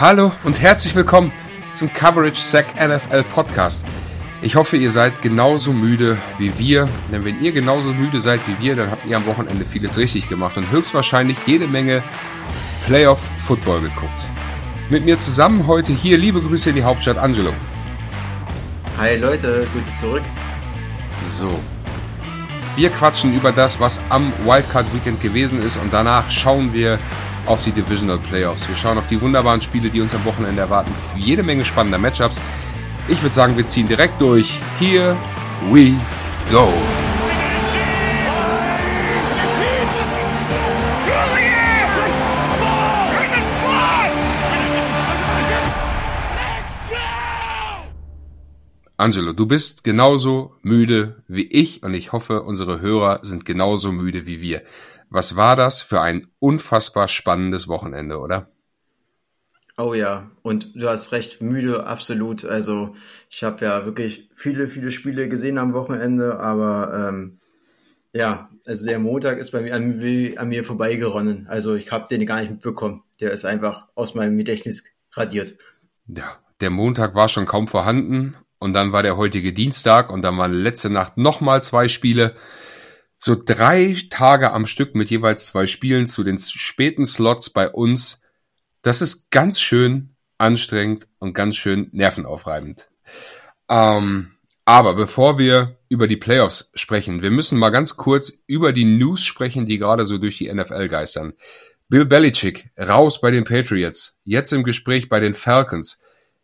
Hallo und herzlich willkommen zum Coverage Sack NFL Podcast. Ich hoffe, ihr seid genauso müde wie wir, denn wenn ihr genauso müde seid wie wir, dann habt ihr am Wochenende vieles richtig gemacht und höchstwahrscheinlich jede Menge Playoff Football geguckt. Mit mir zusammen heute hier liebe Grüße in die Hauptstadt Angelo. Hi Leute, Grüße zurück. So. Wir quatschen über das, was am Wildcard Weekend gewesen ist und danach schauen wir auf die Divisional Playoffs. Wir schauen auf die wunderbaren Spiele, die uns am Wochenende erwarten. Jede Menge spannender Matchups. Ich würde sagen, wir ziehen direkt durch. Here we go. Angelo, du bist genauso müde wie ich und ich hoffe, unsere Hörer sind genauso müde wie wir. Was war das für ein unfassbar spannendes Wochenende, oder? Oh ja, und du hast recht, müde, absolut. Also ich habe ja wirklich viele, viele Spiele gesehen am Wochenende, aber ähm, ja, also der Montag ist bei mir an, an mir vorbeigeronnen. Also ich habe den gar nicht mitbekommen. Der ist einfach aus meinem Gedächtnis radiert. Ja, der Montag war schon kaum vorhanden und dann war der heutige Dienstag und dann waren letzte Nacht nochmal zwei Spiele so drei Tage am Stück mit jeweils zwei Spielen zu den späten Slots bei uns. Das ist ganz schön anstrengend und ganz schön nervenaufreibend. Ähm, aber bevor wir über die Playoffs sprechen, wir müssen mal ganz kurz über die News sprechen, die gerade so durch die NFL geistern. Bill Belichick raus bei den Patriots, jetzt im Gespräch bei den Falcons.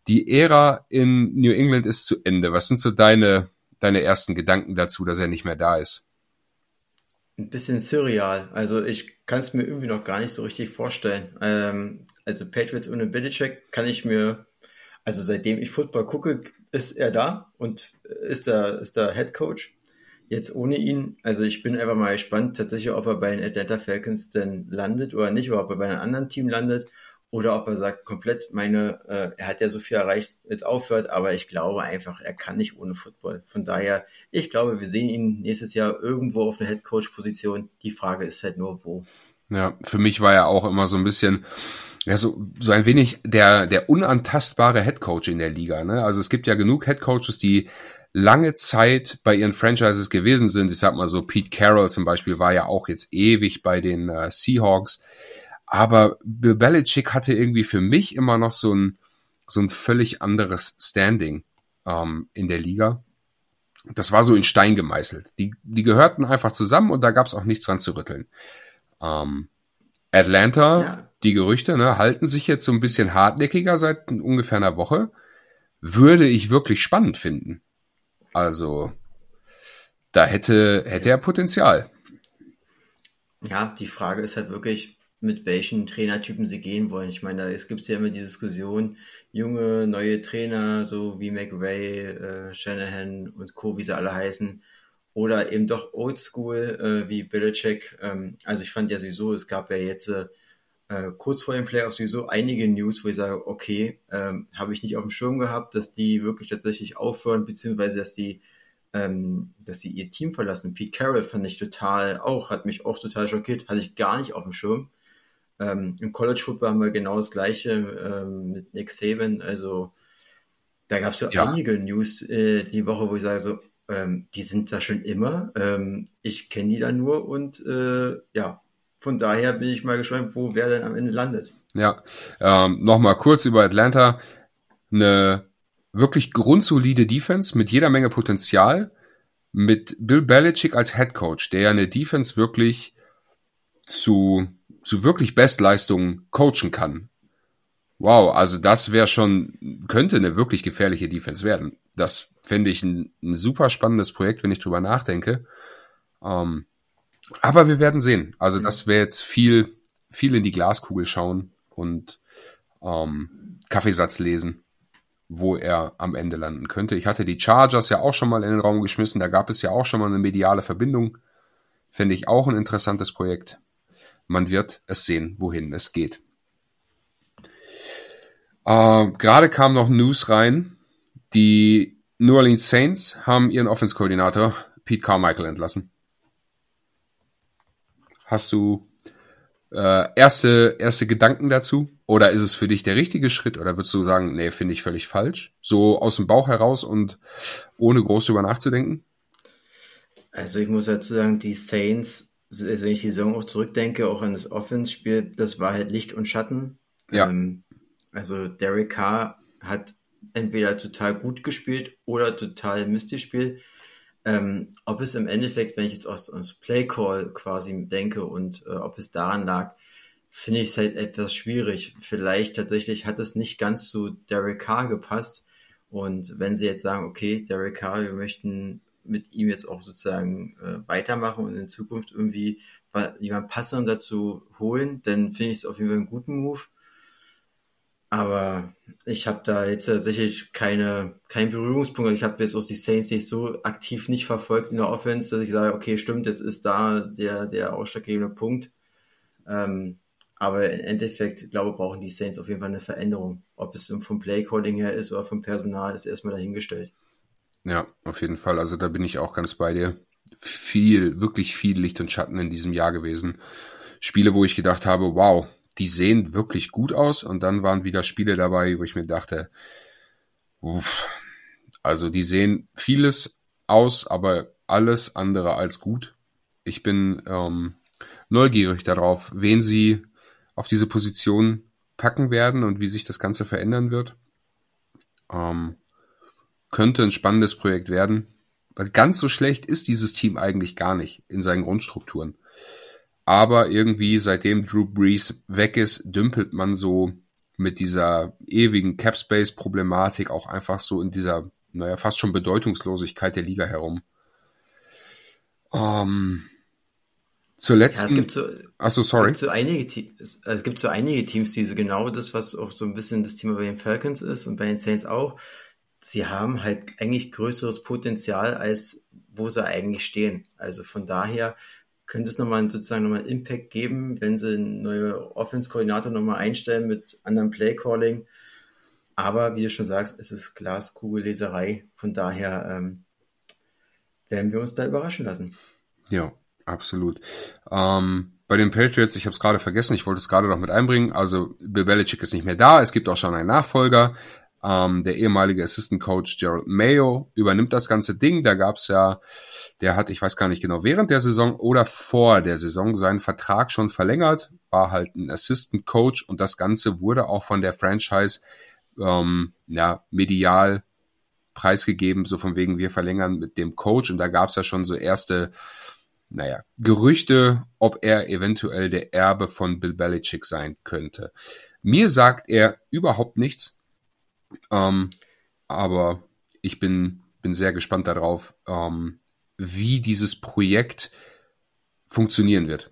Die Ära in New England ist zu Ende. Was sind so deine, deine ersten Gedanken dazu, dass er nicht mehr da ist? Ein bisschen surreal. Also ich kann es mir irgendwie noch gar nicht so richtig vorstellen. Ähm, also Patriots ohne Belichick kann ich mir, also seitdem ich Football gucke, ist er da und ist der, ist der Head Coach. Jetzt ohne ihn, also ich bin einfach mal gespannt tatsächlich, ob er bei den Atlanta Falcons denn landet oder nicht, oder ob er bei einem anderen Team landet oder ob er sagt, komplett meine, äh, er hat ja so viel erreicht, jetzt aufhört, aber ich glaube einfach, er kann nicht ohne Football. Von daher, ich glaube, wir sehen ihn nächstes Jahr irgendwo auf einer Headcoach-Position. Die Frage ist halt nur, wo. Ja, für mich war er auch immer so ein bisschen, ja, so, so ein wenig der, der unantastbare Headcoach in der Liga. Ne? Also es gibt ja genug Headcoaches, die lange Zeit bei ihren Franchises gewesen sind. Ich sag mal so, Pete Carroll zum Beispiel war ja auch jetzt ewig bei den äh, Seahawks aber Bill Belichick hatte irgendwie für mich immer noch so ein, so ein völlig anderes Standing ähm, in der Liga. Das war so in Stein gemeißelt. Die, die gehörten einfach zusammen und da gab es auch nichts dran zu rütteln. Ähm, Atlanta, ja. die Gerüchte, ne, halten sich jetzt so ein bisschen hartnäckiger seit ungefähr einer Woche. Würde ich wirklich spannend finden. Also, da hätte, hätte er Potenzial. Ja, die Frage ist halt wirklich, mit welchen Trainertypen sie gehen wollen. Ich meine, es gibt ja immer die Diskussion, junge, neue Trainer, so wie McRae, äh, Shanahan und Co., wie sie alle heißen, oder eben doch Oldschool äh, wie Belichick. Ähm, also ich fand ja sowieso, es gab ja jetzt äh, kurz vor den Playoffs sowieso einige News, wo ich sage, okay, ähm, habe ich nicht auf dem Schirm gehabt, dass die wirklich tatsächlich aufhören, beziehungsweise dass die ähm, dass sie ihr Team verlassen. Pete Carroll fand ich total auch, hat mich auch total schockiert, hatte ich gar nicht auf dem Schirm. Ähm, Im College Football haben wir genau das gleiche ähm, mit Nick Saban. Also da gab es so ja. einige News äh, die Woche, wo ich sage, so, ähm, die sind da schon immer. Ähm, ich kenne die da nur und äh, ja, von daher bin ich mal gespannt, wo wer denn am Ende landet. Ja, ähm, nochmal kurz über Atlanta. Eine wirklich grundsolide Defense mit jeder Menge Potenzial. Mit Bill Belichick als Head Coach, der eine Defense wirklich zu zu wirklich Bestleistungen coachen kann. Wow, also das wäre schon, könnte eine wirklich gefährliche Defense werden. Das fände ich ein, ein, super spannendes Projekt, wenn ich drüber nachdenke. Ähm, aber wir werden sehen. Also das wäre jetzt viel, viel in die Glaskugel schauen und ähm, Kaffeesatz lesen, wo er am Ende landen könnte. Ich hatte die Chargers ja auch schon mal in den Raum geschmissen. Da gab es ja auch schon mal eine mediale Verbindung. Fände ich auch ein interessantes Projekt. Man wird es sehen, wohin es geht. Äh, Gerade kam noch News rein. Die New Orleans Saints haben ihren Offense-Koordinator Pete Carmichael entlassen. Hast du Äh, erste, erste Gedanken dazu? Oder ist es für dich der richtige Schritt? Oder würdest du sagen, nee, finde ich völlig falsch? So aus dem Bauch heraus und ohne groß drüber nachzudenken? Also ich muss dazu sagen, die Saints, also wenn ich die Saison auch zurückdenke, auch an das Offense-Spiel, das war halt Licht und Schatten. Ja. Ähm, also Derek Carr hat entweder total gut gespielt oder total Mist gespielt. Ähm, ob es im Endeffekt, wenn ich jetzt aus, aus Playcall quasi denke und äh, ob es daran lag, finde ich es halt etwas schwierig. Vielleicht tatsächlich hat es nicht ganz zu Derek Carr gepasst. Und wenn sie jetzt sagen, okay, Derek Carr, wir möchten mit ihm jetzt auch sozusagen äh, weitermachen und in Zukunft irgendwie jemand passenden dazu holen, dann finde ich es auf jeden Fall einen guten Move. Aber ich habe da jetzt tatsächlich keine, keinen Berührungspunkt. Ich habe jetzt auch die Saints nicht so aktiv nicht verfolgt in der Offense, dass ich sage, okay, stimmt, jetzt ist da der, der ausschlaggebende Punkt. Ähm, aber im Endeffekt, glaube ich, brauchen die Saints auf jeden Fall eine Veränderung. Ob es vom Playcalling her ist oder vom Personal, ist erstmal dahingestellt. Ja, auf jeden Fall. Also da bin ich auch ganz bei dir. Viel, wirklich viel Licht und Schatten in diesem Jahr gewesen. Spiele, wo ich gedacht habe, wow, die sehen wirklich gut aus. Und dann waren wieder Spiele dabei, wo ich mir dachte, uff, also die sehen vieles aus, aber alles andere als gut. Ich bin ähm, neugierig darauf, wen sie auf diese Position packen werden und wie sich das Ganze verändern wird. Ähm, könnte ein spannendes Projekt werden, weil ganz so schlecht ist dieses Team eigentlich gar nicht in seinen Grundstrukturen. Aber irgendwie, seitdem Drew Brees weg ist, dümpelt man so mit dieser ewigen Capspace-Problematik auch einfach so in dieser, naja, fast schon Bedeutungslosigkeit der Liga herum. Ähm, zur letzten. Ja, es gibt so, Achso, sorry. Es gibt, so einige, es gibt so einige Teams, die so genau das, was auch so ein bisschen das Thema bei den Falcons ist und bei den Saints auch. Sie haben halt eigentlich größeres Potenzial, als wo sie eigentlich stehen. Also von daher könnte es nochmal sozusagen nochmal Impact geben, wenn sie einen neuen Offense-Koordinator nochmal einstellen mit anderem Play-Calling. Aber wie du schon sagst, es ist Glaskugelleserei. Von daher ähm, werden wir uns da überraschen lassen. Ja, absolut. Ähm, bei den Patriots, ich habe es gerade vergessen, ich wollte es gerade noch mit einbringen. Also Bill Belichick ist nicht mehr da. Es gibt auch schon einen Nachfolger. Ähm, der ehemalige Assistant Coach Gerald Mayo übernimmt das ganze Ding. Da gab es ja der hat, ich weiß gar nicht genau, während der Saison oder vor der Saison seinen Vertrag schon verlängert, war halt ein Assistant Coach und das Ganze wurde auch von der Franchise ähm, ja, medial preisgegeben, so von wegen wir verlängern mit dem Coach und da gab es ja schon so erste, naja, Gerüchte, ob er eventuell der Erbe von Bill Belichick sein könnte. Mir sagt er überhaupt nichts, ähm, aber ich bin, bin sehr gespannt darauf, ähm, wie dieses Projekt funktionieren wird.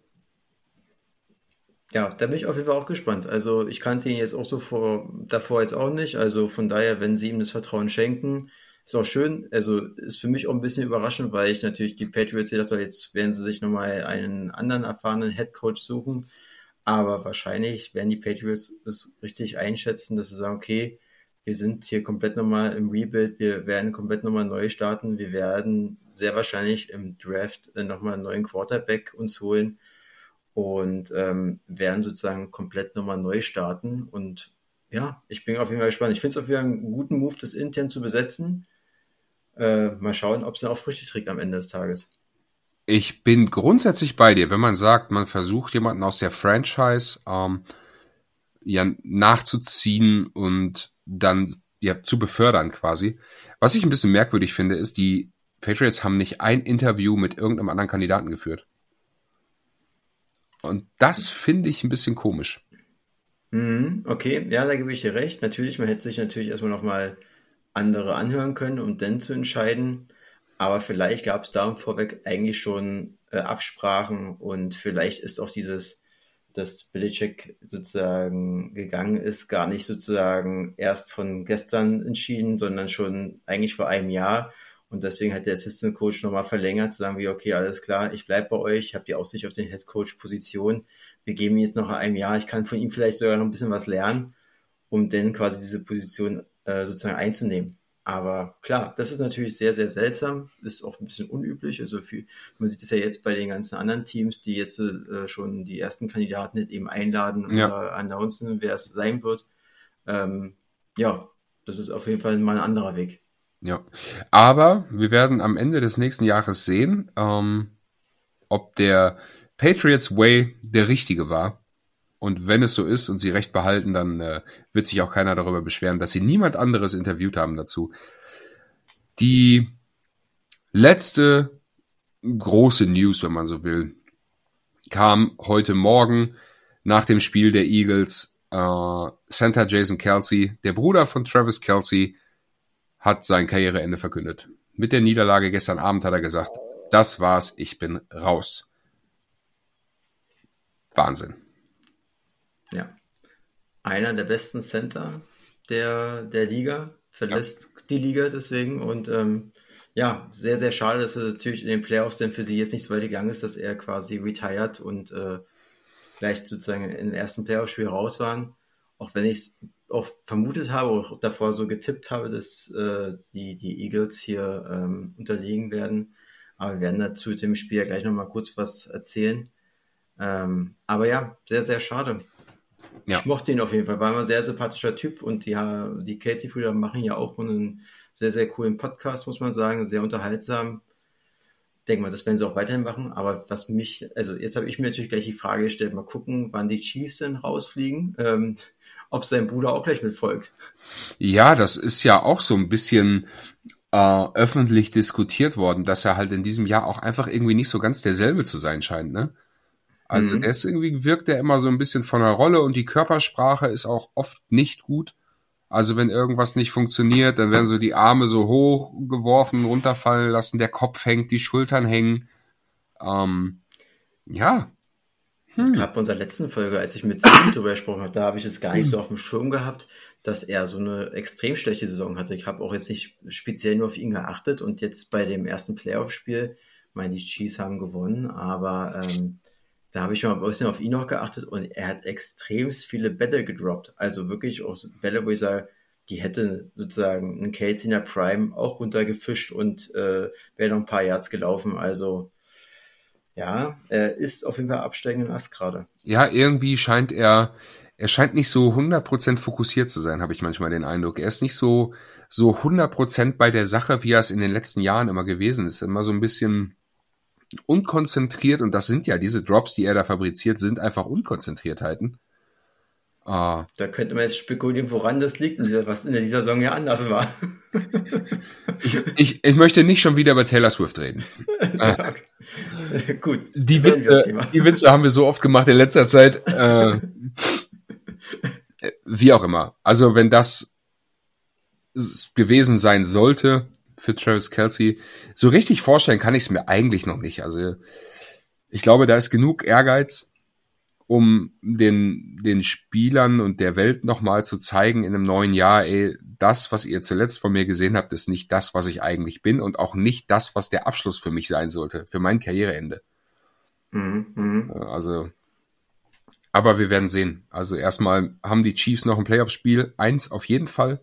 Ja, da bin ich auf jeden Fall auch gespannt. Also ich kannte ihn jetzt auch so vor, davor jetzt auch nicht. Also von daher, wenn sie ihm das Vertrauen schenken, ist auch schön. Also ist für mich auch ein bisschen überraschend, weil ich natürlich die Patriots gedacht habe, jetzt werden sie sich nochmal einen anderen erfahrenen Head Coach suchen. Aber wahrscheinlich werden die Patriots es richtig einschätzen, dass sie sagen, okay, wir sind hier komplett nochmal im Rebuild, wir werden komplett nochmal neu starten, wir werden sehr wahrscheinlich im Draft äh, nochmal einen neuen Quarterback uns holen und ähm, werden sozusagen komplett nochmal neu starten. Und ja, ich bin auf jeden Fall gespannt. Ich finde es auf jeden Fall einen guten Move, das intern zu besetzen. Äh, mal schauen, ob es auch Früchte trägt am Ende des Tages. Ich bin grundsätzlich bei dir, wenn man sagt, man versucht jemanden aus der Franchise ähm, ja, nachzuziehen und dann ja, zu befördern quasi. Was ich ein bisschen merkwürdig finde, ist, die Patriots haben nicht ein Interview mit irgendeinem anderen Kandidaten geführt. Und das finde ich ein bisschen komisch. Mhm, okay, ja, da gebe ich dir recht. Natürlich, man hätte sich natürlich erstmal nochmal andere anhören können, um dann zu entscheiden. Aber vielleicht gab es da vorweg eigentlich schon äh, Absprachen und vielleicht ist auch dieses dass Belichick sozusagen gegangen ist, gar nicht sozusagen erst von gestern entschieden, sondern schon eigentlich vor einem Jahr. Und deswegen hat der Assistant Coach nochmal verlängert, zu sagen wie, okay, alles klar, ich bleibe bei euch, ich habe die Aussicht auf den Head Coach Position. Wir geben ihm jetzt noch ein Jahr, ich kann von ihm vielleicht sogar noch ein bisschen was lernen, um dann quasi diese Position äh, sozusagen einzunehmen. Aber klar, das ist natürlich sehr, sehr seltsam, ist auch ein bisschen unüblich. Also viel, man sieht es ja jetzt bei den ganzen anderen Teams, die jetzt äh, schon die ersten Kandidaten nicht eben einladen ja. oder announcen, wer es sein wird. Ähm, ja, das ist auf jeden Fall mal ein anderer Weg. Ja, aber wir werden am Ende des nächsten Jahres sehen, ähm, ob der Patriots Way der richtige war. Und wenn es so ist und sie recht behalten, dann äh, wird sich auch keiner darüber beschweren, dass sie niemand anderes interviewt haben dazu. Die letzte große News, wenn man so will, kam heute Morgen nach dem Spiel der Eagles. Äh, Center Jason Kelsey, der Bruder von Travis Kelsey, hat sein Karriereende verkündet. Mit der Niederlage gestern Abend hat er gesagt, das war's, ich bin raus. Wahnsinn. Einer der besten Center der, der Liga, verlässt ja. die Liga deswegen und ähm, ja, sehr, sehr schade, dass er natürlich in den Playoffs denn für sie jetzt nicht so weit gegangen ist, dass er quasi retired und äh, vielleicht sozusagen im ersten Playoff-Spiel raus waren. Auch wenn ich es auch vermutet habe, auch davor so getippt habe, dass äh, die, die Eagles hier ähm, unterliegen werden. Aber wir werden dazu dem Spiel ja gleich nochmal kurz was erzählen. Ähm, aber ja, sehr, sehr schade. Ja. Ich mochte ihn auf jeden Fall, war immer ein sehr sympathischer Typ und ja, die Casey-Brüder machen ja auch einen sehr, sehr coolen Podcast, muss man sagen, sehr unterhaltsam. Denke mal, das werden sie auch weiterhin machen, aber was mich, also jetzt habe ich mir natürlich gleich die Frage gestellt, mal gucken, wann die Chiefs denn rausfliegen, ähm, ob sein Bruder auch gleich mitfolgt. Ja, das ist ja auch so ein bisschen äh, öffentlich diskutiert worden, dass er halt in diesem Jahr auch einfach irgendwie nicht so ganz derselbe zu sein scheint, ne? Also mhm. deswegen wirkt er immer so ein bisschen von der Rolle und die Körpersprache ist auch oft nicht gut. Also wenn irgendwas nicht funktioniert, dann werden so die Arme so hoch geworfen, runterfallen lassen, der Kopf hängt, die Schultern hängen. Ähm, ja. Hm. Gerade bei unserer letzten Folge, als ich mit Steve darüber gesprochen habe, da habe ich es gar nicht so auf dem Schirm gehabt, dass er so eine extrem schlechte Saison hatte. Ich habe auch jetzt nicht speziell nur auf ihn geachtet und jetzt bei dem ersten Playoff-Spiel, meine die Chiefs haben gewonnen, aber ähm, da habe ich mal ein bisschen auf ihn noch geachtet und er hat extrem viele Bälle gedroppt. Also wirklich auch Bälle, wo ich sage, die hätte sozusagen ein Kelsey in der Prime auch runtergefischt und äh, wäre noch ein paar Yards gelaufen. Also ja, er ist auf jeden Fall absteigenden Ast gerade. Ja, irgendwie scheint er, er scheint nicht so 100% fokussiert zu sein, habe ich manchmal den Eindruck. Er ist nicht so, so 100% bei der Sache, wie er es in den letzten Jahren immer gewesen ist. Immer so ein bisschen, unkonzentriert, und das sind ja diese Drops, die er da fabriziert, sind einfach Unkonzentriertheiten. Ah. Da könnte man jetzt spekulieren, woran das liegt, was in dieser Saison ja anders war. ich, ich, ich, möchte nicht schon wieder über Taylor Swift reden. okay. Gut. Die Witze, die Witze haben wir so oft gemacht in letzter Zeit. Äh, wie auch immer. Also wenn das gewesen sein sollte, für Travis Kelsey. So richtig vorstellen kann ich es mir eigentlich noch nicht. Also ich glaube, da ist genug Ehrgeiz, um den, den Spielern und der Welt nochmal zu zeigen in einem neuen Jahr, ey, das, was ihr zuletzt von mir gesehen habt, ist nicht das, was ich eigentlich bin und auch nicht das, was der Abschluss für mich sein sollte, für mein Karriereende. Mhm, mh. Also, aber wir werden sehen. Also erstmal haben die Chiefs noch ein Playoff-Spiel, eins auf jeden Fall.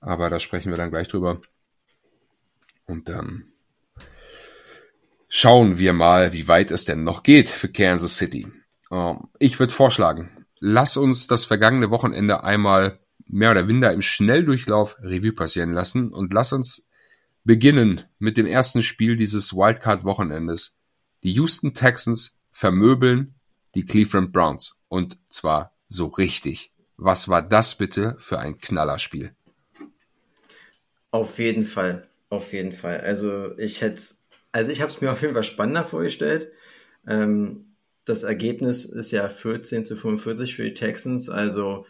Aber da sprechen wir dann gleich drüber. Und dann schauen wir mal, wie weit es denn noch geht für Kansas City. Ähm, ich würde vorschlagen, lass uns das vergangene Wochenende einmal mehr oder minder im Schnelldurchlauf Revue passieren lassen und lass uns beginnen mit dem ersten Spiel dieses Wildcard-Wochenendes. Die Houston Texans vermöbeln die Cleveland Browns. Und zwar so richtig. Was war das bitte für ein Knallerspiel? Auf jeden Fall. Auf jeden Fall. Also ich hätte also ich habe es mir auf jeden Fall spannender vorgestellt. Ähm, das Ergebnis ist ja 14 zu 45 für die Texans. Also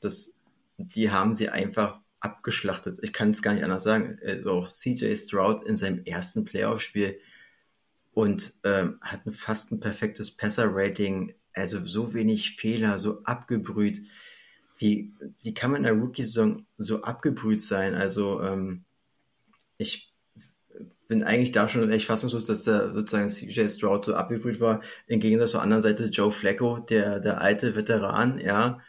das, die haben sie einfach abgeschlachtet. Ich kann es gar nicht anders sagen. Also auch CJ Stroud in seinem ersten Playoff-Spiel und ähm, hat fast ein perfektes Passer-Rating. Also so wenig Fehler, so abgebrüht. Wie, wie kann man in der Rookie-Saison so abgebrüht sein? Also ähm, ich bin eigentlich da schon echt fassungslos, dass der sozusagen CJ Stroud so abgebrüht war. Im Gegensatz zur anderen Seite Joe Flacco, der, der alte Veteran, ja,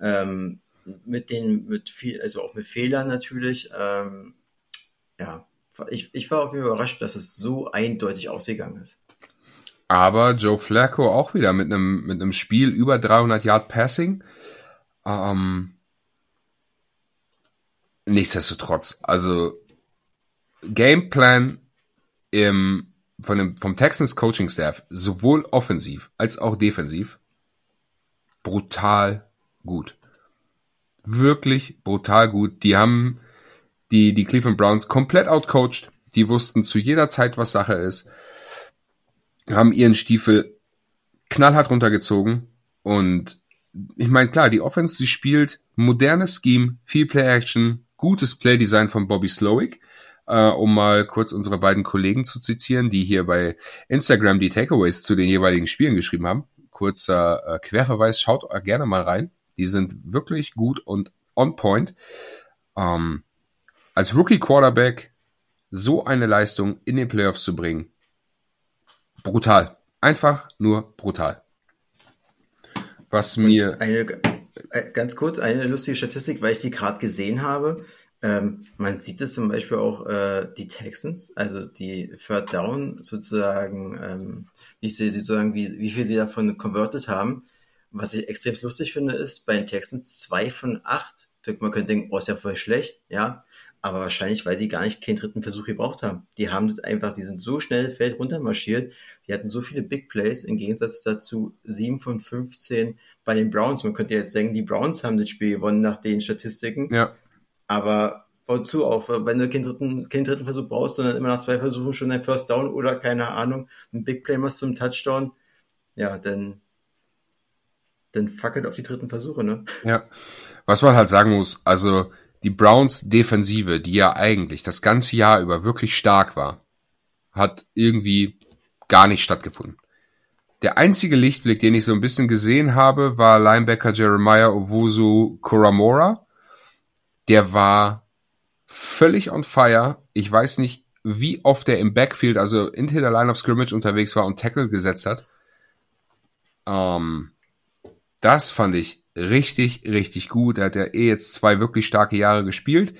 ähm, mit den, mit viel, also auch mit Fehlern natürlich, ähm, ja, ich, ich war auch überrascht, dass es so eindeutig ausgegangen ist. Aber Joe Flacco auch wieder mit einem, mit einem Spiel über 300 Yard Passing. Ähm, nichtsdestotrotz, also Gameplan im, von dem, vom Texans Coaching Staff, sowohl offensiv als auch defensiv, brutal gut. Wirklich brutal gut. Die haben die, die Cleveland Browns komplett outcoached. Die wussten zu jeder Zeit, was Sache ist. Haben ihren Stiefel knallhart runtergezogen. Und ich meine, klar, die Offense, die spielt modernes Scheme, viel Play-Action, gutes Play-Design von Bobby Slowick. Uh, um mal kurz unsere beiden Kollegen zu zitieren, die hier bei Instagram die Takeaways zu den jeweiligen Spielen geschrieben haben. Kurzer uh, Querverweis, schaut gerne mal rein. Die sind wirklich gut und on point. Ähm, als Rookie Quarterback so eine Leistung in den Playoffs zu bringen, brutal. Einfach nur brutal. Was mir. Eine, äh, ganz kurz, eine lustige Statistik, weil ich die gerade gesehen habe. Ähm, man sieht es zum Beispiel auch äh, die Texans, also die Third Down sozusagen, ähm, wie sie sozusagen, wie, wie viel sie davon converted haben. Was ich extrem lustig finde, ist bei den Texans zwei von acht. Man könnte denken, oh, ist ja voll schlecht, ja. Aber wahrscheinlich, weil sie gar nicht keinen dritten Versuch gebraucht haben. Die haben das einfach, die sind so schnell Feld runtermarschiert. Die hatten so viele Big Plays im Gegensatz dazu 7 von 15 bei den Browns. Man könnte jetzt denken, die Browns haben das Spiel gewonnen nach den Statistiken. Ja. Aber wozu auch, wenn du keinen dritten, keinen dritten Versuch brauchst, sondern immer nach zwei Versuchen schon ein First Down oder keine Ahnung, ein Big Play machst zum Touchdown, ja, dann, dann fackelt auf die dritten Versuche, ne? Ja. Was man halt sagen muss, also die Browns Defensive, die ja eigentlich das ganze Jahr über wirklich stark war, hat irgendwie gar nicht stattgefunden. Der einzige Lichtblick, den ich so ein bisschen gesehen habe, war Linebacker Jeremiah Owusu Koramora. Der war völlig on fire. Ich weiß nicht, wie oft er im Backfield, also hinter der Line of Scrimmage unterwegs war und Tackle gesetzt hat. Ähm, das fand ich richtig, richtig gut. Er hat ja eh jetzt zwei wirklich starke Jahre gespielt,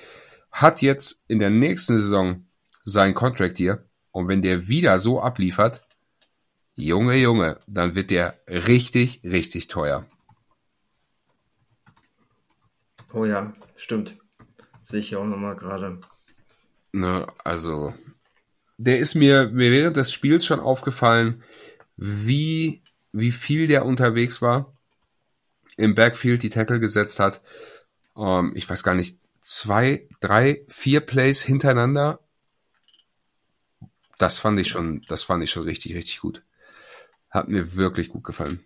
hat jetzt in der nächsten Saison seinen Contract hier. Und wenn der wieder so abliefert, Junge, Junge, dann wird der richtig, richtig teuer. Oh ja, stimmt. Sehe ich ja auch nochmal gerade. Ne, also, der ist mir, mir während des Spiels schon aufgefallen, wie, wie viel der unterwegs war im Backfield die Tackle gesetzt hat. Ähm, ich weiß gar nicht, zwei, drei, vier Plays hintereinander. Das fand ich schon, das fand ich schon richtig, richtig gut. Hat mir wirklich gut gefallen.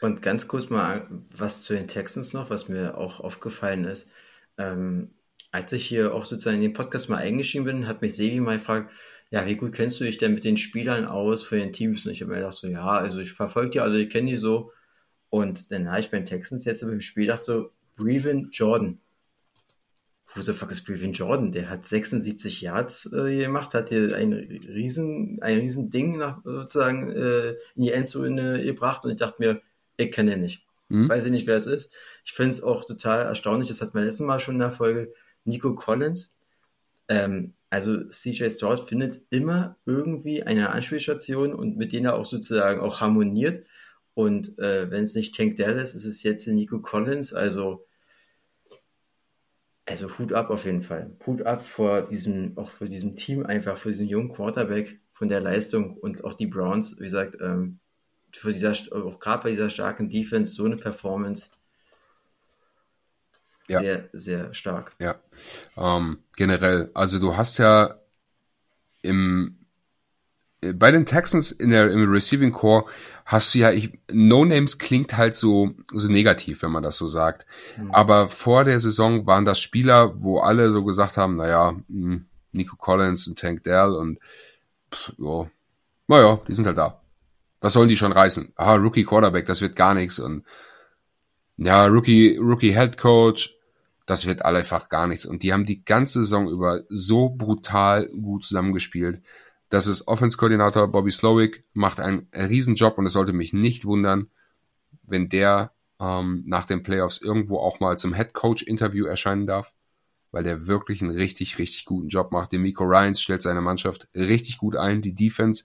Und ganz kurz mal was zu den Texans noch, was mir auch aufgefallen ist. Ähm, als ich hier auch sozusagen in den Podcast mal eingeschrieben bin, hat mich Sevi mal gefragt, ja, wie gut kennst du dich denn mit den Spielern aus für den Teams? Und ich habe mir gedacht so, ja, also ich verfolge die, also ich kenne die so. Und dann habe ich beim Texans jetzt im Spiel gedacht so, Brevin Jordan. Who the fuck ist Brevin Jordan? Der hat 76 Yards äh, gemacht, hat hier ein riesen, ein riesen Ding nach, sozusagen äh, in die Endzone gebracht und ich dachte mir, ich kenne den nicht. Mhm. Weiß ich nicht, wer es ist. Ich finde es auch total erstaunlich, das hat man letztes Mal schon in der Folge, Nico Collins. Ähm, also CJ Stroud findet immer irgendwie eine Anspielstation und mit denen er auch sozusagen auch harmoniert. Und äh, wenn es nicht Tank Dell ist, ist es jetzt Nico Collins. Also, also Hut ab auf jeden Fall. Hut ab vor diesem, auch für diesem Team einfach, für diesen jungen Quarterback von der Leistung und auch die Browns, wie gesagt, ähm, für dieser, auch gerade bei dieser starken Defense, so eine Performance. Ja. Sehr, sehr stark. Ja. Ähm, generell, also du hast ja im bei den Texans in der, im Receiving Core hast du ja, ich, No Names klingt halt so, so negativ, wenn man das so sagt. Mhm. Aber vor der Saison waren das Spieler, wo alle so gesagt haben, naja, hm, Nico Collins und Tank Dell und, pff, ja, naja, die sind halt da. Was sollen die schon reißen? Ah, Rookie Quarterback, das wird gar nichts und, ja, Rookie, Rookie Head Coach, das wird einfach gar nichts. Und die haben die ganze Saison über so brutal gut zusammengespielt. Das ist Offense-Koordinator Bobby Slowick, macht einen Riesenjob und es sollte mich nicht wundern, wenn der ähm, nach den Playoffs irgendwo auch mal zum Head Coach Interview erscheinen darf. weil der wirklich einen richtig, richtig guten Job macht. Der Miko Ryans stellt seine Mannschaft richtig gut ein. Die Defense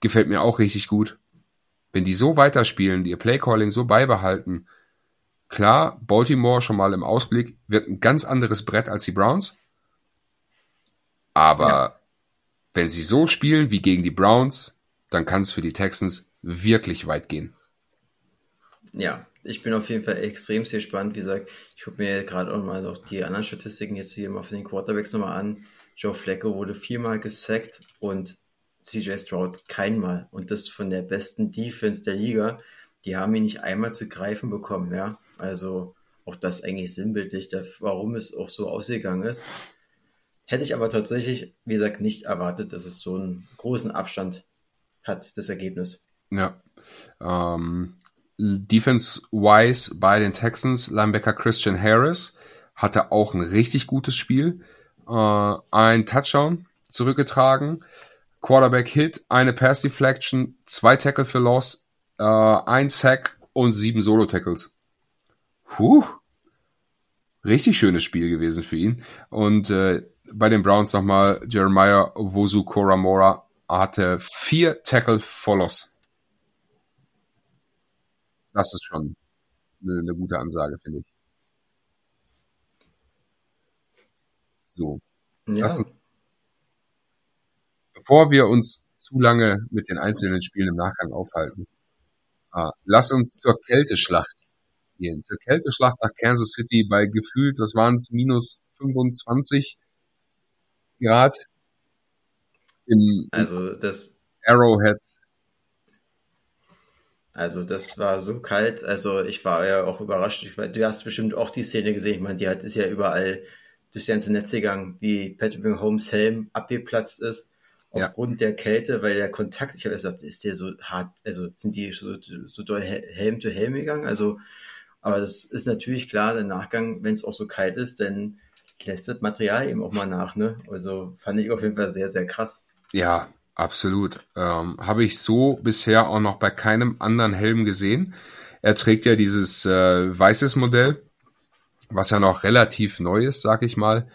gefällt mir auch richtig gut. Wenn die so weiterspielen, die ihr Playcalling so beibehalten, klar, Baltimore schon mal im Ausblick, wird ein ganz anderes Brett als die Browns. Aber ja. wenn sie so spielen wie gegen die Browns, dann kann es für die Texans wirklich weit gehen. Ja, ich bin auf jeden Fall extrem sehr gespannt. Wie gesagt, ich gucke mir gerade auch mal noch die anderen Statistiken jetzt hier mal von den Quarterbacks nochmal an. Joe Flacco wurde viermal gesackt und CJ Stroud keinmal. Und das von der besten Defense der Liga. Die haben ihn nicht einmal zu greifen bekommen, ja. Also auch das eigentlich sinnbildlich, warum es auch so ausgegangen ist. Hätte ich aber tatsächlich, wie gesagt, nicht erwartet, dass es so einen großen Abstand hat, das Ergebnis. Ja. Ähm, Defense-wise bei den Texans, Linebacker Christian Harris hatte auch ein richtig gutes Spiel. Äh, ein Touchdown zurückgetragen, Quarterback Hit, eine Pass Deflection, zwei Tackle für Loss, äh, ein Sack und sieben Solo-Tackles. Puh. Richtig schönes Spiel gewesen für ihn. Und äh, bei den Browns nochmal Jeremiah Wosu Koramora hatte vier Tackle for Loss. Das ist schon eine, eine gute Ansage, finde ich. So. Ja. Lassen, bevor wir uns zu lange mit den einzelnen Spielen im Nachgang aufhalten, ah, lass uns zur Kälteschlacht gehen. Zur Kälteschlacht nach Kansas City bei gefühlt, was waren es, minus 25 Grad im, also das Arrowhead also das war so kalt. Also ich war ja auch überrascht. Ich, du hast bestimmt auch die Szene gesehen. Ich meine, die hat ist ja überall durchs ganze Netz gegangen, wie Patrick Holmes Helm abgeplatzt ist aufgrund ja. der Kälte, weil der Kontakt, ich habe gesagt, ist der so hart, also sind die so, so doll Helm zu Helm gegangen? Also, aber das ist natürlich klar, der Nachgang, wenn es auch so kalt ist, dann lässt das Material eben auch mal nach, ne? Also fand ich auf jeden Fall sehr, sehr krass. Ja, Absolut. Ähm, Habe ich so bisher auch noch bei keinem anderen Helm gesehen. Er trägt ja dieses äh, weißes Modell, was ja noch relativ neu ist, sag ich mal.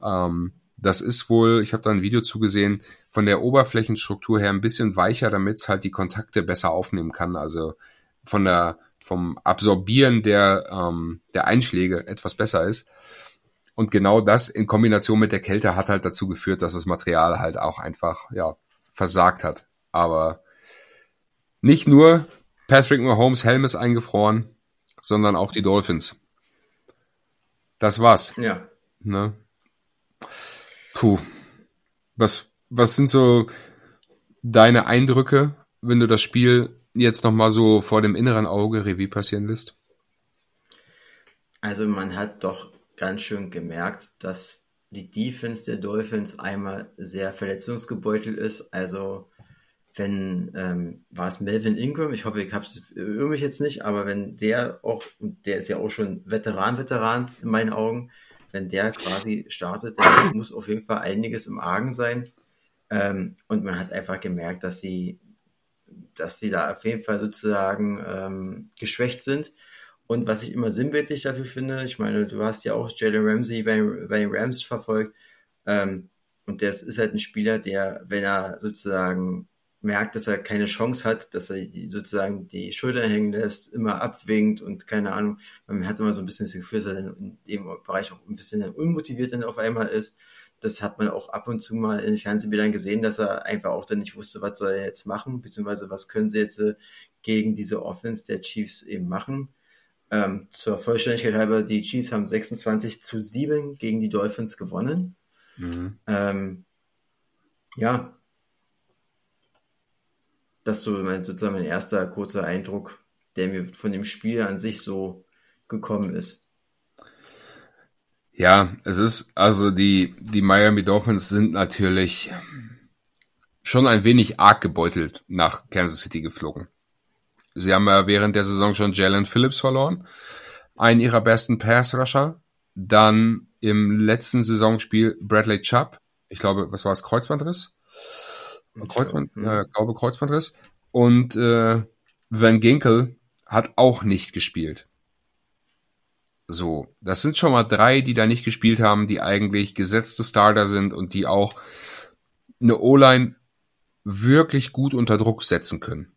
Ähm, das ist wohl, ich habe da ein Video zugesehen, von der Oberflächenstruktur her ein bisschen weicher, damit es halt die Kontakte besser aufnehmen kann. Also von der vom Absorbieren der, ähm, der Einschläge etwas besser ist. Und genau das in Kombination mit der Kälte hat halt dazu geführt, dass das Material halt auch einfach, ja, versagt hat. Aber nicht nur Patrick Mahomes Helm ist eingefroren, sondern auch die Dolphins. Das war's. Ja. Ne? Puh. Was, was sind so deine Eindrücke, wenn du das Spiel jetzt nochmal so vor dem inneren Auge Revue passieren lässt? Also man hat doch ganz schön gemerkt, dass die Defense der Dolphins einmal sehr verletzungsgebeutelt ist. Also wenn ähm, war es Melvin Ingram, ich hoffe, ich habe es mich jetzt nicht, aber wenn der auch, der ist ja auch schon Veteran, Veteran in meinen Augen, wenn der quasi startet, dann muss auf jeden Fall einiges im Argen sein. Ähm, und man hat einfach gemerkt, dass sie, dass sie da auf jeden Fall sozusagen ähm, geschwächt sind. Und was ich immer sinnbildlich dafür finde, ich meine, du hast ja auch Jalen Ramsey bei, bei den Rams verfolgt. Ähm, und das ist halt ein Spieler, der, wenn er sozusagen merkt, dass er keine Chance hat, dass er sozusagen die Schultern hängen lässt, immer abwinkt und keine Ahnung, man hat immer so ein bisschen das Gefühl, dass er in dem Bereich auch ein bisschen unmotiviert dann auf einmal ist. Das hat man auch ab und zu mal in den Fernsehbildern gesehen, dass er einfach auch dann nicht wusste, was soll er jetzt machen, beziehungsweise was können sie jetzt äh, gegen diese Offense der Chiefs eben machen. Ähm, zur Vollständigkeit halber, die Chiefs haben 26 zu 7 gegen die Dolphins gewonnen. Mhm. Ähm, ja, das ist so mein, sozusagen mein erster kurzer Eindruck, der mir von dem Spiel an sich so gekommen ist. Ja, es ist, also die, die Miami Dolphins sind natürlich schon ein wenig arg gebeutelt nach Kansas City geflogen. Sie haben ja während der Saison schon Jalen Phillips verloren, einen ihrer besten Pass-Rusher. Dann im letzten Saisonspiel Bradley Chubb. Ich glaube, was war es? Kreuzbandriss? Kreuzband, äh, glaube Kreuzbandriss. Und äh, Van Ginkel hat auch nicht gespielt. So, das sind schon mal drei, die da nicht gespielt haben, die eigentlich gesetzte Starter sind und die auch eine O-Line wirklich gut unter Druck setzen können.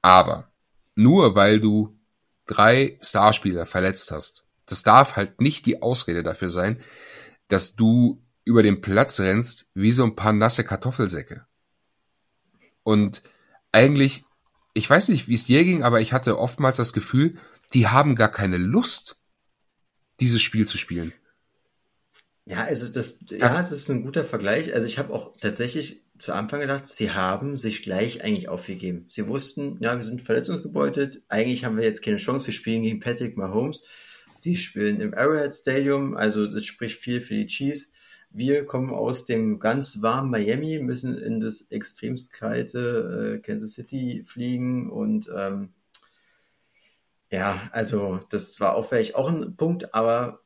Aber nur weil du drei Starspieler verletzt hast, das darf halt nicht die Ausrede dafür sein, dass du über den Platz rennst wie so ein paar nasse Kartoffelsäcke. Und eigentlich, ich weiß nicht, wie es dir ging, aber ich hatte oftmals das Gefühl, die haben gar keine Lust, dieses Spiel zu spielen. Ja, also das, ja, das ist ein guter Vergleich. Also ich habe auch tatsächlich zu Anfang gedacht, sie haben sich gleich eigentlich aufgegeben. Sie wussten, ja, wir sind verletzungsgebeutelt. Eigentlich haben wir jetzt keine Chance. Wir spielen gegen Patrick Mahomes. Die spielen im Arrowhead Stadium, also das spricht viel für die Chiefs. Wir kommen aus dem ganz warmen Miami, müssen in das extremst kalte äh, Kansas City fliegen und ähm, ja, also das war auch vielleicht auch ein Punkt, aber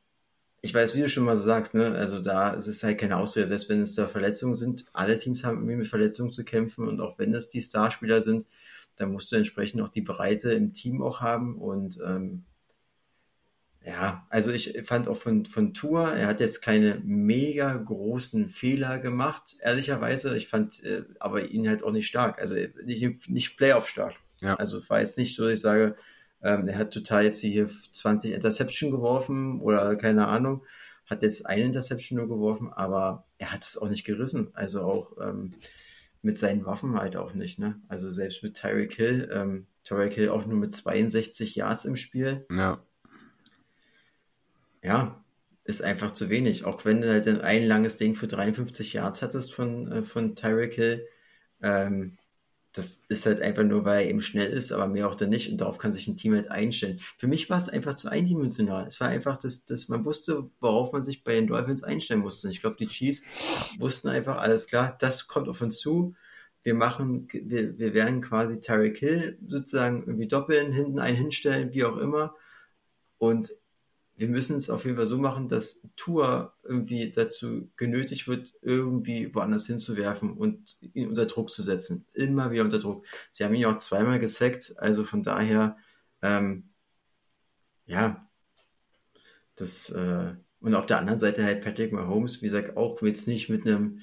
ich weiß, wie du schon mal so sagst, ne, also da ist es halt keine Ausrede, selbst wenn es da Verletzungen sind, alle Teams haben irgendwie mit Verletzungen zu kämpfen und auch wenn es die Starspieler sind, dann musst du entsprechend auch die Breite im Team auch haben und ähm, ja, also ich fand auch von, von Tour, er hat jetzt keine mega großen Fehler gemacht, ehrlicherweise. Ich fand äh, aber ihn halt auch nicht stark, also nicht, nicht Playoff stark. Ja. Also war jetzt nicht so, dass ich sage, ähm, er hat total jetzt hier 20 Interception geworfen oder keine Ahnung. Hat jetzt eine Interception nur geworfen, aber er hat es auch nicht gerissen. Also auch ähm, mit seinen Waffen halt auch nicht. Ne? Also selbst mit Tyreek Hill, ähm, Tyreek Hill auch nur mit 62 Yards im Spiel. Ja. Ja, ist einfach zu wenig. Auch wenn du halt ein langes Ding für 53 Yards hattest von, äh, von Tyreek Hill, ähm, das ist halt einfach nur, weil er eben schnell ist, aber mehr auch dann nicht. Und darauf kann sich ein Team halt einstellen. Für mich war es einfach zu eindimensional. Es war einfach, dass, dass man wusste, worauf man sich bei den Dolphins einstellen musste. Und ich glaube, die Chiefs wussten einfach, alles klar, das kommt auf uns zu. Wir machen, wir, wir werden quasi Tyreek Hill sozusagen irgendwie doppeln, hinten einen hinstellen, wie auch immer. Und wir müssen es auf jeden Fall so machen, dass Tour irgendwie dazu genötigt wird, irgendwie woanders hinzuwerfen und ihn unter Druck zu setzen. Immer wieder unter Druck. Sie haben ihn auch zweimal gesackt, also von daher, ähm, ja, das, äh, und auf der anderen Seite halt Patrick Mahomes, wie gesagt, auch jetzt nicht mit einem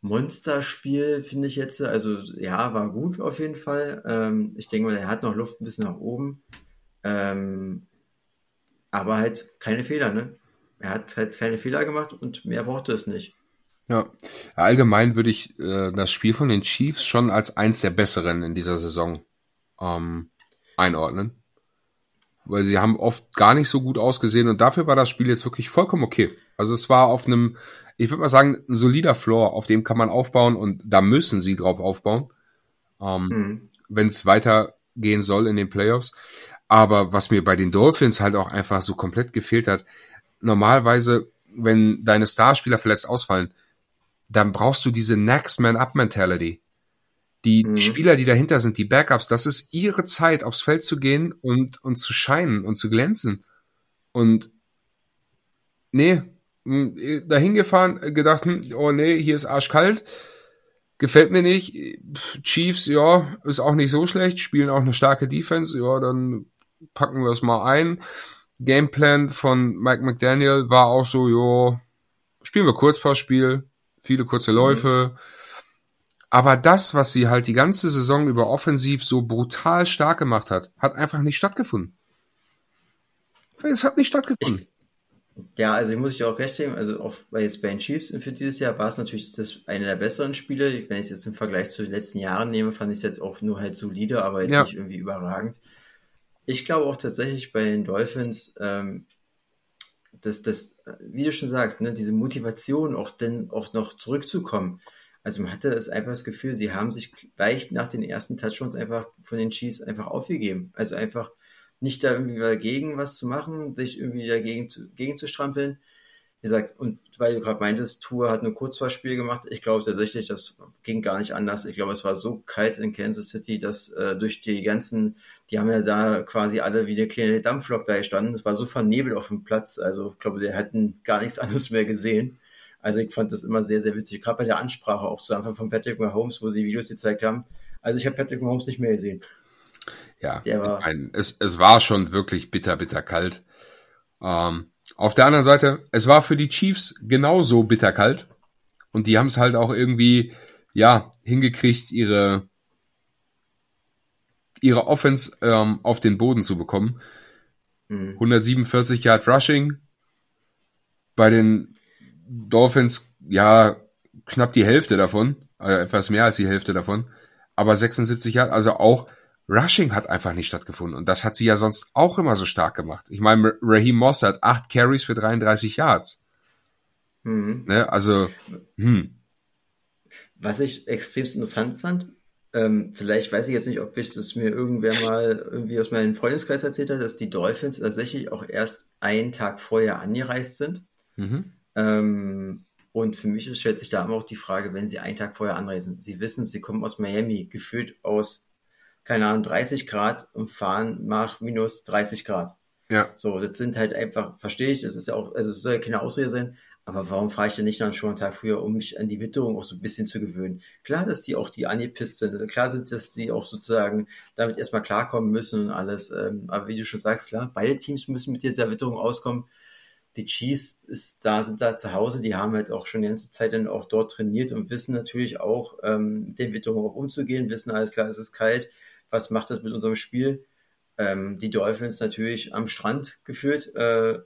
Monsterspiel, finde ich jetzt. Also ja, war gut auf jeden Fall. Ähm, ich denke mal, er hat noch Luft ein bisschen nach oben. Ähm, aber halt keine Fehler, ne? Er hat halt keine Fehler gemacht und mehr brauchte es nicht. Ja, allgemein würde ich äh, das Spiel von den Chiefs schon als eins der besseren in dieser Saison ähm, einordnen. Weil sie haben oft gar nicht so gut ausgesehen und dafür war das Spiel jetzt wirklich vollkommen okay. Also es war auf einem, ich würde mal sagen, ein solider Floor, auf dem kann man aufbauen und da müssen sie drauf aufbauen, ähm, mhm. wenn es weitergehen soll in den Playoffs. Aber was mir bei den Dolphins halt auch einfach so komplett gefehlt hat, normalerweise, wenn deine Starspieler verletzt ausfallen, dann brauchst du diese Next Man Up Mentality. Die, mhm. Spieler, die dahinter sind, die Backups, das ist ihre Zeit, aufs Feld zu gehen und, und zu scheinen und zu glänzen. Und nee, dahin gefahren, gedacht, hm, oh nee, hier ist arschkalt Gefällt mir nicht. Chiefs, ja, ist auch nicht so schlecht, spielen auch eine starke Defense, ja, dann packen wir es mal ein. Gameplan von Mike McDaniel war auch so, jo, spielen wir Kurzpassspiel, viele kurze Läufe. Mhm. Aber das, was sie halt die ganze Saison über offensiv so brutal stark gemacht hat, hat einfach nicht stattgefunden. Es hat nicht stattgefunden. Ich, ja, also ich muss ich auch recht geben, also auch bei jetzt bei den Chiefs für dieses Jahr war es natürlich das eine der besseren Spiele. Wenn ich es jetzt im Vergleich zu den letzten Jahren nehme, fand ich es jetzt auch nur halt solide, aber jetzt ja. nicht irgendwie überragend. Ich glaube auch tatsächlich bei den Dolphins, ähm, dass das, wie du schon sagst, ne, diese Motivation auch denn auch noch zurückzukommen. Also man hatte das einfach das Gefühl, sie haben sich gleich nach den ersten Touchdowns einfach von den Chiefs einfach aufgegeben. Also einfach nicht da irgendwie dagegen was zu machen, sich irgendwie dagegen zu, gegen zu strampeln. Wie gesagt, und weil du gerade meintest, Tour hat ein Kurzfahrspiel gemacht, ich glaube tatsächlich, das ging gar nicht anders. Ich glaube, es war so kalt in Kansas City, dass äh, durch die ganzen, die haben ja da quasi alle wie eine kleine Dampflok da gestanden. Es war so vernebelt auf dem Platz. Also ich glaube, die hätten gar nichts anderes mehr gesehen. Also ich fand das immer sehr, sehr witzig. Gerade bei der Ansprache auch zu Anfang von Patrick Mahomes, wo sie Videos gezeigt haben. Also ich habe Patrick Mahomes nicht mehr gesehen. Ja, war, mein, es, es war schon wirklich bitter, bitter kalt. Ähm, auf der anderen Seite, es war für die Chiefs genauso bitterkalt. Und die haben es halt auch irgendwie, ja, hingekriegt, ihre, ihre Offense ähm, auf den Boden zu bekommen. Mhm. 147 Yard Rushing. Bei den Dolphins, ja, knapp die Hälfte davon. Äh, etwas mehr als die Hälfte davon. Aber 76 Yard, also auch Rushing hat einfach nicht stattgefunden. Und das hat sie ja sonst auch immer so stark gemacht. Ich meine, Raheem Moss hat acht Carries für 33 Yards. Mhm. Ne, also, hm. Was ich extrem interessant fand, ähm, vielleicht weiß ich jetzt nicht, ob ich das mir irgendwer mal irgendwie aus meinem Freundeskreis erzählt hat, dass die Dolphins tatsächlich auch erst einen Tag vorher angereist sind. Mhm. Ähm, und für mich ist, stellt sich da immer auch die Frage, wenn sie einen Tag vorher anreisen. Sie wissen, sie kommen aus Miami, gefühlt aus keine Ahnung, 30 Grad und fahren nach minus 30 Grad. Ja. So, das sind halt einfach, verstehe ich, das ist ja auch, also es soll ja keine Ausrede sein, aber warum fahre ich denn nicht dann schon einen Tag früher, um mich an die Witterung auch so ein bisschen zu gewöhnen? Klar, dass die auch die angepisst sind. Also klar sind, dass die auch sozusagen damit erstmal klarkommen müssen und alles. Ähm, aber wie du schon sagst, klar, beide Teams müssen mit dieser Witterung auskommen. Die Chiefs ist da, sind da zu Hause, die haben halt auch schon die ganze Zeit dann auch dort trainiert und wissen natürlich auch, ähm, mit den Witterungen auch umzugehen, wissen alles klar, es ist kalt was macht das mit unserem Spiel? Ähm, die Dolphins natürlich am Strand geführt. Äh,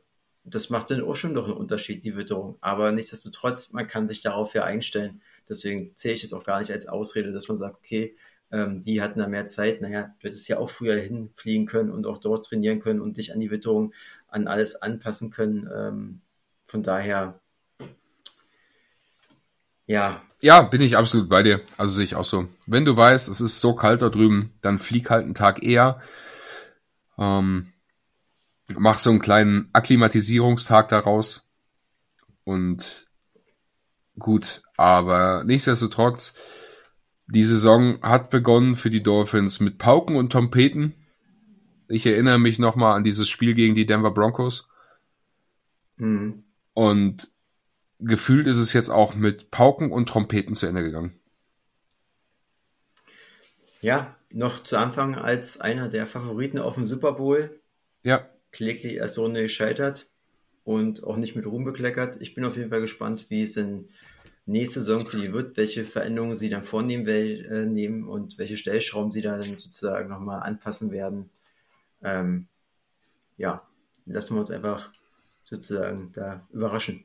das macht dann auch schon noch einen Unterschied, die Witterung. Aber nichtsdestotrotz, man kann sich darauf ja einstellen. Deswegen zähle ich es auch gar nicht als Ausrede, dass man sagt, okay, ähm, die hatten da mehr Zeit. Naja, du hättest ja auch früher hinfliegen können und auch dort trainieren können und dich an die Witterung, an alles anpassen können. Ähm, von daher, ja. Ja, bin ich absolut bei dir. Also sehe ich auch so. Wenn du weißt, es ist so kalt da drüben, dann flieg halt einen Tag eher. Ähm, mach so einen kleinen Akklimatisierungstag daraus. Und gut, aber nichtsdestotrotz, die Saison hat begonnen für die Dolphins mit Pauken und Trompeten. Ich erinnere mich nochmal an dieses Spiel gegen die Denver Broncos. Mhm. Und gefühlt ist es jetzt auch mit Pauken und Trompeten zu Ende gegangen. Ja, noch zu Anfang als einer der Favoriten auf dem Super Bowl. Ja. Kläglich erste Runde gescheitert und auch nicht mit Ruhm bekleckert. Ich bin auf jeden Fall gespannt, wie es in nächste Saison für die wird, welche Veränderungen sie dann vornehmen äh, nehmen und welche Stellschrauben sie dann sozusagen nochmal anpassen werden. Ähm, ja, lassen wir uns einfach sozusagen da überraschen.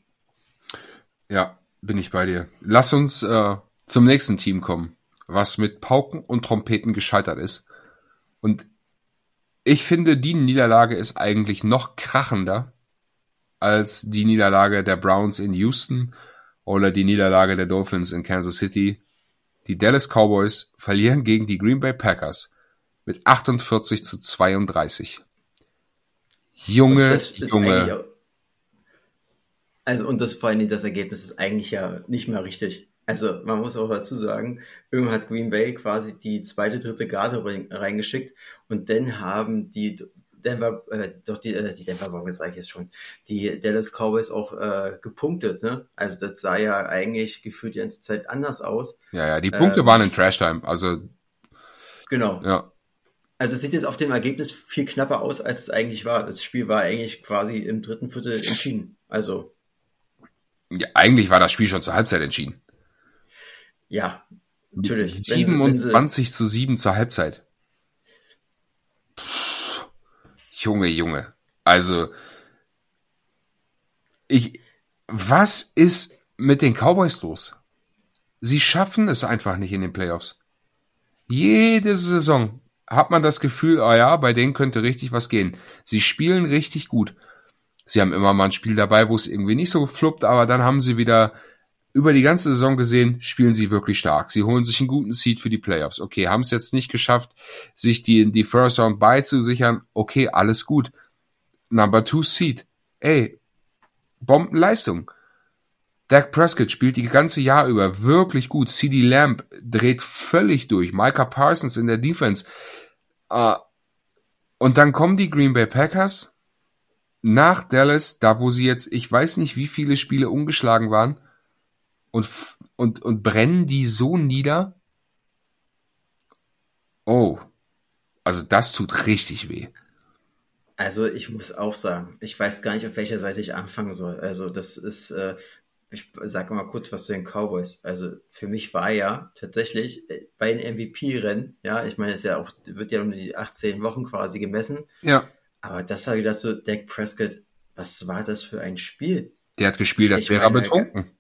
Ja, bin ich bei dir. Lass uns äh, zum nächsten Team kommen, was mit Pauken und Trompeten gescheitert ist. Und ich finde, die Niederlage ist eigentlich noch krachender als die Niederlage der Browns in Houston oder die Niederlage der Dolphins in Kansas City. Die Dallas Cowboys verlieren gegen die Green Bay Packers mit 48 zu 32. Junge, Junge, also und das vor allem das Ergebnis ist eigentlich ja nicht mehr richtig. Also man muss auch dazu sagen, irgendwann hat Green Bay quasi die zweite, dritte Garde reingeschickt und dann haben die Denver, äh, doch die, äh, die Denver Broncos sage ich jetzt schon, die Dallas Cowboys auch äh, gepunktet, ne? Also das sah ja eigentlich gefühlt die ganze Zeit anders aus. Ja, ja, die Punkte ähm, waren in Trash Time, also genau. Ja. Also es sieht jetzt auf dem Ergebnis viel knapper aus, als es eigentlich war. Das Spiel war eigentlich quasi im dritten Viertel entschieden. Also ja, eigentlich war das Spiel schon zur Halbzeit entschieden. Ja, natürlich. 27 zu 7 zur Halbzeit. Pff, Junge, Junge. Also, ich, was ist mit den Cowboys los? Sie schaffen es einfach nicht in den Playoffs. Jede Saison hat man das Gefühl, oh ja, bei denen könnte richtig was gehen. Sie spielen richtig gut. Sie haben immer mal ein Spiel dabei, wo es irgendwie nicht so fluppt, aber dann haben sie wieder über die ganze Saison gesehen, spielen sie wirklich stark. Sie holen sich einen guten Seed für die Playoffs. Okay, haben es jetzt nicht geschafft, sich die, die First Round beizusichern. Okay, alles gut. Number two Seed. Ey, Bombenleistung. Dak Prescott spielt die ganze Jahr über wirklich gut. CD Lamb dreht völlig durch. Micah Parsons in der Defense. Uh, und dann kommen die Green Bay Packers nach Dallas, da wo sie jetzt, ich weiß nicht, wie viele Spiele ungeschlagen waren, und, und, und brennen die so nieder. Oh, also das tut richtig weh. Also ich muss auch sagen, ich weiß gar nicht, auf welcher Seite ich anfangen soll. Also das ist, äh, ich sage mal kurz was zu den Cowboys. Also für mich war ja tatsächlich äh, bei den MVP-Rennen, ja, ich meine, es ja auch, wird ja um die 18 Wochen quasi gemessen. Ja. Aber das war wieder so, Dak Prescott, was war das für ein Spiel? Der hat gespielt, als wäre er betrunken.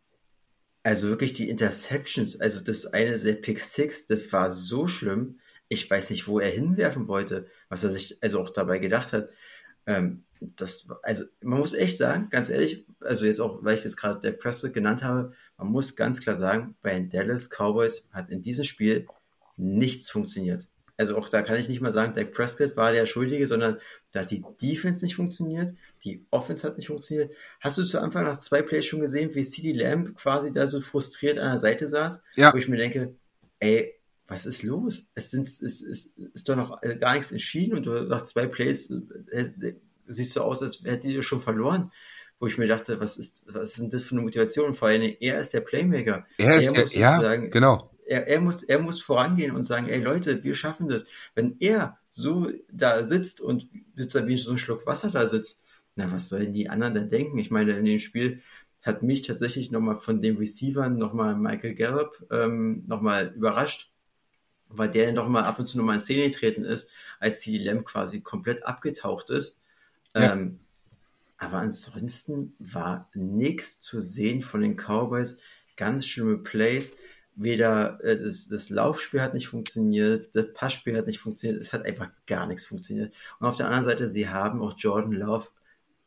Also wirklich die Interceptions, also das eine der Pick Six, das war so schlimm. Ich weiß nicht, wo er hinwerfen wollte, was er sich also auch dabei gedacht hat. Ähm, das, also man muss echt sagen, ganz ehrlich, also jetzt auch, weil ich jetzt gerade der Prescott genannt habe, man muss ganz klar sagen, bei den Dallas Cowboys hat in diesem Spiel nichts funktioniert. Also auch da kann ich nicht mal sagen, Dak Prescott war der Schuldige, sondern da hat die Defense nicht funktioniert, die Offense hat nicht funktioniert. Hast du zu Anfang nach zwei Plays schon gesehen, wie CD Lamb quasi da so frustriert an der Seite saß? Ja. Wo ich mir denke, ey, was ist los? Es, sind, es, es ist doch noch gar nichts entschieden und du, nach zwei Plays äh, siehst du aus, als hätte die schon verloren. Wo ich mir dachte, was ist, was ist denn das für eine Motivation? Vor allem, er ist der Playmaker. Er ist er der, ja, genau. Er, er, muss, er muss vorangehen und sagen, ey Leute, wir schaffen das. Wenn er so da sitzt und sozusagen wie so ein Schluck Wasser da sitzt, na, was sollen die anderen denn denken? Ich meine, in dem Spiel hat mich tatsächlich nochmal von den Receivern nochmal Michael Gallup ähm, nochmal überrascht, weil der nochmal ab und zu nochmal in Szene getreten ist, als die Lamb quasi komplett abgetaucht ist. Ja. Ähm, aber ansonsten war nichts zu sehen von den Cowboys. Ganz schlimme Plays. Weder äh, das, das Laufspiel hat nicht funktioniert, das Passspiel hat nicht funktioniert, es hat einfach gar nichts funktioniert. Und auf der anderen Seite, sie haben auch Jordan Love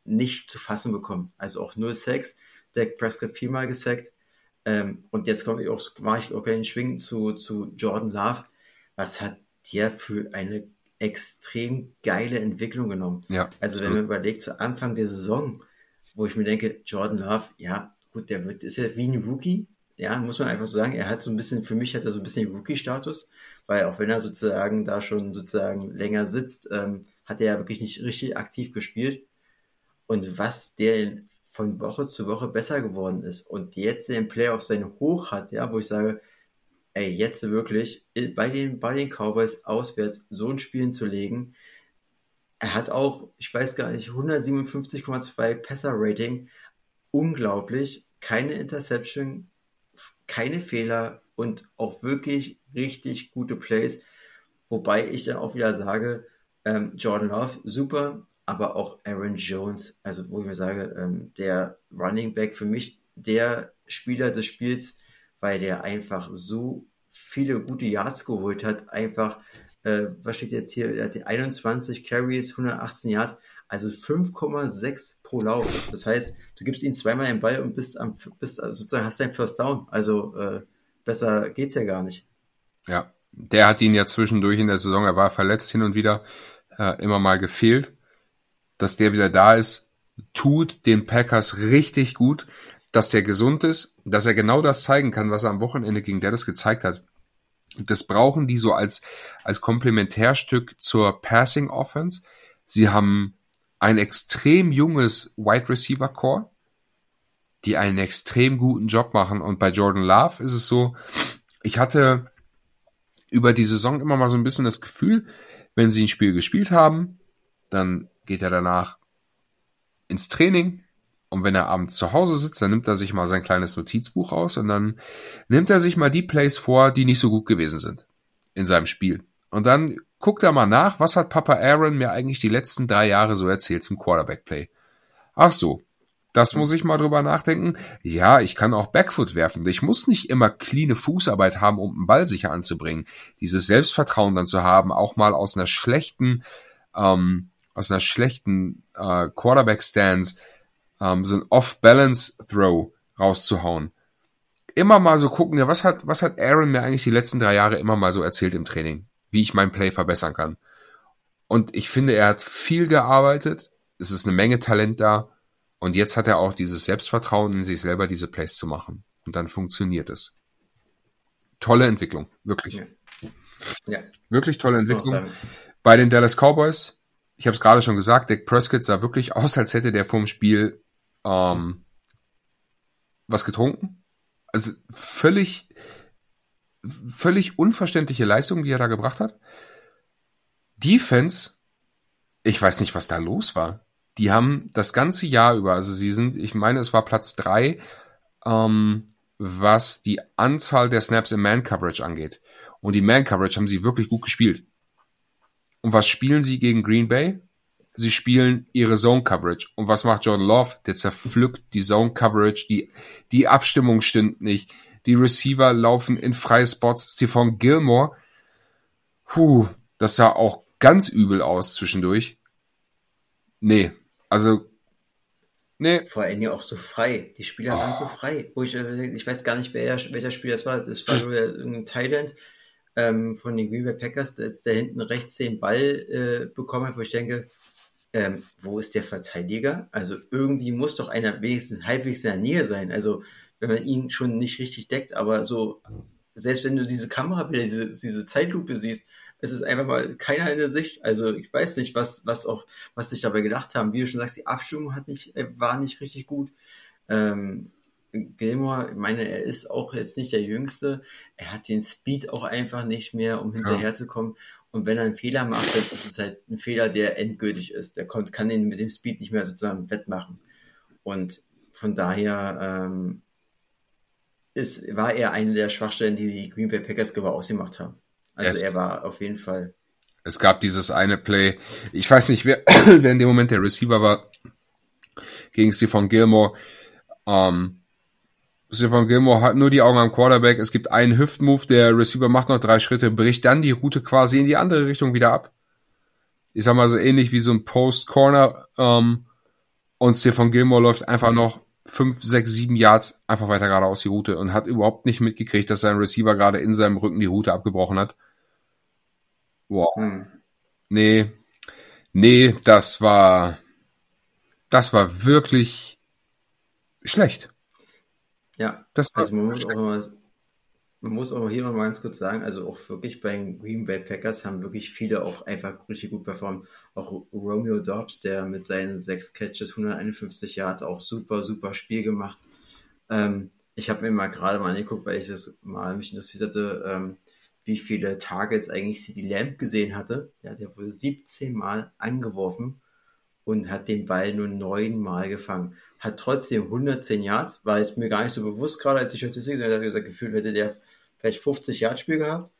nicht zu fassen bekommen. Also auch nur Sex. Dak Prescott viermal gesackt. Ähm, und jetzt komme ich auch, mache ich auch einen Schwingen zu, zu Jordan Love. Was hat der für eine extrem geile Entwicklung genommen. Ja, also wenn man überlegt, zu Anfang der Saison, wo ich mir denke, Jordan Love, ja, gut, der wird, ist ja wie ein Rookie, ja, muss man einfach so sagen, er hat so ein bisschen, für mich hat er so ein bisschen Rookie-Status, weil auch wenn er sozusagen da schon sozusagen länger sitzt, ähm, hat er ja wirklich nicht richtig aktiv gespielt. Und was der von Woche zu Woche besser geworden ist und jetzt in den Playoffs sein Hoch hat, ja, wo ich sage, ey, jetzt wirklich bei den, bei den Cowboys auswärts so ein Spiel zu legen. Er hat auch, ich weiß gar nicht, 157,2 Passer-Rating. Unglaublich. Keine Interception, keine Fehler und auch wirklich richtig gute Plays. Wobei ich dann auch wieder sage, ähm, Jordan Love, super, aber auch Aaron Jones, also wo ich mir sage, ähm, der Running Back für mich der Spieler des Spiels, weil der einfach so viele gute Yards geholt hat. Einfach, äh, was steht jetzt hier? Er hat 21 Carries, 118 Yards, also 5,6 pro Lauf. Das heißt, du gibst ihm zweimal den Ball und bist am, bist sozusagen hast dein First Down. Also äh, besser geht's ja gar nicht. Ja, der hat ihn ja zwischendurch in der Saison, er war verletzt hin und wieder, äh, immer mal gefehlt. Dass der wieder da ist, tut den Packers richtig gut dass der gesund ist, dass er genau das zeigen kann, was er am Wochenende gegen Dallas gezeigt hat. Das brauchen die so als, als Komplementärstück zur Passing Offense. Sie haben ein extrem junges Wide Receiver Core, die einen extrem guten Job machen. Und bei Jordan Love ist es so, ich hatte über die Saison immer mal so ein bisschen das Gefühl, wenn sie ein Spiel gespielt haben, dann geht er danach ins Training, und wenn er abends zu Hause sitzt, dann nimmt er sich mal sein kleines Notizbuch raus und dann nimmt er sich mal die Plays vor, die nicht so gut gewesen sind in seinem Spiel. Und dann guckt er mal nach, was hat Papa Aaron mir eigentlich die letzten drei Jahre so erzählt zum Quarterback-Play. Ach so, das muss ich mal drüber nachdenken. Ja, ich kann auch Backfoot werfen. Ich muss nicht immer cleane Fußarbeit haben, um einen Ball sicher anzubringen. Dieses Selbstvertrauen dann zu haben, auch mal aus einer schlechten, ähm, aus einer schlechten äh, Quarterback-Stance ähm, so ein Off-Balance-Throw rauszuhauen. Immer mal so gucken, ja, was hat, was hat Aaron mir eigentlich die letzten drei Jahre immer mal so erzählt im Training, wie ich mein Play verbessern kann. Und ich finde, er hat viel gearbeitet, es ist eine Menge Talent da und jetzt hat er auch dieses Selbstvertrauen in sich selber, diese Plays zu machen. Und dann funktioniert es. Tolle Entwicklung, wirklich. Ja. ja. Wirklich tolle Entwicklung. Bei den Dallas Cowboys, ich habe es gerade schon gesagt, Dick Prescott sah wirklich aus, als hätte der vorm Spiel ähm, was getrunken. Also völlig, völlig unverständliche Leistung, die er da gebracht hat. Defense ich weiß nicht, was da los war. Die haben das ganze Jahr über, also sie sind, ich meine, es war Platz drei, ähm, was die Anzahl der Snaps im Man-Coverage angeht. Und die Man-Coverage haben sie wirklich gut gespielt. Und was spielen sie gegen Green Bay? Sie spielen ihre Zone-Coverage. Und was macht Jordan Love? Der zerpflückt die Zone-Coverage, die, die Abstimmung stimmt nicht. Die Receiver laufen in freie Spots. Stephon Gilmore, puh, das sah auch ganz übel aus zwischendurch. Nee, also Nee. Vor allem ja auch so frei. Die Spieler oh. waren so frei. Wo ich, ich weiß gar nicht, wer, welcher Spieler das war. Das war nur irgendein Thailand ähm, von den Green Bay Packers, der, der hinten rechts den Ball äh, bekommen hat, wo ich denke, ähm, wo ist der Verteidiger? Also irgendwie muss doch einer wenigstens halbwegs in der Nähe sein. Also wenn man ihn schon nicht richtig deckt, aber so, selbst wenn du diese Kamerabilder, diese, diese Zeitlupe siehst, es ist einfach mal keiner in der Sicht. Also ich weiß nicht, was, was auch, was sich dabei gedacht haben. Wie du schon sagst, die Abstimmung hat nicht, äh, war nicht richtig gut. Ähm, Gilmore, ich meine, er ist auch jetzt nicht der Jüngste. Er hat den Speed auch einfach nicht mehr, um hinterherzukommen. Und wenn er einen Fehler macht, dann ist es halt ein Fehler, der endgültig ist. Der kommt, kann ihn mit dem Speed nicht mehr sozusagen wettmachen. Und von daher ähm, ist, war er eine der Schwachstellen, die die Green Bay Packers genau ausgemacht haben. Also es, er war auf jeden Fall. Es gab dieses eine Play, ich weiß nicht, wer, wer in dem Moment der Receiver war, gegen Stephon Gilmore. Ähm, Stephon Gilmore hat nur die Augen am Quarterback. Es gibt einen Hüftmove, der Receiver macht noch drei Schritte, bricht dann die Route quasi in die andere Richtung wieder ab. Ich sag mal so ähnlich wie so ein Post-Corner. Ähm, und Stephon Gilmore läuft einfach noch fünf, sechs, sieben Yards einfach weiter geradeaus die Route und hat überhaupt nicht mitgekriegt, dass sein Receiver gerade in seinem Rücken die Route abgebrochen hat. Wow. Hm. Nee. Nee, das war, das war wirklich schlecht. Ja, das also man muss, auch mal, man muss auch hier noch mal ganz kurz sagen, also auch wirklich bei den Green Bay Packers haben wirklich viele auch einfach richtig gut performt. Auch Romeo Dobbs, der mit seinen sechs Catches, 151 Yards auch super, super Spiel gemacht. Ähm, ich habe mir mal gerade mal angeguckt, weil ich das mal mich interessiert hatte, ähm, wie viele Targets eigentlich CD Lamb gesehen hatte. Ja, der wurde 17 Mal angeworfen und hat den Ball nur neun Mal gefangen hat trotzdem 110 Yards, war es mir gar nicht so bewusst, gerade als ich Statistik gesehen habe, gesagt, gefühlt hätte der vielleicht 50 Yards Spiel gehabt.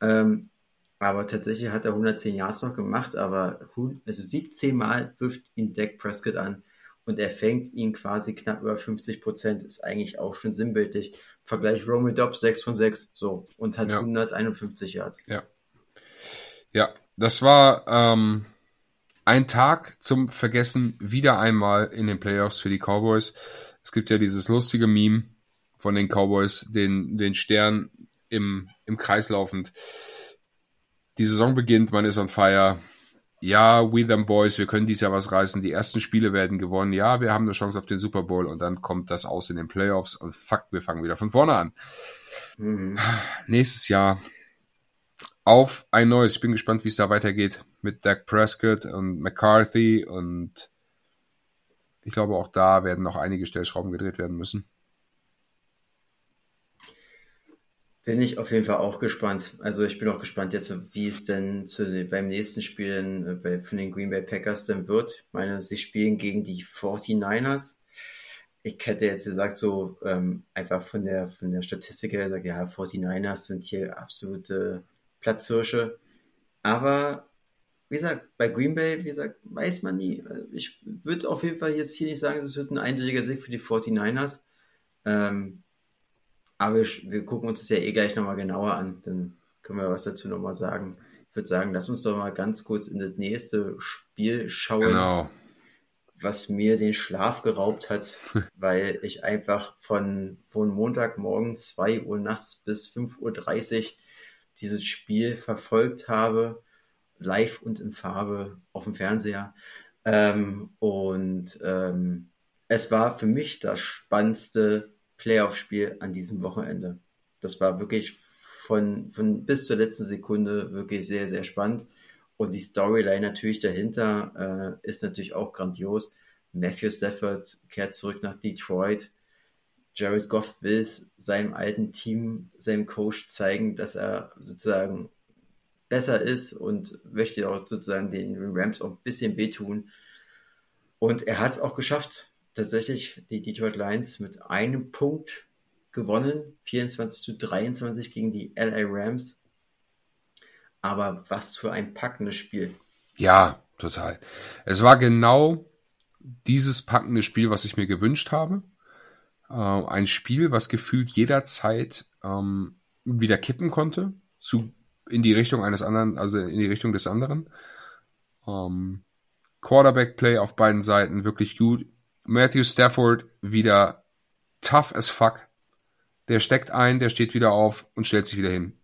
Ähm, aber tatsächlich hat er 110 Yards noch gemacht, aber also 17 Mal wirft ihn Dak Prescott an und er fängt ihn quasi knapp über 50 Prozent, ist eigentlich auch schon sinnbildlich. Vergleich Romy Dobbs 6 von 6, so, und hat ja. 151 Yards. Ja. Ja, das war, ähm, ein Tag zum Vergessen wieder einmal in den Playoffs für die Cowboys. Es gibt ja dieses lustige Meme von den Cowboys, den, den Stern im, im Kreis laufend. Die Saison beginnt, man ist on fire. Ja, we them boys, wir können dies Jahr was reißen. Die ersten Spiele werden gewonnen. Ja, wir haben eine Chance auf den Super Bowl und dann kommt das aus in den Playoffs und fuck, wir fangen wieder von vorne an. Mhm. Nächstes Jahr auf ein neues. Ich bin gespannt, wie es da weitergeht mit Dak Prescott und McCarthy und ich glaube, auch da werden noch einige Stellschrauben gedreht werden müssen. Bin ich auf jeden Fall auch gespannt. Also ich bin auch gespannt jetzt, wie es denn zu, beim nächsten Spielen äh, bei, von den Green Bay Packers denn wird. Ich meine, sie spielen gegen die 49ers. Ich hätte jetzt gesagt, so ähm, einfach von der von der Statistik her gesagt, ja, 49ers sind hier absolute Platzhirsche. Aber wie gesagt, bei Green Bay, wie gesagt, weiß man nie. Ich würde auf jeden Fall jetzt hier nicht sagen, es wird ein eindeutiger Sieg für die 49ers. Ähm, aber ich, wir gucken uns das ja eh gleich nochmal genauer an. Dann können wir was dazu nochmal sagen. Ich würde sagen, lass uns doch mal ganz kurz in das nächste Spiel schauen. Genau. Was mir den Schlaf geraubt hat, weil ich einfach von, von Montagmorgen 2 Uhr nachts bis 5.30 Uhr dieses Spiel verfolgt habe, live und in Farbe auf dem Fernseher. Ähm, und ähm, es war für mich das spannendste Playoff-Spiel an diesem Wochenende. Das war wirklich von, von bis zur letzten Sekunde wirklich sehr, sehr spannend. Und die Storyline natürlich dahinter äh, ist natürlich auch grandios. Matthew Stafford kehrt zurück nach Detroit. Jared Goff will seinem alten Team, seinem Coach zeigen, dass er sozusagen besser ist und möchte auch sozusagen den Rams auch ein bisschen wehtun. Und er hat es auch geschafft, tatsächlich die Detroit Lions mit einem Punkt gewonnen, 24 zu 23 gegen die LA Rams. Aber was für ein packendes Spiel. Ja, total. Es war genau dieses packende Spiel, was ich mir gewünscht habe. Äh, ein Spiel, was gefühlt jederzeit ähm, wieder kippen konnte, zu, in die Richtung eines anderen, also in die Richtung des anderen. Ähm, Quarterback-Play auf beiden Seiten wirklich gut. Matthew Stafford wieder tough as fuck. Der steckt ein, der steht wieder auf und stellt sich wieder hin.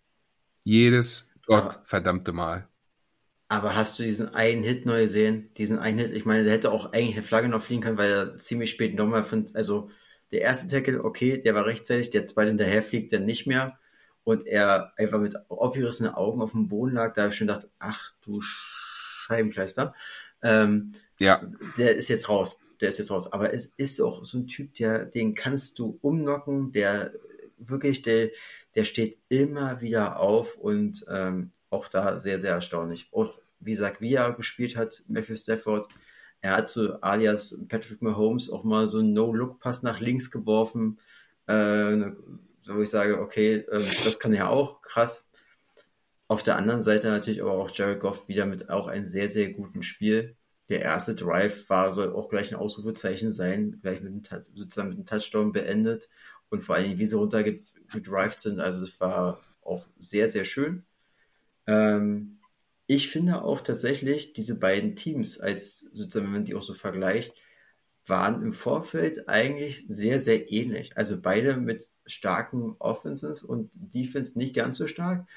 Jedes Gott verdammte Mal. Aber hast du diesen einen Hit neu gesehen? Diesen einen Hit, ich meine, der hätte auch eigentlich eine Flagge noch fliegen können, weil er ziemlich spät nochmal von, also der erste Tackle, okay, der war rechtzeitig, der zweite hinterher fliegt dann nicht mehr. Und er einfach mit aufgerissenen Augen auf dem Boden lag, da habe ich schon gedacht, ach du Scheibenkleister. Ähm, ja. Der ist jetzt raus. Der ist jetzt raus. Aber es ist auch so ein Typ, der, den kannst du umnocken, der wirklich, der, der steht immer wieder auf und ähm, auch da sehr, sehr erstaunlich. Auch wie gesagt, wie er gespielt hat, Matthew Stafford, er hat so alias Patrick Mahomes auch mal so einen No-Look-Pass nach links geworfen, äh, wo ich sage, okay, äh, das kann er auch, krass. Auf der anderen Seite natürlich aber auch Jared Goff wieder mit auch einem sehr, sehr guten Spiel. Der erste Drive war, soll auch gleich ein Ausrufezeichen sein, gleich mit einem, sozusagen mit einem Touchdown beendet und vor allem, wie sie runtergedrived sind. Also es war auch sehr, sehr schön. Ähm, ich finde auch tatsächlich, diese beiden Teams, als sozusagen, wenn man die auch so vergleicht, waren im Vorfeld eigentlich sehr, sehr ähnlich. Also beide mit starken Offenses und Defense nicht ganz so stark.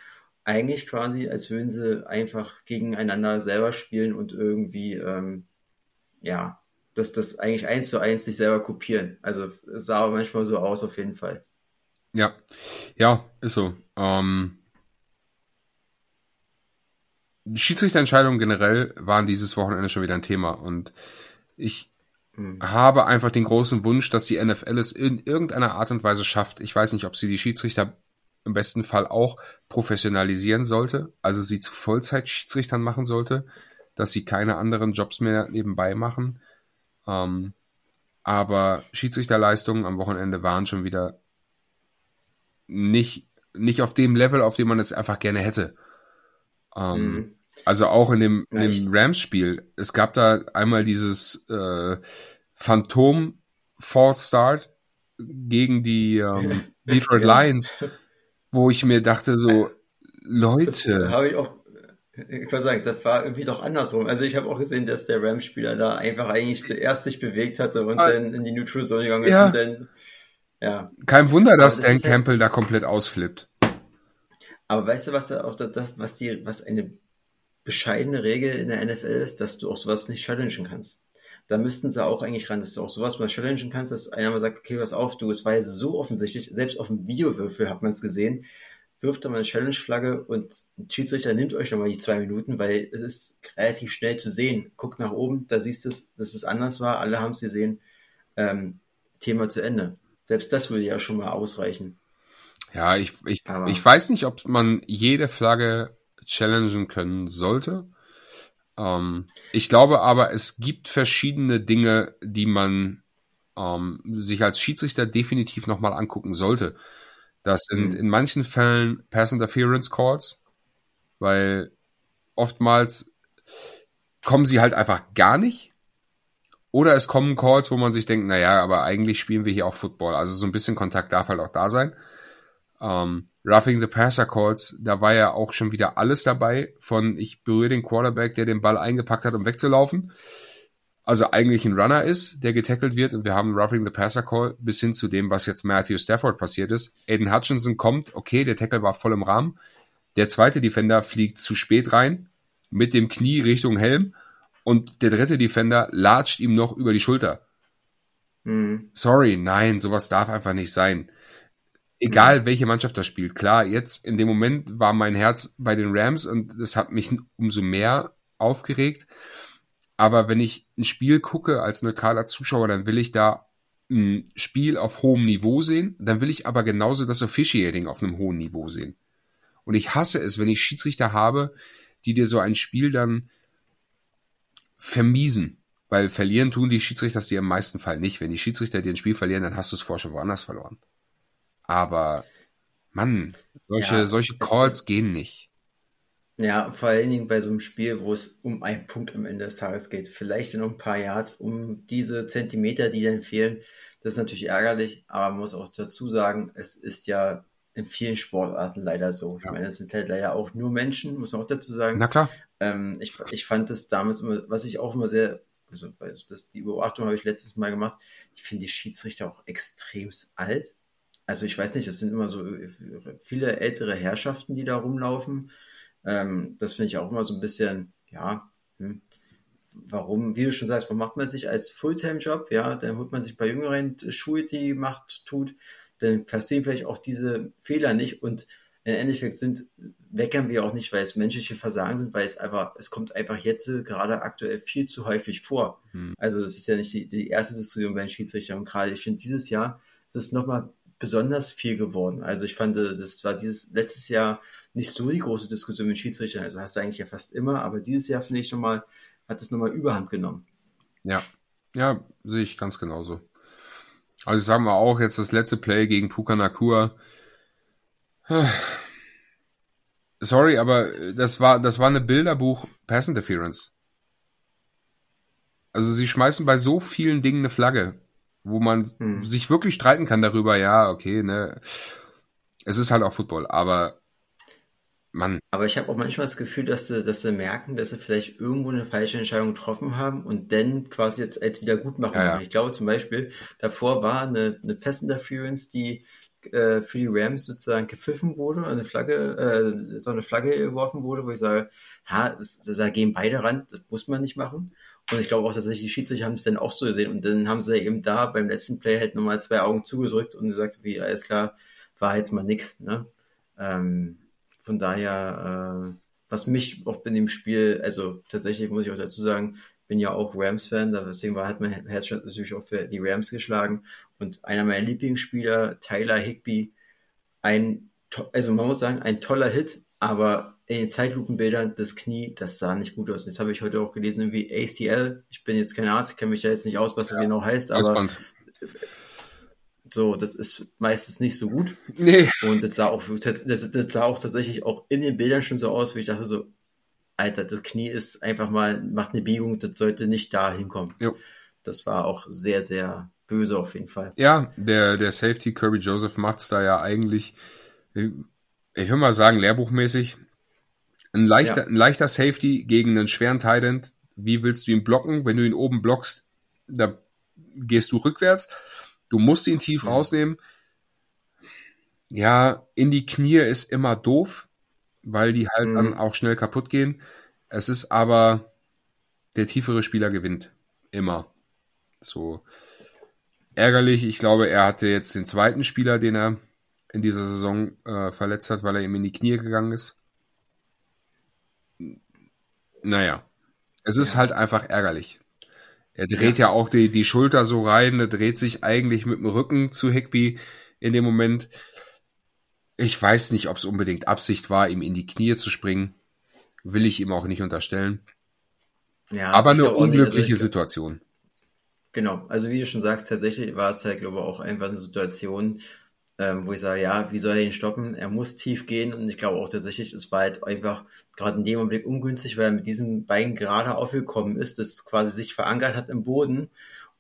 Eigentlich quasi, als würden sie einfach gegeneinander selber spielen und irgendwie, ähm, ja, dass das eigentlich eins zu eins sich selber kopieren. Also es sah manchmal so aus, auf jeden Fall. Ja, ja, ist so. Ähm, Schiedsrichterentscheidungen generell waren dieses Wochenende schon wieder ein Thema und ich mhm. habe einfach den großen Wunsch, dass die NFL es in irgendeiner Art und Weise schafft. Ich weiß nicht, ob sie die Schiedsrichter im besten Fall auch professionalisieren sollte, also sie zu Vollzeit-Schiedsrichtern machen sollte, dass sie keine anderen Jobs mehr nebenbei machen. Ähm, aber Schiedsrichterleistungen am Wochenende waren schon wieder nicht, nicht auf dem Level, auf dem man es einfach gerne hätte. Ähm, mhm. Also auch in dem, in dem Rams-Spiel. Es gab da einmal dieses äh, Phantom False Start gegen die ähm, Detroit. Lions, wo ich mir dachte so, Leute. Habe ich auch, ich kann sagen, das war irgendwie doch andersrum. Also ich habe auch gesehen, dass der Rams-Spieler da einfach eigentlich zuerst sich bewegt hatte und ah, dann in die Neutral Zone gegangen ist ja. und dann, ja. Kein Wunder, dass Dan Campbell da komplett ausflippt. Aber weißt du, was da auch das, was die, was eine bescheidene Regel in der NFL ist, dass du auch sowas nicht challengen kannst. Da müssten sie auch eigentlich ran, dass du auch sowas mal challengen kannst, dass einer mal sagt, okay, was auf, du, es war ja so offensichtlich, selbst auf dem Videowürfel hat man es gesehen, wirft da mal eine Challenge-Flagge und ein Schiedsrichter nimmt euch nochmal die zwei Minuten, weil es ist relativ schnell zu sehen. Guckt nach oben, da siehst du, dass es anders war, alle haben es gesehen. Ähm, Thema zu Ende. Selbst das würde ja schon mal ausreichen. Ja, ich, ich, ich weiß nicht, ob man jede Flagge challengen können sollte. Ähm, ich glaube aber, es gibt verschiedene Dinge, die man ähm, sich als Schiedsrichter definitiv nochmal angucken sollte. Das sind mhm. in manchen Fällen Pass Interference Calls, weil oftmals kommen sie halt einfach gar nicht. Oder es kommen Calls, wo man sich denkt, naja, aber eigentlich spielen wir hier auch Football. Also so ein bisschen Kontakt darf halt auch da sein. Ähm, Roughing the Passer Calls, da war ja auch schon wieder alles dabei, von ich berühre den Quarterback, der den Ball eingepackt hat, um wegzulaufen. Also eigentlich ein Runner ist, der getackelt wird und wir haben Roughing the Passer Call bis hin zu dem, was jetzt Matthew Stafford passiert ist. Aiden Hutchinson kommt, okay, der Tackle war voll im Rahmen. Der zweite Defender fliegt zu spät rein, mit dem Knie Richtung Helm und der dritte Defender latscht ihm noch über die Schulter. Mhm. Sorry, nein, sowas darf einfach nicht sein egal mhm. welche Mannschaft das spielt. Klar, jetzt in dem Moment war mein Herz bei den Rams und das hat mich umso mehr aufgeregt. Aber wenn ich ein Spiel gucke als neutraler Zuschauer, dann will ich da ein Spiel auf hohem Niveau sehen. Dann will ich aber genauso das Officiating auf einem hohen Niveau sehen. Und ich hasse es, wenn ich Schiedsrichter habe, die dir so ein Spiel dann vermiesen. Weil verlieren tun die Schiedsrichter das dir im meisten Fall nicht. Wenn die Schiedsrichter dir ein Spiel verlieren, dann hast du es vorher schon woanders verloren. Aber, Mann, solche, ja, solche Calls gehen nicht. Ja, vor allen Dingen bei so einem Spiel, wo es um einen Punkt am Ende des Tages geht. Vielleicht in ein paar Yards, um diese Zentimeter, die dann fehlen. Das ist natürlich ärgerlich, aber man muss auch dazu sagen, es ist ja in vielen Sportarten leider so. Ja. Ich meine, es sind halt leider auch nur Menschen, muss man auch dazu sagen. Na klar. Ähm, ich, ich fand es damals immer, was ich auch immer sehr, also das, die Beobachtung habe ich letztes Mal gemacht, ich finde die Schiedsrichter auch extrem alt. Also ich weiß nicht, es sind immer so viele ältere Herrschaften, die da rumlaufen. Ähm, das finde ich auch immer so ein bisschen, ja, hm, warum, wie du schon sagst, warum macht man sich als Fulltime-Job? Ja, dann holt man sich bei Jüngeren Schuhe, die macht, tut, dann verstehen vielleicht auch diese Fehler nicht und im Endeffekt sind, weckern wir auch nicht, weil es menschliche Versagen sind, weil es einfach, es kommt einfach jetzt gerade aktuell viel zu häufig vor. Hm. Also das ist ja nicht die, die erste Diskussion bei den Schiedsrichtern und gerade ich finde dieses Jahr ist es nochmal besonders viel geworden. Also ich fand, das war dieses letztes Jahr nicht so die große Diskussion mit Schiedsrichtern. Also hast du eigentlich ja fast immer, aber dieses Jahr finde ich nochmal, hat es nochmal Überhand genommen. Ja, ja, sehe ich ganz genauso. Also ich sage mal auch jetzt das letzte Play gegen Puka Nakua. Sorry, aber das war, das war eine Bilderbuch Pass Interference. Also sie schmeißen bei so vielen Dingen eine Flagge, wo man hm. sich wirklich streiten kann darüber, ja, okay, ne. Es ist halt auch Football, aber Mann. Aber ich habe auch manchmal das Gefühl, dass sie, dass sie merken, dass sie vielleicht irgendwo eine falsche Entscheidung getroffen haben und dann quasi jetzt als Wiedergutmachung ja, ja. Ich glaube zum Beispiel, davor war eine, eine Pass Interference, die äh, für die Rams sozusagen gepfiffen wurde, eine Flagge, äh, so eine Flagge geworfen wurde, wo ich sage, ha, das, da gehen beide ran, das muss man nicht machen. Und ich glaube auch tatsächlich, die Schiedsrichter haben es dann auch so gesehen. Und dann haben sie eben da beim letzten Play halt nochmal zwei Augen zugedrückt und gesagt, wie, alles klar, war jetzt mal nix, ne? Ähm, von daher, äh, was mich auch in dem Spiel, also tatsächlich muss ich auch dazu sagen, bin ja auch Rams-Fan, deswegen war halt mein Herz natürlich auch für die Rams geschlagen. Und einer meiner Lieblingsspieler, Tyler Higby, ein, also man muss sagen, ein toller Hit, aber in den Zeitlupenbildern das Knie, das sah nicht gut aus. Jetzt habe ich heute auch gelesen, wie ACL. Ich bin jetzt kein Arzt, kenne mich da jetzt nicht aus, was das ja, genau heißt, aber so, das ist meistens nicht so gut. Nee. Und das sah auch, das, das sah auch tatsächlich auch in den Bildern schon so aus, wie ich dachte so, Alter, das Knie ist einfach mal, macht eine Biegung, das sollte nicht da hinkommen. Jo. Das war auch sehr, sehr böse auf jeden Fall. Ja, der, der Safety Kirby Joseph macht es da ja eigentlich, ich würde mal sagen, lehrbuchmäßig. Ein leichter, ja. ein leichter Safety gegen einen schweren Tight Wie willst du ihn blocken? Wenn du ihn oben blockst, da gehst du rückwärts. Du musst ihn tief rausnehmen. Ja, in die Knie ist immer doof, weil die halt mhm. dann auch schnell kaputt gehen. Es ist aber der tiefere Spieler gewinnt. Immer. So ärgerlich. Ich glaube, er hatte jetzt den zweiten Spieler, den er in dieser Saison äh, verletzt hat, weil er ihm in die Knie gegangen ist. Naja, es ist ja. halt einfach ärgerlich. Er dreht ja, ja auch die, die Schulter so rein, er dreht sich eigentlich mit dem Rücken zu Higby in dem Moment. Ich weiß nicht, ob es unbedingt Absicht war, ihm in die Knie zu springen. Will ich ihm auch nicht unterstellen. Ja, Aber eine unglückliche nicht, Situation. Genau, also wie du schon sagst, tatsächlich war es halt, glaube ich, auch einfach eine Situation, ähm, wo ich sage, ja, wie soll er ihn stoppen? Er muss tief gehen und ich glaube auch tatsächlich, es war halt einfach gerade in dem Augenblick ungünstig, weil er mit diesem Bein gerade aufgekommen ist, das quasi sich verankert hat im Boden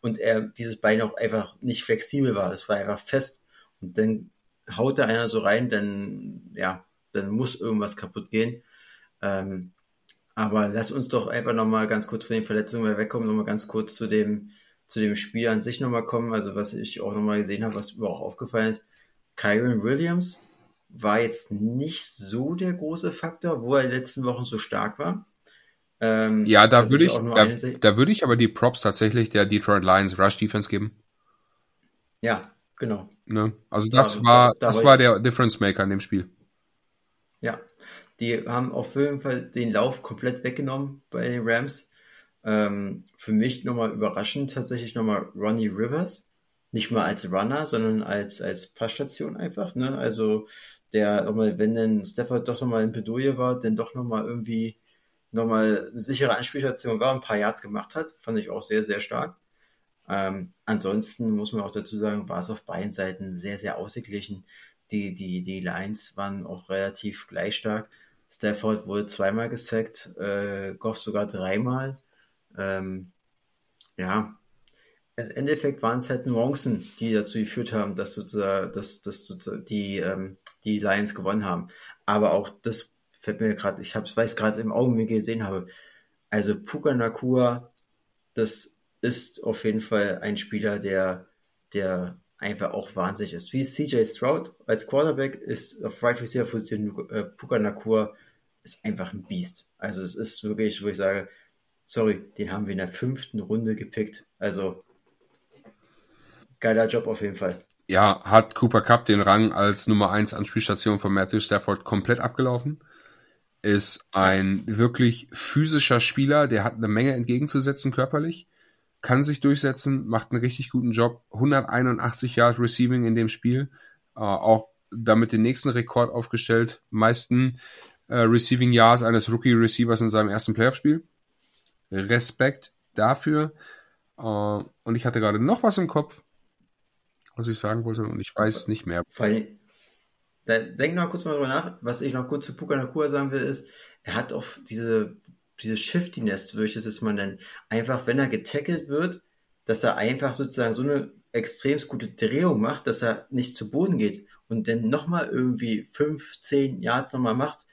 und er dieses Bein auch einfach nicht flexibel war. Es war einfach fest und dann haut da einer so rein, dann ja, dann muss irgendwas kaputt gehen. Ähm, aber lass uns doch einfach nochmal ganz kurz von den Verletzungen wegkommen, nochmal ganz kurz zu dem, zu dem Spiel an sich nochmal kommen. Also was ich auch nochmal gesehen habe, was mir auch aufgefallen ist, Kyron Williams war jetzt nicht so der große Faktor, wo er in den letzten Wochen so stark war. Ähm, ja, da würde ich, da, da würde ich aber die Props tatsächlich der Detroit Lions Rush Defense geben. Ja, genau. Ne? Also das da, war, da, das war der Difference Maker in dem Spiel. Ja, die haben auf jeden Fall den Lauf komplett weggenommen bei den Rams. Ähm, für mich nochmal überraschend tatsächlich nochmal Ronnie Rivers nicht mal als Runner, sondern als, als Passstation einfach. Ne? Also der, wenn denn Stafford doch nochmal in Bedoye war, dann doch nochmal irgendwie nochmal eine sichere Anspielstation war, ein paar Yards gemacht hat, fand ich auch sehr, sehr stark. Ähm, ansonsten muss man auch dazu sagen, war es auf beiden Seiten sehr, sehr ausgeglichen. Die, die, die Lines waren auch relativ gleich stark. Stafford wurde zweimal gesackt, äh, Goff sogar dreimal. Ähm, ja, im Endeffekt waren es halt Nuancen, die dazu geführt haben, dass sozusagen, dass, dass sozusagen die, ähm, die Lions gewonnen haben. Aber auch das fällt mir gerade, ich hab's, weiß gerade im Augenblick gesehen habe. Also Puka Nakua, das ist auf jeden Fall ein Spieler, der, der einfach auch wahnsinnig ist. Wie CJ Stroud als Quarterback ist auf Right Receiver Position äh, Puka Nakua ist einfach ein Biest. Also es ist wirklich, wo ich sage, sorry, den haben wir in der fünften Runde gepickt. Also geiler Job auf jeden Fall. Ja, hat Cooper Cup den Rang als Nummer 1 Anspielstation von Matthew Stafford komplett abgelaufen. Ist ein wirklich physischer Spieler, der hat eine Menge entgegenzusetzen körperlich, kann sich durchsetzen, macht einen richtig guten Job. 181 Yard Receiving in dem Spiel, äh, auch damit den nächsten Rekord aufgestellt. Meisten äh, Receiving Yards eines Rookie Receivers in seinem ersten Playoff-Spiel. Respekt dafür. Äh, und ich hatte gerade noch was im Kopf was ich sagen wollte und ich weiß nicht mehr. Vor allem, da, denk noch kurz mal drüber nach. Was ich noch kurz zu Puka Nakua sagen will, ist, er hat auch diese, diese Shiftiness, würde ich das jetzt mal nennen. Einfach, wenn er getackelt wird, dass er einfach sozusagen so eine extrem gute Drehung macht, dass er nicht zu Boden geht und dann nochmal irgendwie fünf, zehn Yards nochmal macht,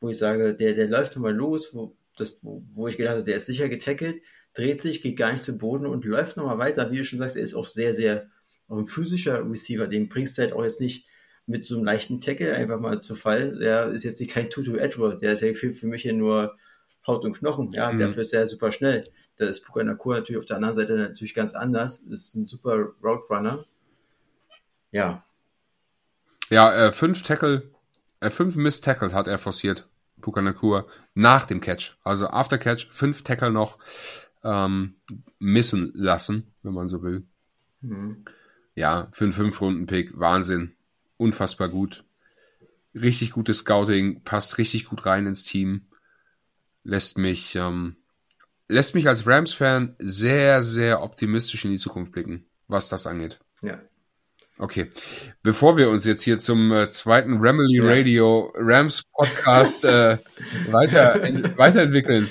wo ich sage, der, der läuft nochmal los, wo, das, wo, wo ich gedacht habe, der ist sicher getackelt, dreht sich, geht gar nicht zu Boden und läuft nochmal weiter. Wie du schon sagst, er ist auch sehr, sehr auch ein physischer Receiver, den bringst du halt auch jetzt nicht mit so einem leichten Tackle einfach mal zu Fall. Der ist jetzt nicht kein Tutu Edward, der ist ja für, für mich ja nur Haut und Knochen, ja, mhm. dafür ist er super schnell. Da ist Puka Nakur natürlich auf der anderen Seite natürlich ganz anders, ist ein super Route Runner. Ja. Ja, äh, fünf Tackle, äh, fünf Miss Tackle hat er forciert, Puka Nakur, nach dem Catch. Also after Catch, fünf Tackle noch ähm, missen lassen, wenn man so will. Mhm ja, für einen Fünf-Runden-Pick, Wahnsinn. Unfassbar gut. Richtig gutes Scouting, passt richtig gut rein ins Team. Lässt mich, ähm, lässt mich als Rams-Fan sehr, sehr optimistisch in die Zukunft blicken, was das angeht. Ja. Okay. Bevor wir uns jetzt hier zum äh, zweiten Ramily ja. Radio Rams Podcast äh, weiter, weiterentwickeln,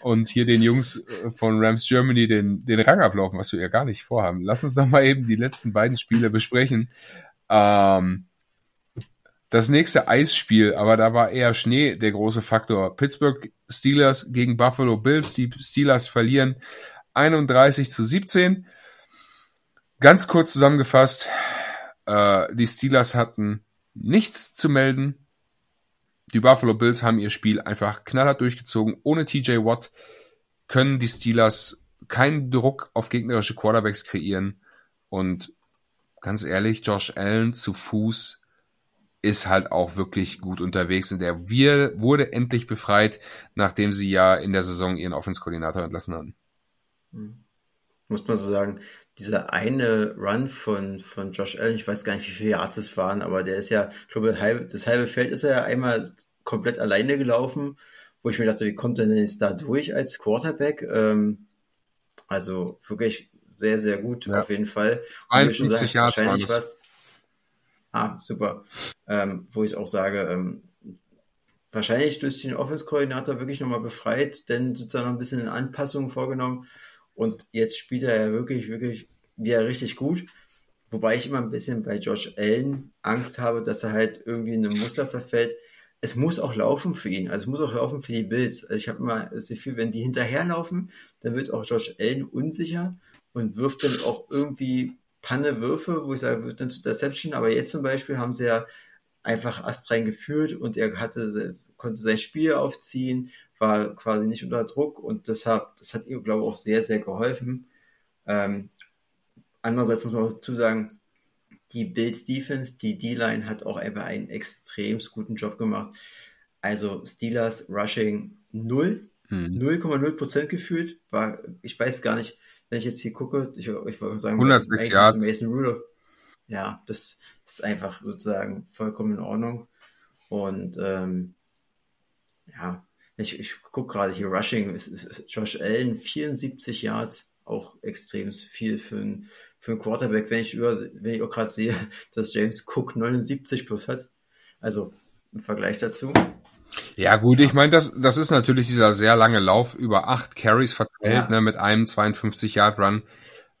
und hier den Jungs äh, von Rams Germany den, den Rang ablaufen, was wir ja gar nicht vorhaben. Lass uns doch mal eben die letzten beiden Spiele besprechen. Ähm, das nächste Eisspiel, aber da war eher Schnee der große Faktor. Pittsburgh Steelers gegen Buffalo Bills. Die Steelers verlieren 31 zu 17. Ganz kurz zusammengefasst, äh, die Steelers hatten nichts zu melden die Buffalo Bills haben ihr Spiel einfach knallhart durchgezogen. Ohne TJ Watt können die Steelers keinen Druck auf gegnerische Quarterbacks kreieren. Und ganz ehrlich, Josh Allen zu Fuß ist halt auch wirklich gut unterwegs. Und er wurde endlich befreit, nachdem sie ja in der Saison ihren Offense-Koordinator entlassen hatten. Hm. Muss man so sagen, dieser eine Run von, von Josh Allen, ich weiß gar nicht, wie viele Yards es waren, aber der ist ja, ich glaube, das halbe Feld ist er ja einmal komplett alleine gelaufen, wo ich mir dachte, wie kommt er denn jetzt da durch als Quarterback? Ähm, also wirklich sehr, sehr gut ja. auf jeden Fall. 51 Yards wahrscheinlich was. Ah, super. Ähm, wo ich auch sage, ähm, wahrscheinlich durch den Offense-Koordinator wirklich nochmal befreit, denn sozusagen noch ein bisschen Anpassungen vorgenommen. Und jetzt spielt er ja wirklich, wirklich wieder richtig gut. Wobei ich immer ein bisschen bei Josh Allen Angst habe, dass er halt irgendwie in ein Muster verfällt. Es muss auch laufen für ihn. Also es muss auch laufen für die Bills. Also ich habe immer das Gefühl, wenn die hinterherlaufen, dann wird auch Josh Allen unsicher und wirft dann auch irgendwie Panne-Würfe, wo ich sage, wird dann zu Deception. Aber jetzt zum Beispiel haben sie ja einfach astrein geführt und er hatte, konnte sein Spiel aufziehen, war quasi nicht unter Druck und deshalb, das hat ihm, glaube ich, auch sehr, sehr geholfen. Ähm, andererseits muss man auch dazu sagen, die Bills Defense, die D-Line hat auch einfach einen extrem guten Job gemacht. Also Steelers Rushing 0, mhm. 0,0 Prozent gefühlt, war, ich weiß gar nicht, wenn ich jetzt hier gucke, ich, ich würde sagen, 106 Yards. Mason Rudolph, ja, das ist einfach sozusagen vollkommen in Ordnung. Und ähm, ja, ich, ich gucke gerade hier Rushing, Josh Allen 74 Yards, auch extrem viel für ein für einen Quarterback, wenn ich über, wenn ich auch gerade sehe, dass James Cook 79 plus hat. Also im Vergleich dazu. Ja, gut, ich meine, das, das ist natürlich dieser sehr lange Lauf über acht Carries verteilt, ja. ne, mit einem 52 Yard Run.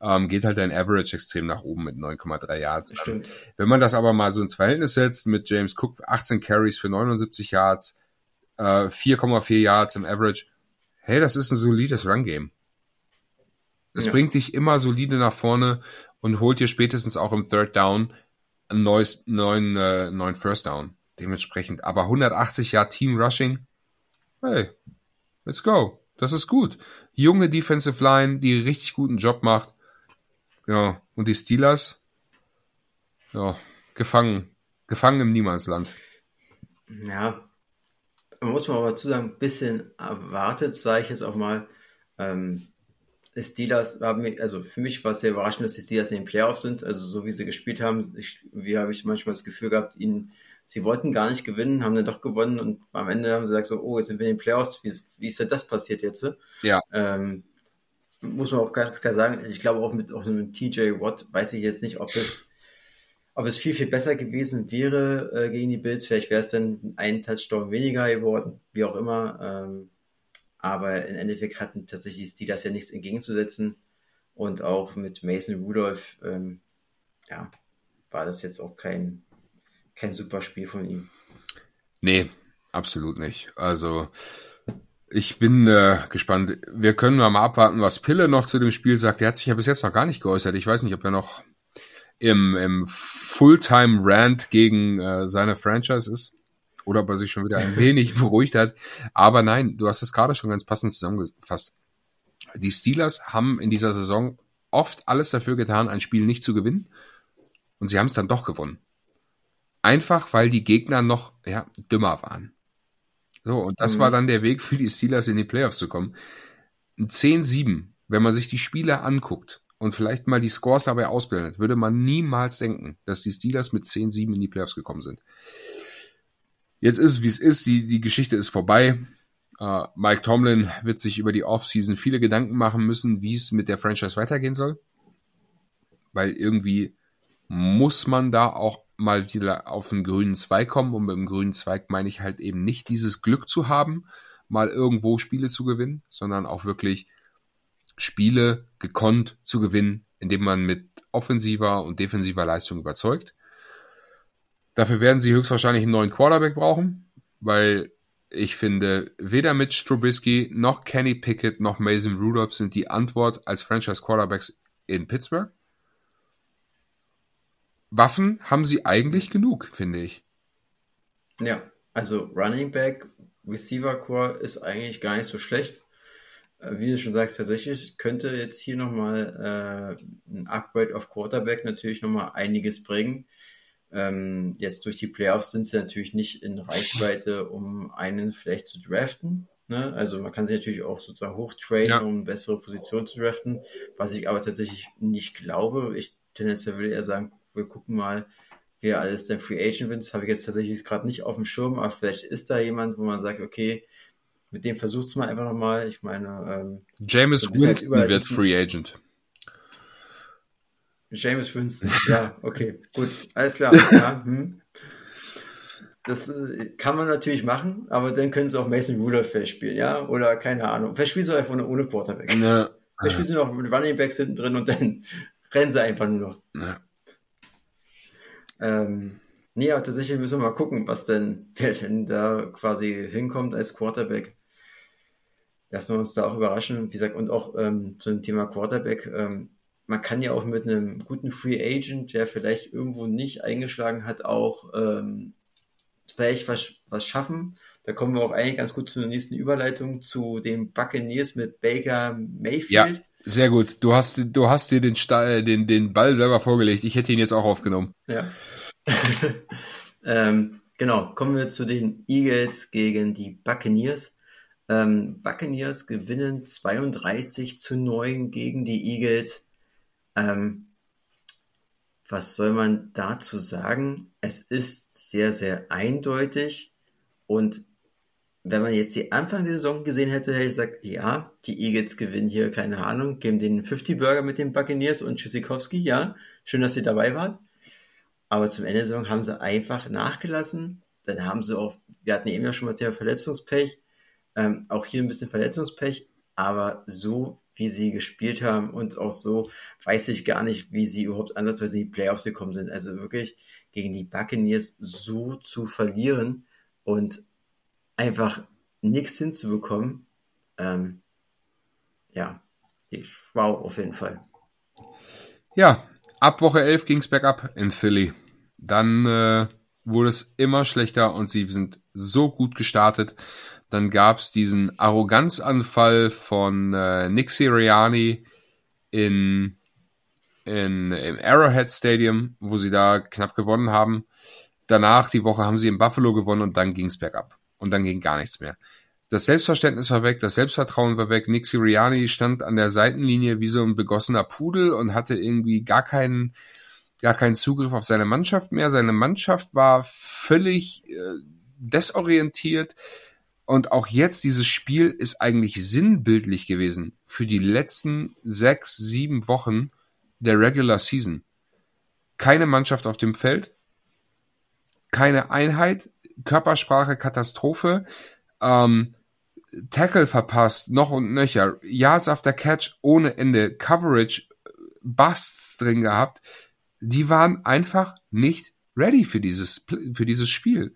Ähm, geht halt dein Average extrem nach oben mit 9,3 Yards. Stimmt. Wenn man das aber mal so ins Verhältnis setzt mit James Cook 18 Carries für 79 Yards, äh, 4,4 Yards im Average, hey, das ist ein solides Run Game. Es ja. bringt dich immer solide nach vorne und holt dir spätestens auch im Third Down einen neues, neuen, äh, neuen First Down. Dementsprechend. Aber 180 Jahr Team Rushing, hey, let's go. Das ist gut. Junge Defensive Line, die richtig guten Job macht. Ja, und die Steelers, ja, gefangen. Gefangen im Niemandsland. Ja, muss man aber zu sagen, ein bisschen erwartet, sage ich jetzt auch mal. Ähm, die Steelers haben, also für mich war es sehr überraschend, dass die Steelers in den Playoffs sind. Also so wie sie gespielt haben, ich, wie habe ich manchmal das Gefühl gehabt, ihnen, sie wollten gar nicht gewinnen, haben dann doch gewonnen und am Ende haben sie gesagt so, oh, jetzt sind wir in den Playoffs, wie, wie ist denn das passiert jetzt? Ja. Ähm, muss man auch ganz klar sagen, ich glaube auch mit, auch mit TJ Watt weiß ich jetzt nicht, ob es, ob es viel, viel besser gewesen wäre äh, gegen die Bills. Vielleicht wäre es dann ein Touchdown weniger geworden, wie auch immer. Ähm, aber im Endeffekt hatten tatsächlich die Steelers ja nichts entgegenzusetzen. Und auch mit Mason Rudolph, ähm, ja, war das jetzt auch kein, kein super Spiel von ihm. Nee, absolut nicht. Also, ich bin äh, gespannt. Wir können mal abwarten, was Pille noch zu dem Spiel sagt. Der hat sich ja bis jetzt noch gar nicht geäußert. Ich weiß nicht, ob er noch im, im Fulltime-Rant gegen äh, seine Franchise ist oder ob er sich schon wieder ein wenig beruhigt hat. Aber nein, du hast es gerade schon ganz passend zusammengefasst. Die Steelers haben in dieser Saison oft alles dafür getan, ein Spiel nicht zu gewinnen. Und sie haben es dann doch gewonnen. Einfach, weil die Gegner noch ja, dümmer waren. So, und das mhm. war dann der Weg für die Steelers in die Playoffs zu kommen. Ein 10-7, wenn man sich die Spiele anguckt und vielleicht mal die Scores dabei ausblendet, würde man niemals denken, dass die Steelers mit 10-7 in die Playoffs gekommen sind. Jetzt ist, wie es ist, die, die Geschichte ist vorbei. Uh, Mike Tomlin wird sich über die Offseason viele Gedanken machen müssen, wie es mit der Franchise weitergehen soll. Weil irgendwie muss man da auch mal wieder auf einen grünen Zweig kommen. Und dem grünen Zweig meine ich halt eben nicht dieses Glück zu haben, mal irgendwo Spiele zu gewinnen, sondern auch wirklich Spiele gekonnt zu gewinnen, indem man mit offensiver und defensiver Leistung überzeugt. Dafür werden sie höchstwahrscheinlich einen neuen Quarterback brauchen, weil ich finde, weder Mitch Trubisky noch Kenny Pickett noch Mason Rudolph sind die Antwort als Franchise Quarterbacks in Pittsburgh. Waffen haben sie eigentlich genug, finde ich. Ja, also Running Back, Receiver Core ist eigentlich gar nicht so schlecht. Äh, wie du schon sagst, tatsächlich könnte jetzt hier nochmal äh, ein Upgrade auf Quarterback natürlich nochmal einiges bringen. Ähm, jetzt durch die Playoffs sind sie natürlich nicht in Reichweite, um einen vielleicht zu draften. Ne? Also man kann sich natürlich auch sozusagen hochtrainen, ja. um eine bessere Position zu draften, was ich aber tatsächlich nicht glaube. Ich tendenziell will eher sagen, wir gucken mal, wer alles der Free Agent wird. Das habe ich jetzt tatsächlich gerade nicht auf dem Schirm, aber vielleicht ist da jemand, wo man sagt, okay, mit dem versucht es mal einfach nochmal. Ich meine, ähm, James halt Winston halt wird Free Agent. James Winston, ja, okay, gut, alles klar. Ja, hm. Das äh, kann man natürlich machen, aber dann können sie auch Mason Rudolph spielen, ja, oder keine Ahnung. Vielleicht spielen sie einfach nur ohne Quarterback. Ja. Vielleicht spielen sie noch mit Running Backs hinten drin und dann rennen sie einfach nur noch. Ja. Ähm, nee, aber tatsächlich müssen wir mal gucken, was denn, wer denn da quasi hinkommt als Quarterback. Lassen wir uns da auch überraschen. Wie gesagt, und auch ähm, zum Thema Quarterback, ähm, man kann ja auch mit einem guten Free Agent, der vielleicht irgendwo nicht eingeschlagen hat, auch ähm, vielleicht was, was schaffen. Da kommen wir auch eigentlich ganz gut zu der nächsten Überleitung zu den Buccaneers mit Baker Mayfield. Ja, sehr gut. Du hast, du hast dir den, Stall, den, den Ball selber vorgelegt. Ich hätte ihn jetzt auch aufgenommen. Ja. ähm, genau, kommen wir zu den Eagles gegen die Buccaneers. Ähm, Buccaneers gewinnen 32 zu 9 gegen die Eagles. Ähm, was soll man dazu sagen? Es ist sehr, sehr eindeutig. Und wenn man jetzt die Anfang der Saison gesehen hätte, hätte ich gesagt, ja, die Eagles gewinnen hier, keine Ahnung, geben den 50 Burger mit den Buccaneers und Tschüssikowski, ja, schön, dass ihr dabei wart. Aber zum Ende der Saison haben sie einfach nachgelassen. Dann haben sie auch, wir hatten eben ja schon mal Thema Verletzungspech, ähm, auch hier ein bisschen Verletzungspech, aber so wie sie gespielt haben und auch so weiß ich gar nicht, wie sie überhaupt ansatzweise in die Playoffs gekommen sind. Also wirklich gegen die Buccaneers so zu verlieren und einfach nichts hinzubekommen, ähm, ja, wow, auf jeden Fall. Ja, ab Woche 11 ging es bergab in Philly. Dann äh, wurde es immer schlechter und sie sind so gut gestartet. Dann gab es diesen Arroganzanfall von äh, Nick Sirianni in, in, im Arrowhead Stadium, wo sie da knapp gewonnen haben. Danach, die Woche, haben sie in Buffalo gewonnen und dann ging es bergab. Und dann ging gar nichts mehr. Das Selbstverständnis war weg, das Selbstvertrauen war weg. Nick Sirianni stand an der Seitenlinie wie so ein begossener Pudel und hatte irgendwie gar keinen, gar keinen Zugriff auf seine Mannschaft mehr. Seine Mannschaft war völlig äh, desorientiert. Und auch jetzt, dieses Spiel ist eigentlich sinnbildlich gewesen für die letzten sechs, sieben Wochen der Regular Season. Keine Mannschaft auf dem Feld, keine Einheit, Körpersprache Katastrophe, ähm, Tackle verpasst, noch und nöcher, Yards after Catch ohne Ende, Coverage, Busts drin gehabt. Die waren einfach nicht ready für dieses, für dieses Spiel.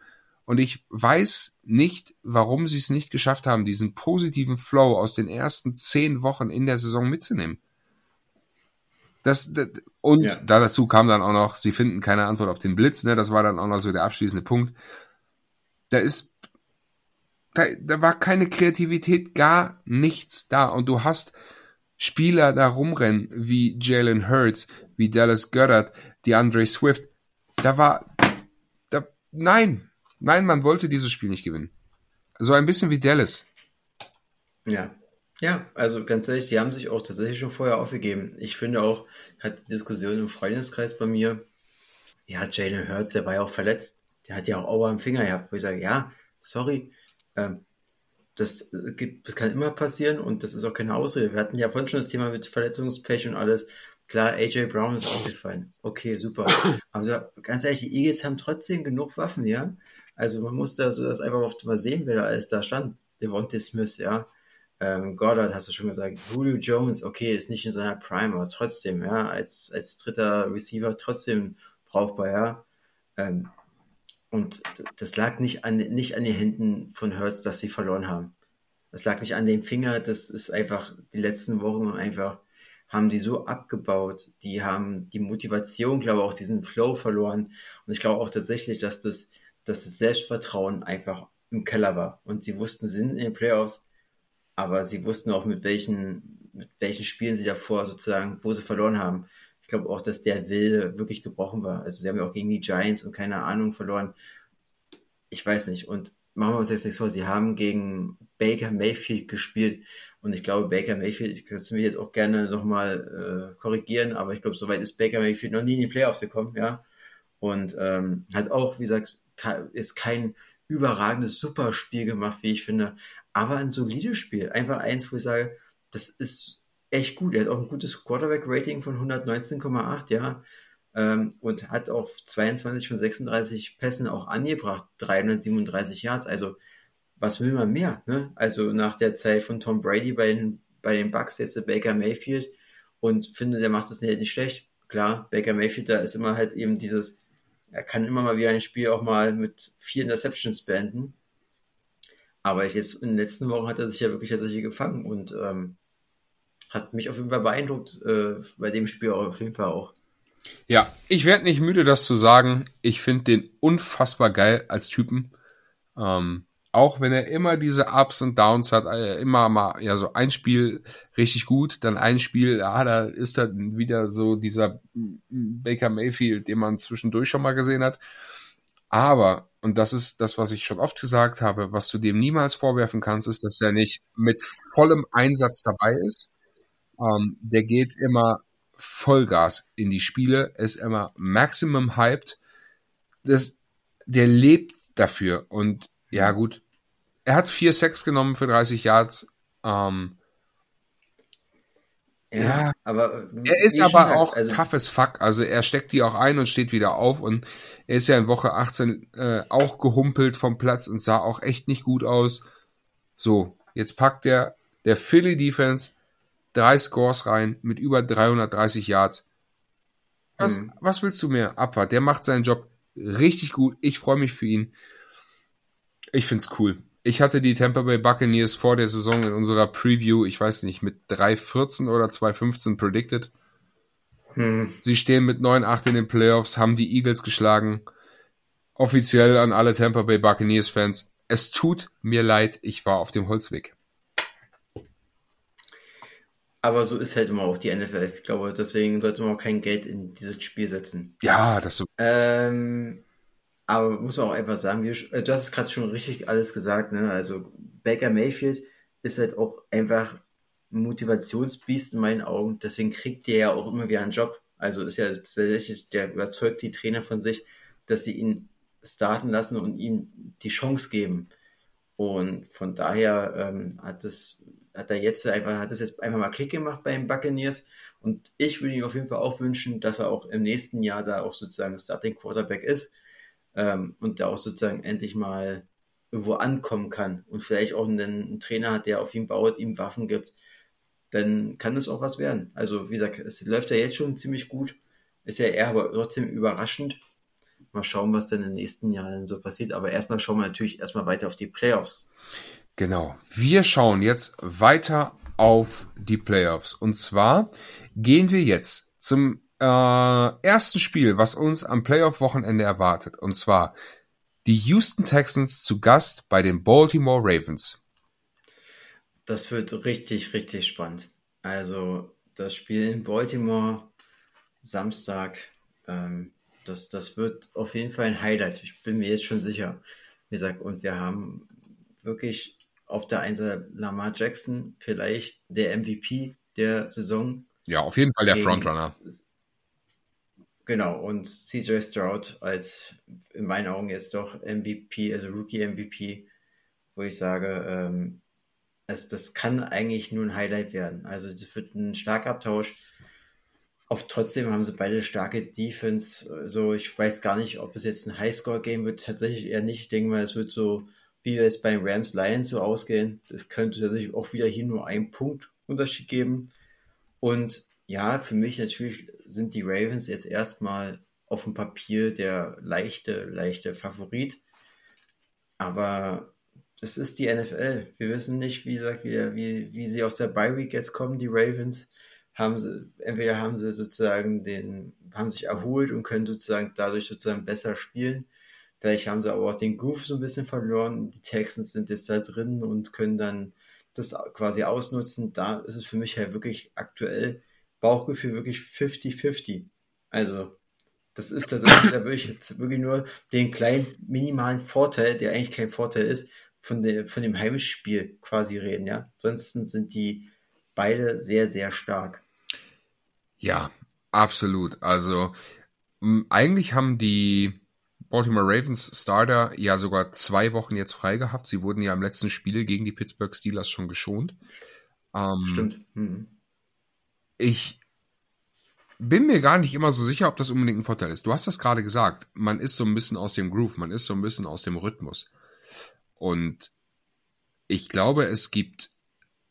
Und ich weiß nicht, warum sie es nicht geschafft haben, diesen positiven Flow aus den ersten zehn Wochen in der Saison mitzunehmen. Das, das und ja. dazu kam dann auch noch, sie finden keine Antwort auf den Blitz, ne? Das war dann auch noch so der abschließende Punkt. Da ist, da, da war keine Kreativität, gar nichts da. Und du hast Spieler da rumrennen, wie Jalen Hurts, wie Dallas Goddard, die Andre Swift. Da war, da, nein, Nein, man wollte dieses Spiel nicht gewinnen. So ein bisschen wie Dallas. Ja. Ja, also ganz ehrlich, die haben sich auch tatsächlich schon vorher aufgegeben. Ich finde auch, gerade die Diskussion im Freundeskreis bei mir, ja, Jalen Hurts, der war ja auch verletzt. Der hat ja auch Auer am Finger gehabt, wo ich sage, ja, sorry, ähm, das, gibt, das kann immer passieren und das ist auch keine Ausrede. Wir hatten ja vorhin schon das Thema mit Verletzungspech und alles. Klar, AJ Brown ist ausgefallen. Okay, super. Aber ganz ehrlich, die Eagles haben trotzdem genug Waffen, ja. Also man musste also das einfach oft mal sehen, wer da alles da stand. Devontae Smith, ja. Ähm, Goddard hast du schon gesagt. Julio Jones, okay, ist nicht in seiner Prime, aber trotzdem, ja, als, als dritter Receiver trotzdem brauchbar, ja. Ähm, und das lag nicht an, nicht an den Händen von Hurts, dass sie verloren haben. Das lag nicht an dem Finger, das ist einfach die letzten Wochen einfach haben die so abgebaut, die haben die Motivation, glaube ich, auch diesen Flow verloren. Und ich glaube auch tatsächlich, dass das dass das Selbstvertrauen einfach im Keller war. Und sie wussten, sie sind in den Playoffs, aber sie wussten auch, mit welchen, mit welchen Spielen sie davor sozusagen, wo sie verloren haben. Ich glaube auch, dass der Wille wirklich gebrochen war. Also sie haben ja auch gegen die Giants und keine Ahnung verloren. Ich weiß nicht. Und machen wir uns jetzt nichts vor. Sie haben gegen Baker Mayfield gespielt. Und ich glaube, Baker Mayfield, ich kann es mir jetzt auch gerne nochmal äh, korrigieren, aber ich glaube, soweit ist Baker Mayfield noch nie in die Playoffs gekommen, ja. Und ähm, hat auch, wie gesagt, ist kein überragendes Superspiel gemacht, wie ich finde, aber ein solides Spiel. Einfach eins, wo ich sage, das ist echt gut. Er hat auch ein gutes Quarterback-Rating von 119,8, ja. Ähm, und hat auch 22 von 36 Pässen auch angebracht, 337 Yards. Also, was will man mehr? Ne? Also, nach der Zeit von Tom Brady bei den, bei den Bucks, jetzt der Baker Mayfield, und finde, der macht das nicht schlecht. Klar, Baker Mayfield, da ist immer halt eben dieses er kann immer mal wieder ein Spiel auch mal mit vier Interceptions beenden. Aber jetzt in den letzten Wochen hat er sich ja wirklich tatsächlich gefangen und ähm, hat mich auf jeden Fall beeindruckt, äh, bei dem Spiel auf jeden Fall auch. Ja, ich werde nicht müde, das zu sagen. Ich finde den unfassbar geil als Typen. Ähm, auch wenn er immer diese Ups und Downs hat, äh, immer mal, ja, so ein Spiel richtig gut, dann ein Spiel, ja, da ist dann wieder so dieser Baker Mayfield, den man zwischendurch schon mal gesehen hat. Aber, und das ist das, was ich schon oft gesagt habe, was du dem niemals vorwerfen kannst, ist, dass er nicht mit vollem Einsatz dabei ist. Ähm, der geht immer Vollgas in die Spiele, ist immer maximum hyped. Das, der lebt dafür. Und ja, gut. Er hat vier Sex genommen für 30 Yards. Ähm, ja, ja, aber er ist aber auch also, tough as fuck. Also er steckt die auch ein und steht wieder auf und er ist ja in Woche 18 äh, auch gehumpelt vom Platz und sah auch echt nicht gut aus. So, jetzt packt er der Philly Defense drei Scores rein mit über 330 Yards. Was, mhm. was willst du mehr? Abfahrt. Der macht seinen Job richtig gut. Ich freue mich für ihn. Ich find's cool. Ich hatte die Tampa Bay Buccaneers vor der Saison in unserer Preview, ich weiß nicht, mit 3,14 oder 2,15 predicted. Hm. Sie stehen mit 9-8 in den Playoffs, haben die Eagles geschlagen. Offiziell an alle Tampa Bay Buccaneers Fans. Es tut mir leid, ich war auf dem Holzweg. Aber so ist halt immer auch die NFL. Ich glaube, deswegen sollte man auch kein Geld in dieses Spiel setzen. Ja, das so. Ähm, aber muss man auch einfach sagen, wie, also du hast es gerade schon richtig alles gesagt, ne? Also Baker Mayfield ist halt auch einfach ein Motivationsbiest in meinen Augen. Deswegen kriegt der ja auch immer wieder einen Job. Also ist ja tatsächlich, der überzeugt die Trainer von sich, dass sie ihn starten lassen und ihm die Chance geben. Und von daher ähm, hat es hat er jetzt einfach, hat es jetzt einfach mal Klick gemacht beim Buccaneers. Und ich würde ihm auf jeden Fall auch wünschen, dass er auch im nächsten Jahr da auch sozusagen Starting Quarterback ist ähm, und da auch sozusagen endlich mal irgendwo ankommen kann und vielleicht auch einen, einen, Trainer hat, der auf ihn baut, ihm Waffen gibt, dann kann das auch was werden. Also wie gesagt, es läuft ja jetzt schon ziemlich gut, ist ja eher aber trotzdem überraschend. Mal schauen, was dann in den nächsten Jahren so passiert. Aber erstmal schauen wir natürlich erstmal weiter auf die Playoffs. Genau. Wir schauen jetzt weiter auf die Playoffs. Und zwar gehen wir jetzt zum äh, ersten Spiel, was uns am Playoff-Wochenende erwartet. Und zwar die Houston Texans zu Gast bei den Baltimore Ravens. Das wird richtig, richtig spannend. Also das Spiel in Baltimore Samstag, ähm, das, das wird auf jeden Fall ein Highlight. Ich bin mir jetzt schon sicher. Wie gesagt, und wir haben wirklich auf der einen Seite Lamar Jackson, vielleicht der MVP der Saison. Ja, auf jeden Fall der Frontrunner. Genau, und CJ Stroud als in meinen Augen jetzt doch MVP, also Rookie MVP, wo ich sage, ähm, es, das kann eigentlich nur ein Highlight werden. Also das wird ein Schlagabtausch. Auf trotzdem haben sie beide starke Defense. So, also ich weiß gar nicht, ob es jetzt ein Highscore-Game wird. Tatsächlich eher nicht. Ich denke mal, es wird so wie wir es beim Rams Lions so ausgehen. Das könnte tatsächlich auch wieder hier nur einen Punkt Unterschied geben. Und ja, für mich natürlich sind die Ravens jetzt erstmal auf dem Papier der leichte, leichte Favorit. Aber es ist die NFL. Wir wissen nicht, wie gesagt, wie, wie, sie aus der Bye Week jetzt kommen, die Ravens. Haben sie, entweder haben sie sozusagen den, haben sich erholt und können sozusagen dadurch sozusagen besser spielen. Vielleicht haben sie aber auch den Groove so ein bisschen verloren. Die Texans sind jetzt da drin und können dann das quasi ausnutzen. Da ist es für mich halt wirklich aktuell Bauchgefühl wirklich 50-50. Also, das ist das, da würde ich jetzt wirklich nur den kleinen minimalen Vorteil, der eigentlich kein Vorteil ist, von, der, von dem Heimspiel quasi reden, ja. Ansonsten sind die beide sehr, sehr stark. Ja, absolut. Also, eigentlich haben die Baltimore Ravens Starter ja sogar zwei Wochen jetzt frei gehabt. Sie wurden ja im letzten Spiel gegen die Pittsburgh Steelers schon geschont. Ähm, Stimmt. Mhm. Ich bin mir gar nicht immer so sicher, ob das unbedingt ein Vorteil ist. Du hast das gerade gesagt. Man ist so ein bisschen aus dem Groove, man ist so ein bisschen aus dem Rhythmus. Und ich glaube, es gibt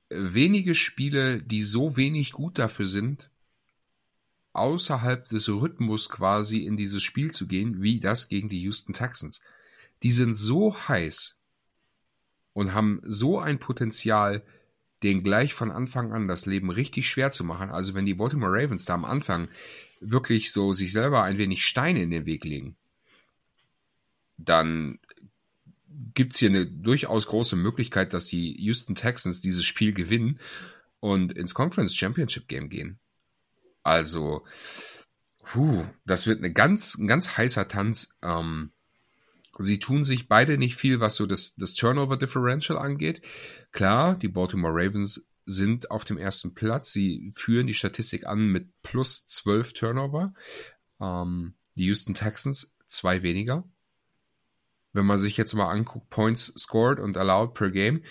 wenige Spiele, die so wenig gut dafür sind, außerhalb des Rhythmus quasi in dieses Spiel zu gehen, wie das gegen die Houston Texans. Die sind so heiß und haben so ein Potenzial, den gleich von Anfang an das Leben richtig schwer zu machen. Also wenn die Baltimore Ravens da am Anfang wirklich so sich selber ein wenig Steine in den Weg legen, dann gibt's hier eine durchaus große Möglichkeit, dass die Houston Texans dieses Spiel gewinnen und ins Conference Championship Game gehen. Also, puh, das wird eine ganz, ein ganz heißer Tanz. Ähm, Sie tun sich beide nicht viel, was so das, das Turnover Differential angeht. Klar, die Baltimore Ravens sind auf dem ersten Platz. Sie führen die Statistik an mit plus 12 Turnover. Ähm, die Houston Texans zwei weniger. Wenn man sich jetzt mal anguckt, Points scored und allowed per Game.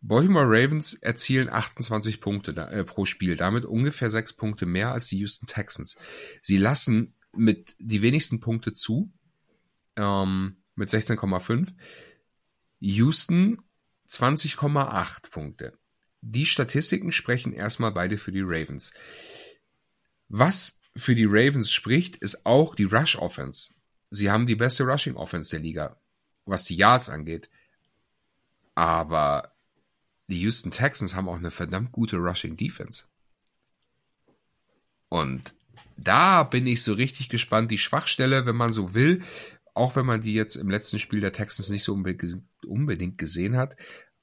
Baltimore Ravens erzielen 28 Punkte äh, pro Spiel, damit ungefähr sechs Punkte mehr als die Houston Texans. Sie lassen mit die wenigsten Punkte zu, ähm, mit 16,5. Houston 20,8 Punkte. Die Statistiken sprechen erstmal beide für die Ravens. Was für die Ravens spricht, ist auch die Rush Offense. Sie haben die beste Rushing Offense der Liga, was die Yards angeht. Aber die Houston Texans haben auch eine verdammt gute Rushing Defense. Und da bin ich so richtig gespannt. Die Schwachstelle, wenn man so will, auch wenn man die jetzt im letzten Spiel der Texans nicht so unbedingt gesehen hat,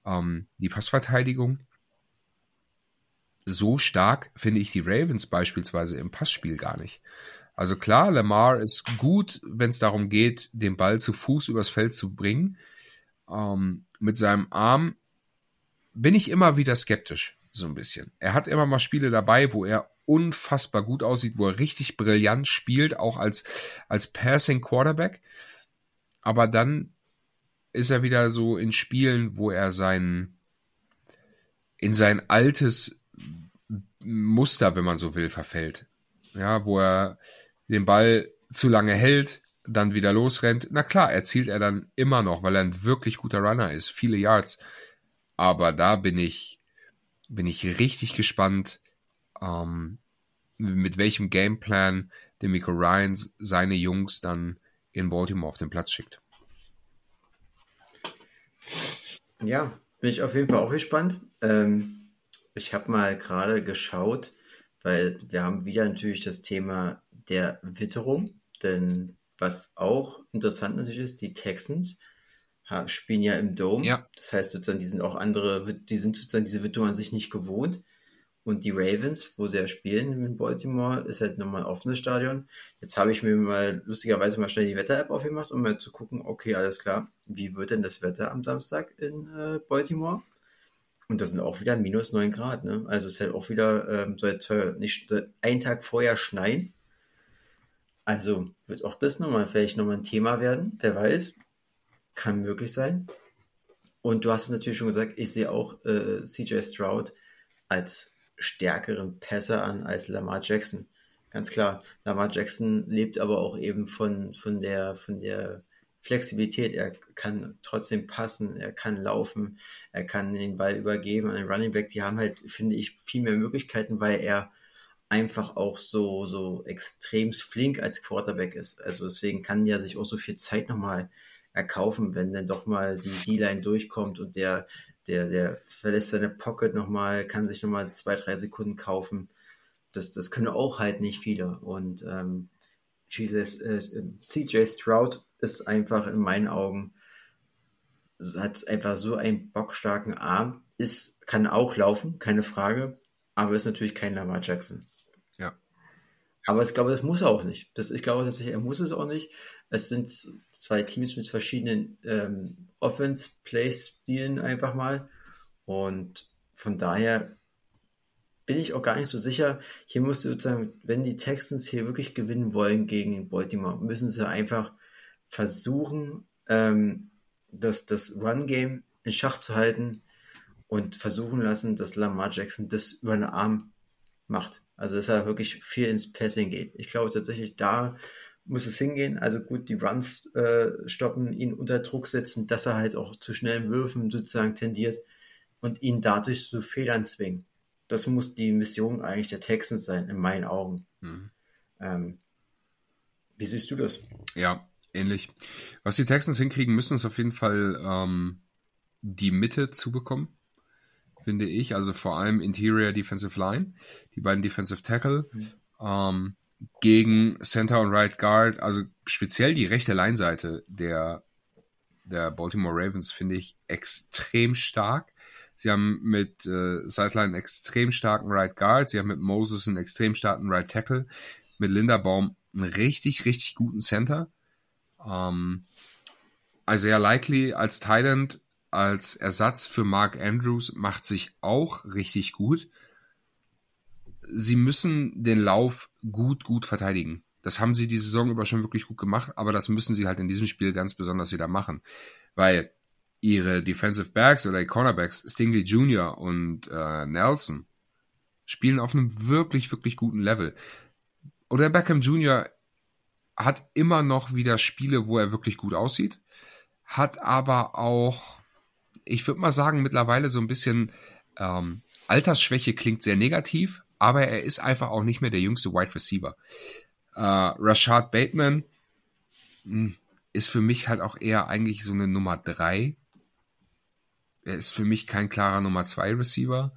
ähm, die Passverteidigung. So stark finde ich die Ravens beispielsweise im Passspiel gar nicht. Also klar, Lamar ist gut, wenn es darum geht, den Ball zu Fuß übers Feld zu bringen. Ähm, mit seinem Arm bin ich immer wieder skeptisch, so ein bisschen. Er hat immer mal Spiele dabei, wo er unfassbar gut aussieht, wo er richtig brillant spielt, auch als, als Passing Quarterback. Aber dann ist er wieder so in Spielen, wo er sein, in sein altes Muster, wenn man so will, verfällt. Ja, wo er den Ball zu lange hält, dann wieder losrennt. Na klar, erzielt er dann immer noch, weil er ein wirklich guter Runner ist, viele Yards. Aber da bin ich, bin ich richtig gespannt, ähm, mit welchem Gameplan der Miko Ryan seine Jungs dann in Baltimore auf den Platz schickt. Ja, bin ich auf jeden Fall auch gespannt. Ähm, ich habe mal gerade geschaut, weil wir haben wieder natürlich das Thema der Witterung, denn was auch interessant natürlich ist, die Texans spielen ja im Dome. Ja. Das heißt sozusagen, die sind auch andere, die sind sozusagen diese Witterung an sich nicht gewohnt. Und die Ravens, wo sie ja spielen in Baltimore, ist halt nochmal ein offenes Stadion. Jetzt habe ich mir mal lustigerweise mal schnell die Wetter-App aufgemacht, um mal zu gucken, okay, alles klar, wie wird denn das Wetter am Samstag in äh, Baltimore? Und das sind auch wieder minus 9 Grad, ne? Also es ist halt auch wieder, ähm, jetzt nicht einen Tag vorher schneien. Also wird auch das nochmal vielleicht nochmal ein Thema werden, wer weiß. Kann möglich sein. Und du hast es natürlich schon gesagt, ich sehe auch äh, CJ Stroud als stärkeren Pässer an als Lamar Jackson. Ganz klar. Lamar Jackson lebt aber auch eben von, von der, von der Flexibilität. Er kann trotzdem passen, er kann laufen, er kann den Ball übergeben an den Running Back. Die haben halt, finde ich, viel mehr Möglichkeiten, weil er einfach auch so, so extrem flink als Quarterback ist. Also deswegen kann er sich auch so viel Zeit nochmal erkaufen, wenn dann doch mal die D-Line durchkommt und der der, der verlässt seine Pocket nochmal, kann sich nochmal zwei, drei Sekunden kaufen. Das, das können auch halt nicht viele. Und ähm, Jesus, äh, CJ Stroud ist einfach in meinen Augen, hat einfach so einen bockstarken Arm, ist, kann auch laufen, keine Frage, aber ist natürlich kein Lamar Jackson. Ja. Aber ich glaube, das muss er auch nicht. Das, ich glaube tatsächlich, er muss es auch nicht. Es sind zwei Teams mit verschiedenen ähm, Offense-Play-Stilen einfach mal. Und von daher bin ich auch gar nicht so sicher. Hier musst du sozusagen, wenn die Texans hier wirklich gewinnen wollen gegen Baltimore, müssen sie einfach versuchen, ähm, das, das Run-Game in Schach zu halten und versuchen lassen, dass Lamar Jackson das über den Arm macht. Also dass er wirklich viel ins Passing geht. Ich glaube tatsächlich, da muss es hingehen. Also gut, die Runs äh, stoppen, ihn unter Druck setzen, dass er halt auch zu schnellen Würfen sozusagen tendiert und ihn dadurch zu Fehlern zwingen. Das muss die Mission eigentlich der Texans sein, in meinen Augen. Mhm. Ähm, wie siehst du das? Ja, ähnlich. Was die Texans hinkriegen müssen, ist auf jeden Fall ähm, die Mitte zu bekommen, finde ich. Also vor allem Interior Defensive Line, die beiden Defensive Tackle. Mhm. Ähm, gegen Center und Right Guard, also speziell die rechte Leinseite der, der Baltimore Ravens finde ich extrem stark. Sie haben mit äh, Sideline einen extrem starken Right Guard, sie haben mit Moses einen extrem starken Right Tackle, mit Linda Baum einen richtig, richtig guten Center. Ähm, Isaiah Likely als Thailand, als Ersatz für Mark Andrews macht sich auch richtig gut. Sie müssen den Lauf gut, gut verteidigen. Das haben sie die Saison über schon wirklich gut gemacht, aber das müssen sie halt in diesem Spiel ganz besonders wieder machen. Weil ihre Defensive Backs oder die Cornerbacks, Stingley Jr. und äh, Nelson, spielen auf einem wirklich, wirklich guten Level. Oder Beckham Jr. hat immer noch wieder Spiele, wo er wirklich gut aussieht, hat aber auch, ich würde mal sagen, mittlerweile so ein bisschen ähm, Altersschwäche klingt sehr negativ, aber er ist einfach auch nicht mehr der jüngste Wide Receiver. Äh, Rashad Bateman hm, ist für mich halt auch eher eigentlich so eine Nummer drei. Er ist für mich kein klarer Nummer zwei Receiver.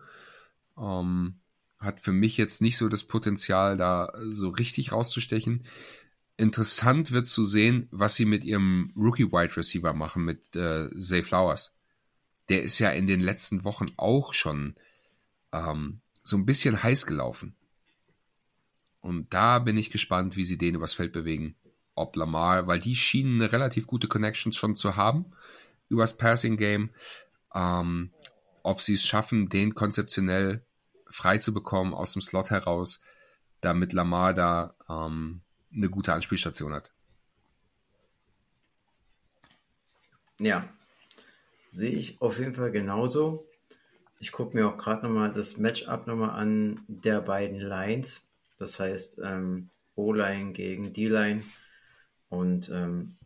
Ähm, hat für mich jetzt nicht so das Potenzial, da so richtig rauszustechen. Interessant wird zu sehen, was sie mit ihrem Rookie Wide Receiver machen, mit äh, Zay Flowers. Der ist ja in den letzten Wochen auch schon ähm, so ein bisschen heiß gelaufen. Und da bin ich gespannt, wie sie den übers Feld bewegen. Ob Lamar, weil die schienen eine relativ gute Connection schon zu haben übers Passing Game. Ähm, ob sie es schaffen, den konzeptionell frei zu bekommen aus dem Slot heraus, damit Lamar da ähm, eine gute Anspielstation hat. Ja, sehe ich auf jeden Fall genauso. Ich gucke mir auch gerade nochmal das Matchup nochmal an der beiden Lines. Das heißt ähm, O-Line gegen D-Line. Und ähm,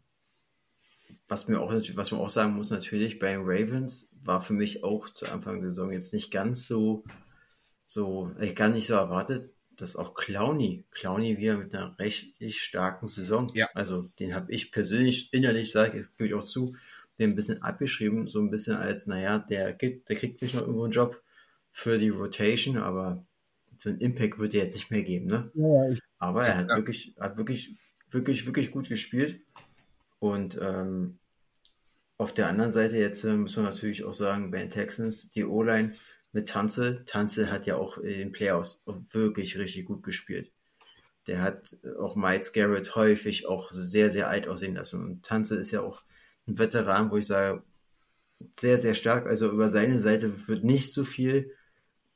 was, mir auch, was man auch sagen muss, natürlich bei den Ravens war für mich auch zu Anfang der Saison jetzt nicht ganz so so, ich gar nicht so erwartet, dass auch Clowny, Clowny wieder mit einer recht starken Saison. Ja. Also den habe ich persönlich innerlich, sage ich, gebe ich auch zu, den ein bisschen abgeschrieben, so ein bisschen als, naja, der gibt, der kriegt sich noch irgendwo einen Job für die Rotation, aber so einen Impact wird er jetzt nicht mehr geben, ne? Ja, ich, aber er hat ja. wirklich, hat wirklich, wirklich, wirklich gut gespielt. Und ähm, auf der anderen Seite jetzt äh, muss man natürlich auch sagen, bei den Texans, die O-Line, mit Tanze. Tanze hat ja auch in den Playoffs wirklich richtig gut gespielt. Der hat auch Miles Garrett häufig auch sehr, sehr alt aussehen lassen. Und Tanze ist ja auch ein Veteran, wo ich sage, sehr, sehr stark. Also über seine Seite wird nicht so viel,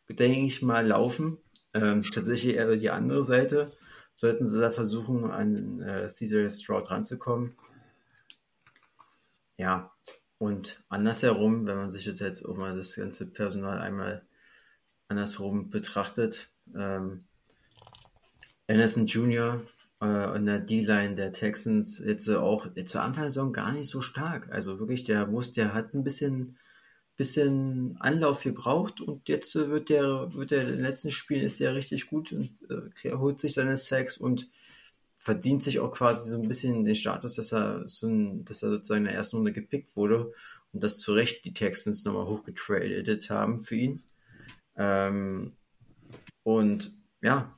denke ich mal, laufen. Ähm, tatsächlich eher die andere Seite. Sollten sie da versuchen, an äh, Caesar Stroud ranzukommen. Ja, und andersherum, wenn man sich jetzt, jetzt auch mal das ganze Personal einmal andersherum betrachtet, ähm, Anderson Jr. Äh, der D-Line der Texans jetzt auch zur Anfang der Saison gar nicht so stark. Also wirklich, der muss, der hat ein bisschen, bisschen Anlauf gebraucht und jetzt wird der, wird der in den letzten Spielen ist der richtig gut und äh, holt sich seine Sacks und verdient sich auch quasi so ein bisschen den Status, dass er, so ein, dass er sozusagen in der ersten Runde gepickt wurde und dass zu Recht die Texans nochmal hochgetradet haben für ihn. Ähm, und ja,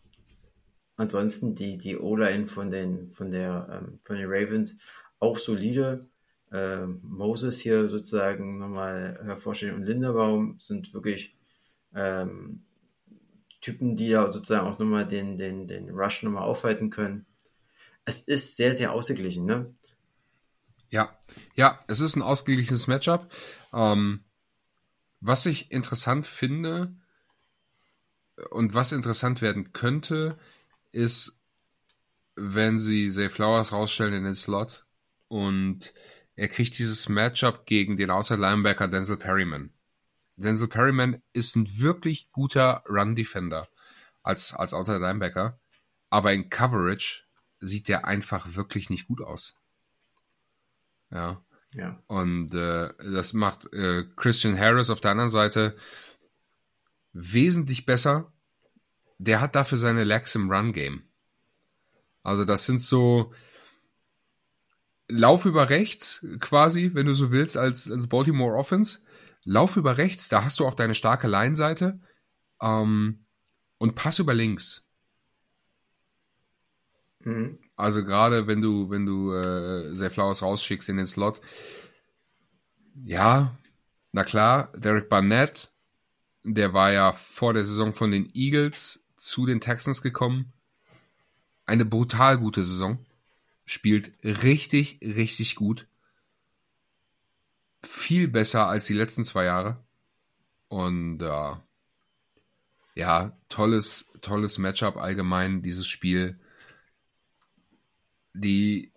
ansonsten die, die O-Line von den, von der, ähm, von den Ravens auch solide. Ähm, Moses hier sozusagen nochmal hervorstellen und Linderbaum sind wirklich ähm, Typen, die ja sozusagen auch nochmal den, den, den Rush nochmal aufhalten können es ist sehr, sehr ausgeglichen, ne? Ja, ja, es ist ein ausgeglichenes Matchup. Ähm, was ich interessant finde und was interessant werden könnte, ist, wenn sie Zay Flowers rausstellen in den Slot und er kriegt dieses Matchup gegen den Outside Linebacker Denzel Perryman. Denzel Perryman ist ein wirklich guter Run Defender als, als Outside Linebacker, aber in Coverage sieht der einfach wirklich nicht gut aus. Ja. Ja. Und äh, das macht äh, Christian Harris auf der anderen Seite wesentlich besser. Der hat dafür seine Lags im Run-Game. Also das sind so Lauf über rechts quasi, wenn du so willst, als, als Baltimore Offense. Lauf über rechts, da hast du auch deine starke Line-Seite. Ähm, und Pass über links. Mhm. Also gerade wenn du, wenn du äh, Zay Flowers rausschickst in den Slot, ja, na klar, Derek Barnett, der war ja vor der Saison von den Eagles zu den Texans gekommen. Eine brutal gute Saison. Spielt richtig, richtig gut. viel besser als die letzten zwei Jahre. Und äh, ja, tolles, tolles Matchup allgemein, dieses Spiel. Die,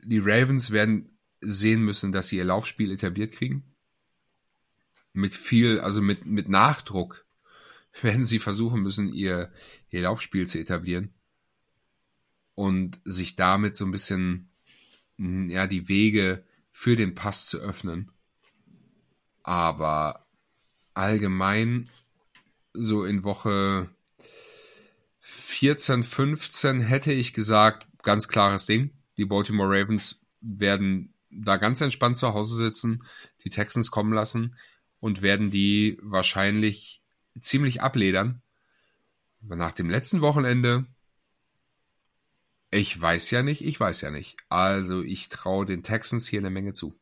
die Ravens werden sehen müssen, dass sie ihr Laufspiel etabliert kriegen. Mit viel, also mit, mit Nachdruck werden sie versuchen müssen, ihr, ihr Laufspiel zu etablieren. Und sich damit so ein bisschen, ja, die Wege für den Pass zu öffnen. Aber allgemein so in Woche 14, 15 hätte ich gesagt, ganz klares Ding. Die Baltimore Ravens werden da ganz entspannt zu Hause sitzen, die Texans kommen lassen und werden die wahrscheinlich ziemlich abledern. Aber nach dem letzten Wochenende, ich weiß ja nicht, ich weiß ja nicht. Also ich traue den Texans hier eine Menge zu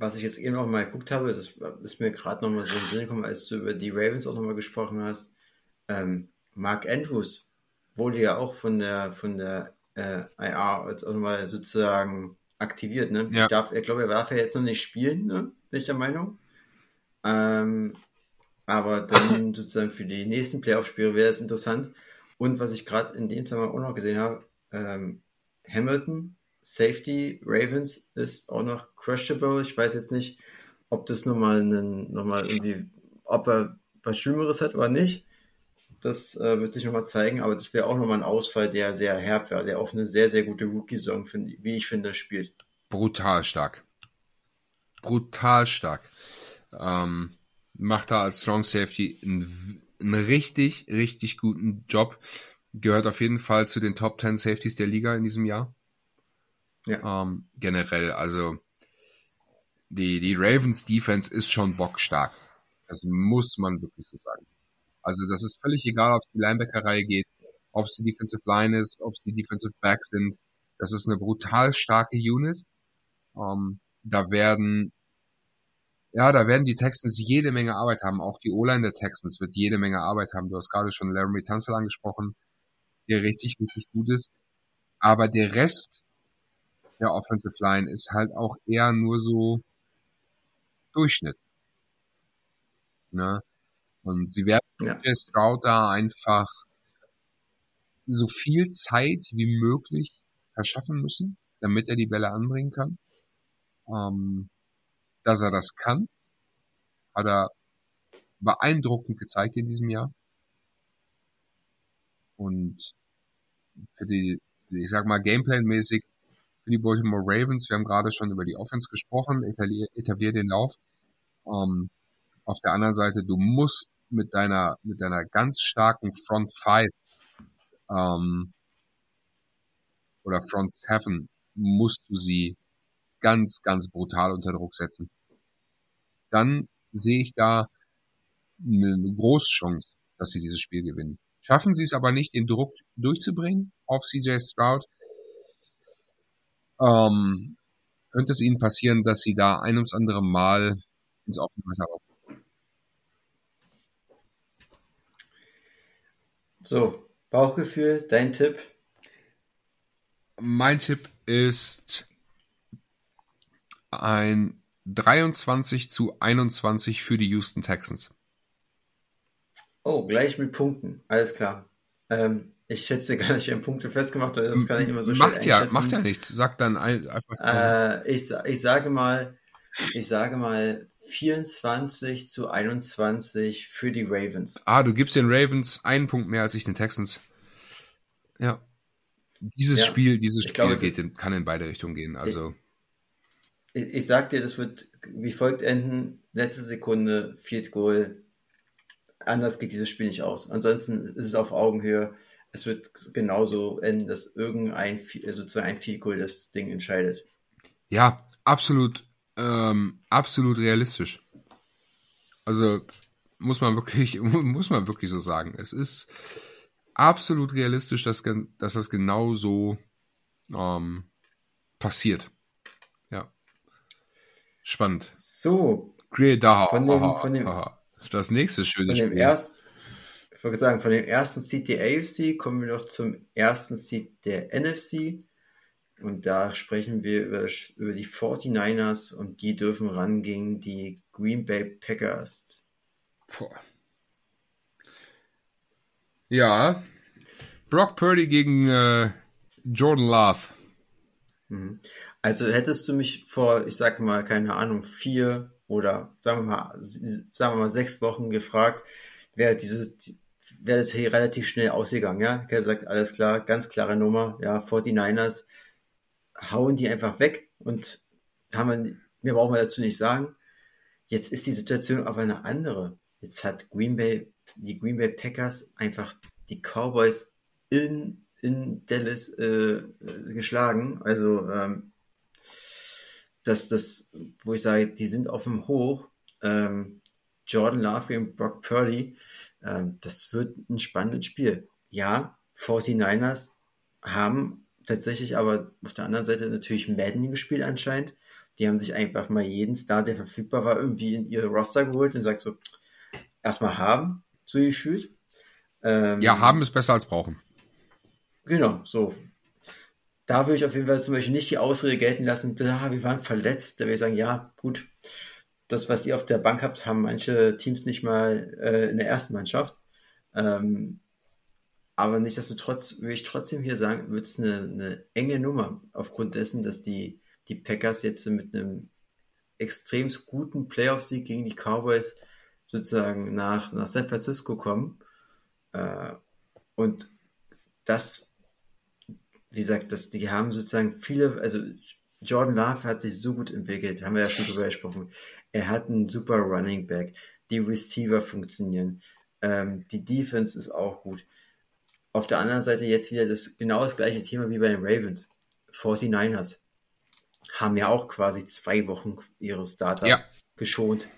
was ich jetzt eben auch mal geguckt habe, das ist mir gerade nochmal so in den Sinn gekommen, als du über die Ravens auch nochmal gesprochen hast. Ähm, Mark Andrews wurde ja auch von der von der äh, IR jetzt auch nochmal sozusagen aktiviert. Ne? Ja. Ich, darf, ich glaube, er darf ja jetzt noch nicht spielen, ne? bin ich der Meinung. Ähm, aber dann sozusagen für die nächsten Playoff-Spiele wäre es interessant. Und was ich gerade in dem Zusammenhang auch noch gesehen habe, ähm, Hamilton Safety Ravens ist auch noch questionable. Ich weiß jetzt nicht, ob das nochmal einen, nochmal irgendwie, ob er was Schlimmeres hat oder nicht. Das äh, wird sich nochmal zeigen, aber das wäre auch nochmal ein Ausfall, der sehr herb wäre, der auch eine sehr, sehr gute Rookie-Saison, wie ich finde, spielt. Brutal stark. Brutal stark. Ähm, macht da als Strong Safety einen, einen richtig, richtig guten Job. Gehört auf jeden Fall zu den Top 10 Safeties der Liga in diesem Jahr. Ja. Ähm, generell, also die, die Ravens Defense ist schon bockstark. Das muss man wirklich so sagen. Also das ist völlig egal, ob es die Linebacker-Reihe geht, ob es die Defensive Line ist, ob es die Defensive Backs sind. Das ist eine brutal starke Unit. Ähm, da werden ja, da werden die Texans jede Menge Arbeit haben. Auch die O-Line der Texans wird jede Menge Arbeit haben. Du hast gerade schon Laramie Tunzel angesprochen, der richtig, richtig gut ist. Aber der Rest der Offensive Line ist halt auch eher nur so Durchschnitt. Ne? Und sie werden ja. der Stroud da einfach so viel Zeit wie möglich verschaffen müssen, damit er die Bälle anbringen kann. Ähm, dass er das kann, hat er beeindruckend gezeigt in diesem Jahr. Und für die, ich sag mal, Gameplan-mäßig für die Baltimore Ravens. Wir haben gerade schon über die Offense gesprochen, etablier den Lauf. Ähm, auf der anderen Seite, du musst mit deiner, mit deiner ganz starken Front Five ähm, oder Front Seven musst du sie ganz, ganz brutal unter Druck setzen. Dann sehe ich da eine große Chance, dass sie dieses Spiel gewinnen. Schaffen sie es aber nicht, den Druck durchzubringen auf CJ Stroud, ähm, könnte es ihnen passieren, dass sie da ein ums andere Mal ins offene Messer laufen. So, Bauchgefühl, dein Tipp? Mein Tipp ist ein 23 zu 21 für die Houston Texans. Oh, gleich mit Punkten. Alles klar. Ähm, ich schätze gar nicht in Punkte festgemacht, das kann ich immer so macht ja, Macht ja nichts. Sag dann einfach. Äh, ich, ich sage mal, ich sage mal 24 zu 21 für die Ravens. Ah, du gibst den Ravens einen Punkt mehr als ich den Texans. Ja. Dieses ja, Spiel, dieses Spiel glaube, geht in, kann in beide Richtungen gehen. Also. Ich, ich, ich sag dir, das wird wie folgt enden. Letzte Sekunde, Field Goal. Anders geht dieses Spiel nicht aus. Ansonsten ist es auf Augenhöhe es wird genauso enden, dass irgendein sozusagen ein Fico das Ding entscheidet. Ja, absolut, ähm, absolut realistisch. Also muss man wirklich, muss man wirklich so sagen. Es ist absolut realistisch, dass, dass das genau so ähm, passiert. Spannend. So. Great, da, von dem, von dem, das nächste schöne Spiel. Erst, ich wollte sagen, von dem ersten Seed der AFC kommen wir noch zum ersten Seed der NFC. Und da sprechen wir über, über die 49ers und die dürfen ran gegen die Green Bay Packers. Boah. Ja. Brock Purdy gegen äh, Jordan Love. Mhm. Also hättest du mich vor, ich sag mal, keine Ahnung, vier oder sagen wir mal, sagen wir mal sechs Wochen gefragt, wäre dieses, wäre das hier relativ schnell ausgegangen, ja? Ich hätte gesagt, alles klar, ganz klare Nummer, ja, 49ers hauen die einfach weg und haben wir, mehr brauchen wir dazu nicht sagen. Jetzt ist die Situation aber eine andere. Jetzt hat Green Bay, die Green Bay Packers einfach die Cowboys in, in Dallas äh, geschlagen. Also ähm, dass das, wo ich sage, die sind auf dem Hoch. Ähm, Jordan Love und Brock Purdy, ähm, das wird ein spannendes Spiel. Ja, 49ers haben tatsächlich aber auf der anderen Seite natürlich Madden gespielt anscheinend. Die haben sich einfach mal jeden Star, der verfügbar war, irgendwie in ihre Roster geholt und sagt so, erstmal haben, so gefühlt. Ähm, ja, haben ist besser als brauchen. Genau, so. Da würde ich auf jeden Fall zum Beispiel nicht die Ausrede gelten lassen, da, wir waren verletzt. Da würde ich sagen, ja, gut, das, was ihr auf der Bank habt, haben manche Teams nicht mal äh, in der ersten Mannschaft. Ähm, aber nichtsdestotrotz würde ich trotzdem hier sagen, wird es eine, eine, enge Nummer, aufgrund dessen, dass die, die Packers jetzt mit einem extrem guten Playoff-Sieg gegen die Cowboys sozusagen nach, nach San Francisco kommen. Äh, und das, wie gesagt, das, die haben sozusagen viele, also Jordan Love hat sich so gut entwickelt, haben wir ja schon drüber gesprochen. Er hat einen super Running Back, die Receiver funktionieren, ähm, die Defense ist auch gut. Auf der anderen Seite jetzt wieder das genau das gleiche Thema wie bei den Ravens. 49ers haben ja auch quasi zwei Wochen ihre Starter ja. geschont.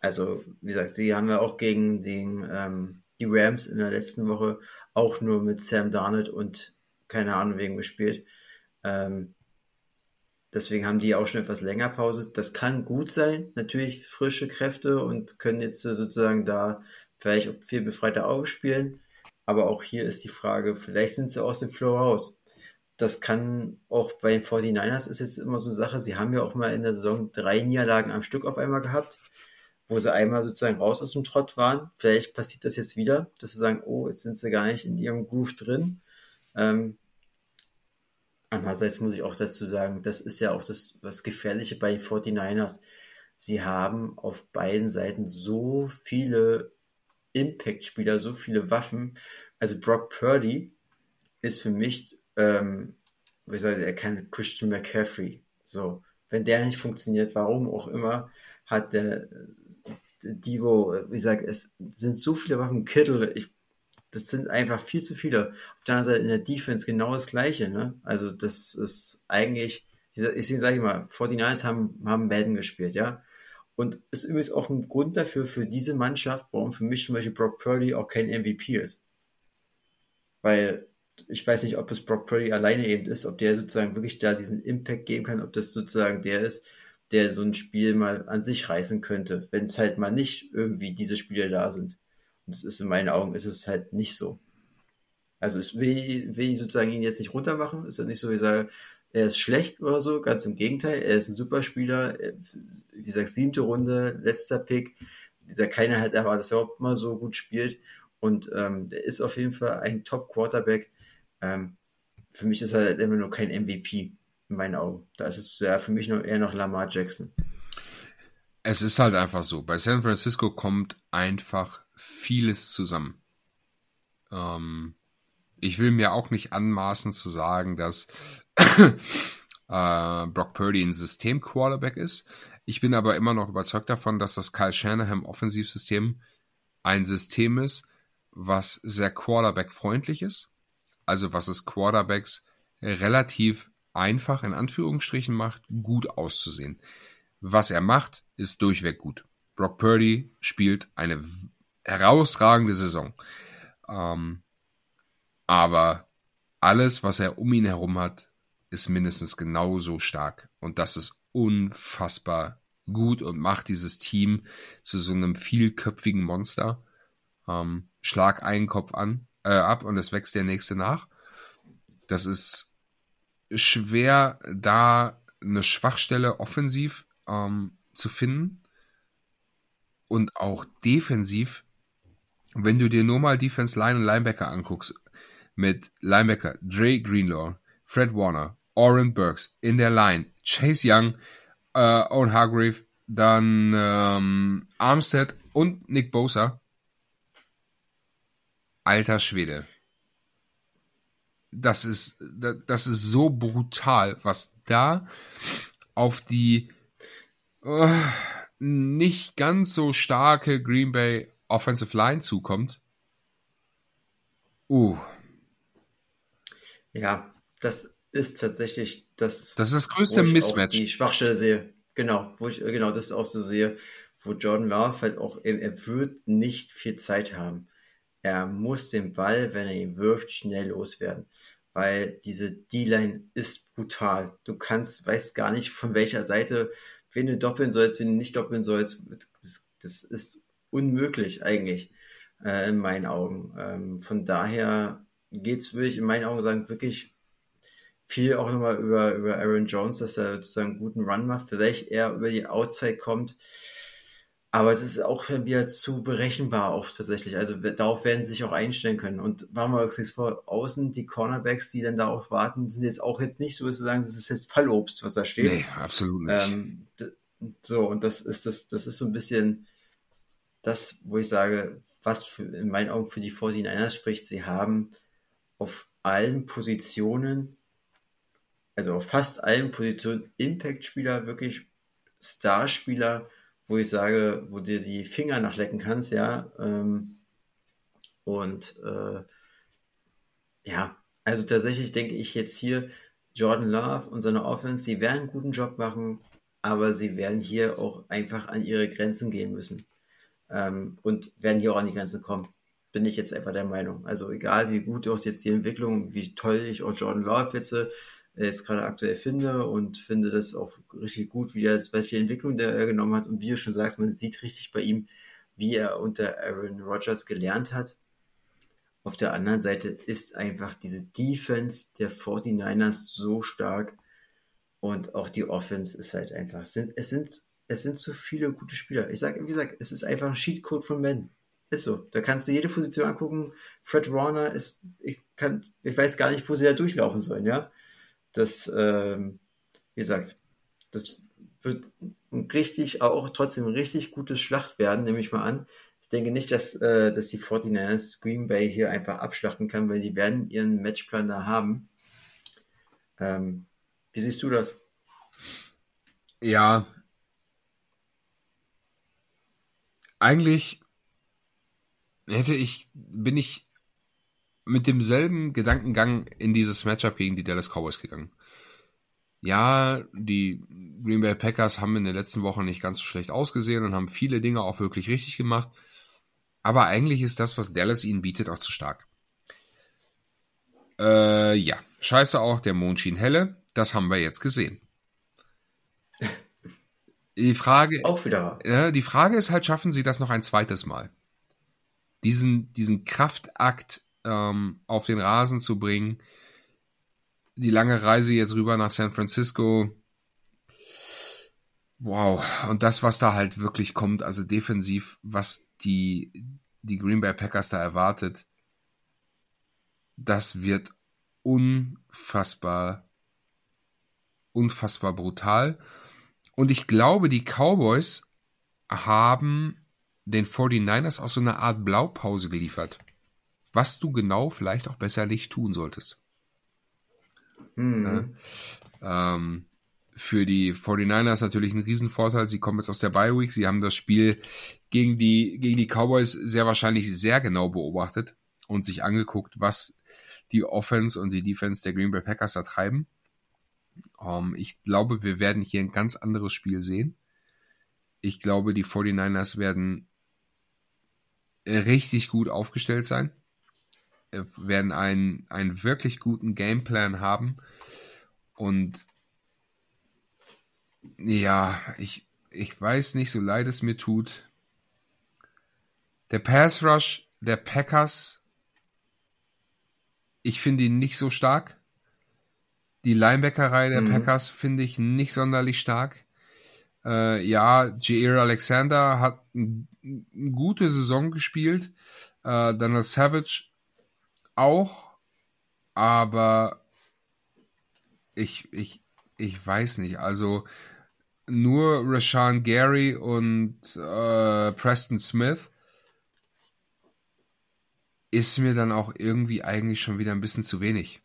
Also, wie gesagt, sie haben ja auch gegen den, ähm, die Rams in der letzten Woche auch nur mit Sam Darnett und keine Ahnung wegen gespielt. Ähm, deswegen haben die auch schon etwas länger Pause. Das kann gut sein, natürlich frische Kräfte und können jetzt sozusagen da vielleicht viel befreiter aufspielen. Aber auch hier ist die Frage, vielleicht sind sie aus dem Flow raus. Das kann auch bei den 49ers ist jetzt immer so eine Sache. Sie haben ja auch mal in der Saison drei Niederlagen am Stück auf einmal gehabt, wo sie einmal sozusagen raus aus dem Trott waren. Vielleicht passiert das jetzt wieder, dass sie sagen, oh, jetzt sind sie gar nicht in ihrem Groove drin. Ähm, andererseits muss ich auch dazu sagen, das ist ja auch das, was Gefährliche bei den 49ers. Sie haben auf beiden Seiten so viele Impact-Spieler, so viele Waffen. Also Brock Purdy ist für mich, ähm, wie soll er kann Christian McCaffrey. So, wenn der nicht funktioniert, warum auch immer, hat der Divo, wie gesagt, es sind so viele Waffen. Kittle, ich, das sind einfach viel zu viele. Auf der anderen Seite in der Defense genau das Gleiche. Ne? Also das ist eigentlich, ich sage mal, 49ers haben, haben Madden gespielt, ja. Und ist übrigens auch ein Grund dafür, für diese Mannschaft, warum für mich zum Beispiel Brock Purdy auch kein MVP ist. Weil ich weiß nicht, ob es Brock Purdy alleine eben ist, ob der sozusagen wirklich da diesen Impact geben kann, ob das sozusagen der ist, der so ein Spiel mal an sich reißen könnte, wenn es halt mal nicht irgendwie diese Spiele da sind. Das ist in meinen Augen ist es halt nicht so. Also ich will, will ich sozusagen ihn jetzt nicht runtermachen, ist ja nicht so, wie ich sage, er ist schlecht oder so, ganz im Gegenteil. Er ist ein super Spieler. Wie gesagt, siebte Runde, letzter Pick. Wie gesagt, keiner hat erwartet, dass er überhaupt mal so gut spielt. Und ähm, der ist auf jeden Fall ein Top-Quarterback. Ähm, für mich ist er halt immer nur kein MVP in meinen Augen. Da ist es ja für mich noch eher noch Lamar Jackson. Es ist halt einfach so. Bei San Francisco kommt einfach vieles zusammen. Ähm, ich will mir auch nicht anmaßen zu sagen, dass äh, Brock Purdy ein System-Quarterback ist. Ich bin aber immer noch überzeugt davon, dass das Kyle Shanahan Offensivsystem ein System ist, was sehr Quarterback-freundlich ist. Also was es Quarterbacks relativ einfach in Anführungsstrichen macht, gut auszusehen. Was er macht, ist durchweg gut. Brock Purdy spielt eine herausragende Saison. Ähm, aber alles, was er um ihn herum hat, ist mindestens genauso stark. Und das ist unfassbar gut und macht dieses Team zu so einem vielköpfigen Monster. Ähm, schlag einen Kopf an, äh, ab und es wächst der nächste nach. Das ist schwer, da eine Schwachstelle offensiv ähm, zu finden. Und auch defensiv, wenn du dir nur mal Defense Line und Linebacker anguckst, mit Linebacker Dre Greenlaw, Fred Warner, Oren Burks in der Line, Chase Young, äh, Owen Hargrave, dann ähm, Armstead und Nick Bosa. Alter Schwede. Das ist, das ist so brutal, was da auf die uh, nicht ganz so starke Green Bay Offensive Line zukommt. Uh. Ja, das ist tatsächlich das. Das ist das größte Mismatch. Die Schwachstelle sehe. Genau, wo ich, genau, das auch so sehe, wo Jordan Love halt auch, er wird nicht viel Zeit haben. Er muss den Ball, wenn er ihn wirft, schnell loswerden. Weil diese D-Line ist brutal. Du kannst, weißt gar nicht, von welcher Seite, wen du doppeln sollst, wen du nicht doppeln sollst. Das, das ist unmöglich eigentlich, äh, in meinen Augen. Ähm, von daher geht's, würde ich in meinen Augen sagen, wirklich viel auch nochmal über, über Aaron Jones, dass er sozusagen einen guten Run macht, vielleicht eher über die Outside kommt. Aber es ist auch wieder zu berechenbar auch tatsächlich. Also darauf werden sie sich auch einstellen können. Und machen wir uns vor, außen die Cornerbacks, die dann da auch warten, sind jetzt auch jetzt nicht so, dass sie sagen, das ist jetzt Fallobst, was da steht. Nee, absolut nicht. Ähm, so, und das ist das, das ist so ein bisschen das, wo ich sage, was für, in meinen Augen für die 49ers spricht. Sie haben auf allen Positionen also auf fast allen Positionen Impact-Spieler, wirklich Starspieler, wo ich sage, wo dir die Finger nachlecken kannst, ja. Ähm, und äh, ja, also tatsächlich denke ich jetzt hier, Jordan Love und seine Offense, die werden einen guten Job machen, aber sie werden hier auch einfach an ihre Grenzen gehen müssen. Ähm, und werden hier auch an die Grenzen kommen. Bin ich jetzt einfach der Meinung. Also egal wie gut auch jetzt die Entwicklung, wie toll ich auch Jordan Love jetzt jetzt gerade aktuell finde und finde das auch richtig gut, wie er welche Entwicklung der er genommen hat und wie du schon sagst, man sieht richtig bei ihm, wie er unter Aaron Rodgers gelernt hat. Auf der anderen Seite ist einfach diese Defense der 49ers so stark und auch die Offense ist halt einfach, es sind, es sind, es sind zu viele gute Spieler. Ich sage, wie gesagt, es ist einfach ein Sheetcode von Men. Ist so. Da kannst du jede Position angucken. Fred Warner ist, ich kann, ich weiß gar nicht, wo sie da durchlaufen sollen, ja das, ähm, wie gesagt, das wird richtig, auch trotzdem ein richtig gutes Schlacht werden, nehme ich mal an. Ich denke nicht, dass, äh, dass die 49ers Green Bay hier einfach abschlachten kann, weil die werden ihren Matchplan da haben. Ähm, wie siehst du das? Ja. Eigentlich hätte ich, bin ich mit demselben Gedankengang in dieses Matchup gegen die Dallas Cowboys gegangen. Ja, die Green Bay Packers haben in den letzten Wochen nicht ganz so schlecht ausgesehen und haben viele Dinge auch wirklich richtig gemacht. Aber eigentlich ist das, was Dallas ihnen bietet, auch zu stark. Äh, ja, scheiße auch, der Mond schien helle. Das haben wir jetzt gesehen. Die Frage, auch wieder. Äh, die Frage ist halt, schaffen sie das noch ein zweites Mal? Diesen, diesen Kraftakt ähm, auf den Rasen zu bringen. Die lange Reise jetzt rüber nach San Francisco. Wow. Und das, was da halt wirklich kommt, also defensiv, was die, die Green Bay Packers da erwartet, das wird unfassbar, unfassbar brutal. Und ich glaube, die Cowboys haben den 49ers auch so eine Art Blaupause geliefert was du genau vielleicht auch besser nicht tun solltest. Mhm. Ja, ähm, für die 49ers natürlich ein Riesenvorteil. Sie kommen jetzt aus der Bye Week. Sie haben das Spiel gegen die, gegen die Cowboys sehr wahrscheinlich sehr genau beobachtet und sich angeguckt, was die Offense und die Defense der Green Bay Packers da treiben. Ähm, ich glaube, wir werden hier ein ganz anderes Spiel sehen. Ich glaube, die 49ers werden richtig gut aufgestellt sein werden einen, einen wirklich guten Gameplan haben. Und ja, ich, ich weiß nicht, so leid es mir tut. Der Pass Rush der Packers, ich finde ihn nicht so stark. Die Linebackerei der mhm. Packers finde ich nicht sonderlich stark. Äh, ja, Jair Alexander hat eine gute Saison gespielt. Äh, Donald Savage auch. Aber ich, ich, ich weiß nicht. Also nur Rashawn Gary und äh, Preston Smith ist mir dann auch irgendwie eigentlich schon wieder ein bisschen zu wenig.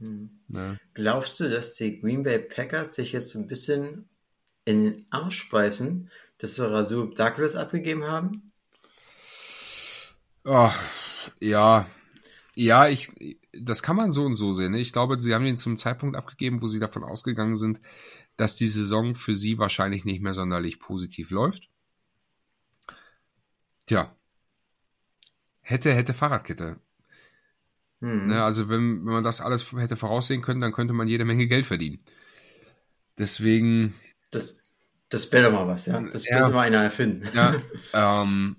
Hm. Ne? Glaubst du, dass die Green Bay Packers sich jetzt ein bisschen in den Arsch beißen, dass sie Rasul Douglas abgegeben haben? Oh, ja. Ja, ich, das kann man so und so sehen. Ne? Ich glaube, sie haben ihn zum Zeitpunkt abgegeben, wo sie davon ausgegangen sind, dass die Saison für sie wahrscheinlich nicht mehr sonderlich positiv läuft. Tja. Hätte, hätte Fahrradkette. Hm. Ne, also wenn, wenn man das alles hätte voraussehen können, dann könnte man jede Menge Geld verdienen. Deswegen. Das, das wäre doch mal was, ja. Das ja, könnte mal einer erfinden. Ja, ähm,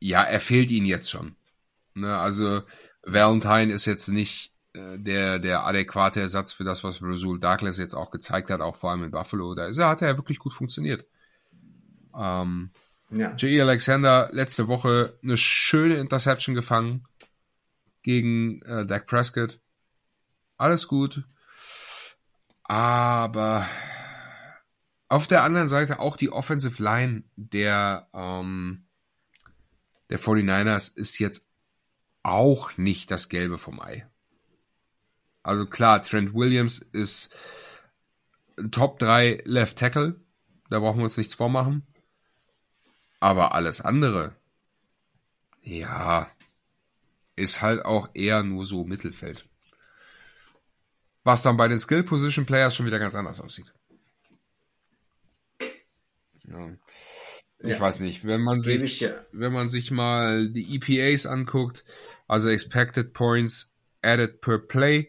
ja, er fehlt ihnen jetzt schon. Ne, also Valentine ist jetzt nicht äh, der, der adäquate Ersatz für das, was Rasul Douglas jetzt auch gezeigt hat, auch vor allem in Buffalo. Da ist er, hat er ja wirklich gut funktioniert. Ähm, ja. J.E. Alexander letzte Woche eine schöne Interception gefangen gegen äh, Dak Prescott. Alles gut. Aber auf der anderen Seite auch die Offensive Line der, ähm, der 49ers ist jetzt auch nicht das Gelbe vom Ei. Also klar, Trent Williams ist Top 3 Left Tackle. Da brauchen wir uns nichts vormachen. Aber alles andere, ja, ist halt auch eher nur so Mittelfeld. Was dann bei den Skill Position Players schon wieder ganz anders aussieht. Ja. Ich ja. weiß nicht, wenn man sich, ja. wenn man sich mal die EPAs anguckt, also Expected Points Added per Play,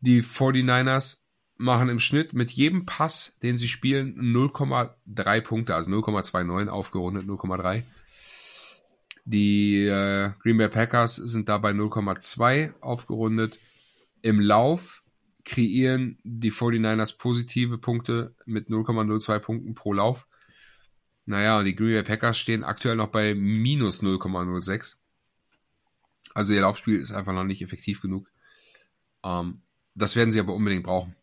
die 49ers machen im Schnitt mit jedem Pass, den sie spielen, 0,3 Punkte, also 0,29 aufgerundet, 0,3. Die äh, Green Bay Packers sind dabei 0,2 aufgerundet. Im Lauf kreieren die 49ers positive Punkte mit 0,02 Punkten pro Lauf. Naja, die Green Bay Packers stehen aktuell noch bei minus 0,06. Also ihr Laufspiel ist einfach noch nicht effektiv genug. Ähm, das werden sie aber unbedingt brauchen.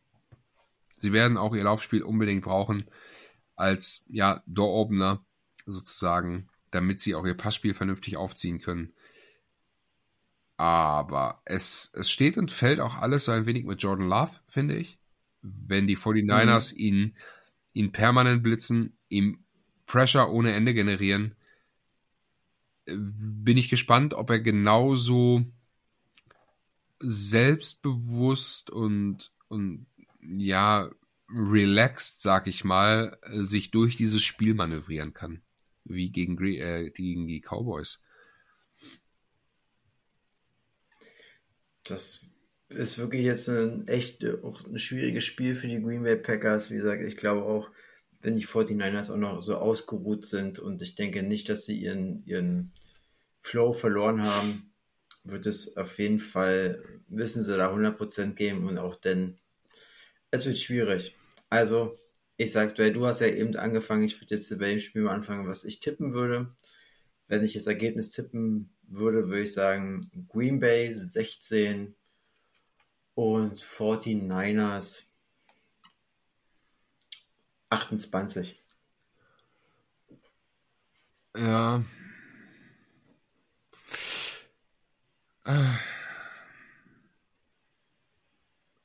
Sie werden auch ihr Laufspiel unbedingt brauchen als ja Door-Opener sozusagen damit sie auch ihr Passspiel vernünftig aufziehen können. Aber es, es steht und fällt auch alles so ein wenig mit Jordan Love, finde ich. Wenn die 49ers mhm. ihn, ihn permanent blitzen, ihm Pressure ohne Ende generieren, bin ich gespannt, ob er genauso selbstbewusst und, und ja, relaxed, sag ich mal, sich durch dieses Spiel manövrieren kann wie gegen, äh, gegen die Cowboys. Das ist wirklich jetzt ein echt auch ein schwieriges Spiel für die Green Bay Packers. Wie gesagt, ich glaube auch, wenn die 49ers auch noch so ausgeruht sind und ich denke nicht, dass sie ihren, ihren Flow verloren haben, wird es auf jeden Fall, müssen sie da 100% geben und auch denn, es wird schwierig. Also, ich sag, du hast ja eben angefangen, ich würde jetzt bei dem Spiel mal anfangen, was ich tippen würde. Wenn ich das Ergebnis tippen würde, würde ich sagen Green Bay 16 und 49ers 28. Ja.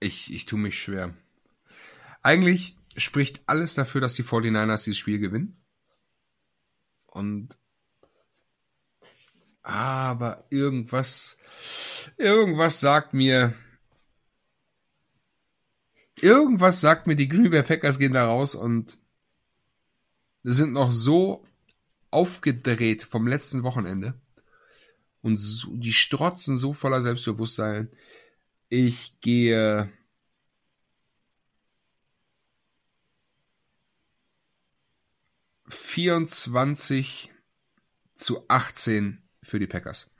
Ich, ich tue mich schwer. Eigentlich spricht alles dafür, dass die 49ers dieses Spiel gewinnen. Und aber irgendwas, irgendwas sagt mir, irgendwas sagt mir, die Green Bay Packers gehen da raus und sind noch so aufgedreht vom letzten Wochenende und so, die strotzen so voller Selbstbewusstsein. Ich gehe 24 zu 18 für die Packers.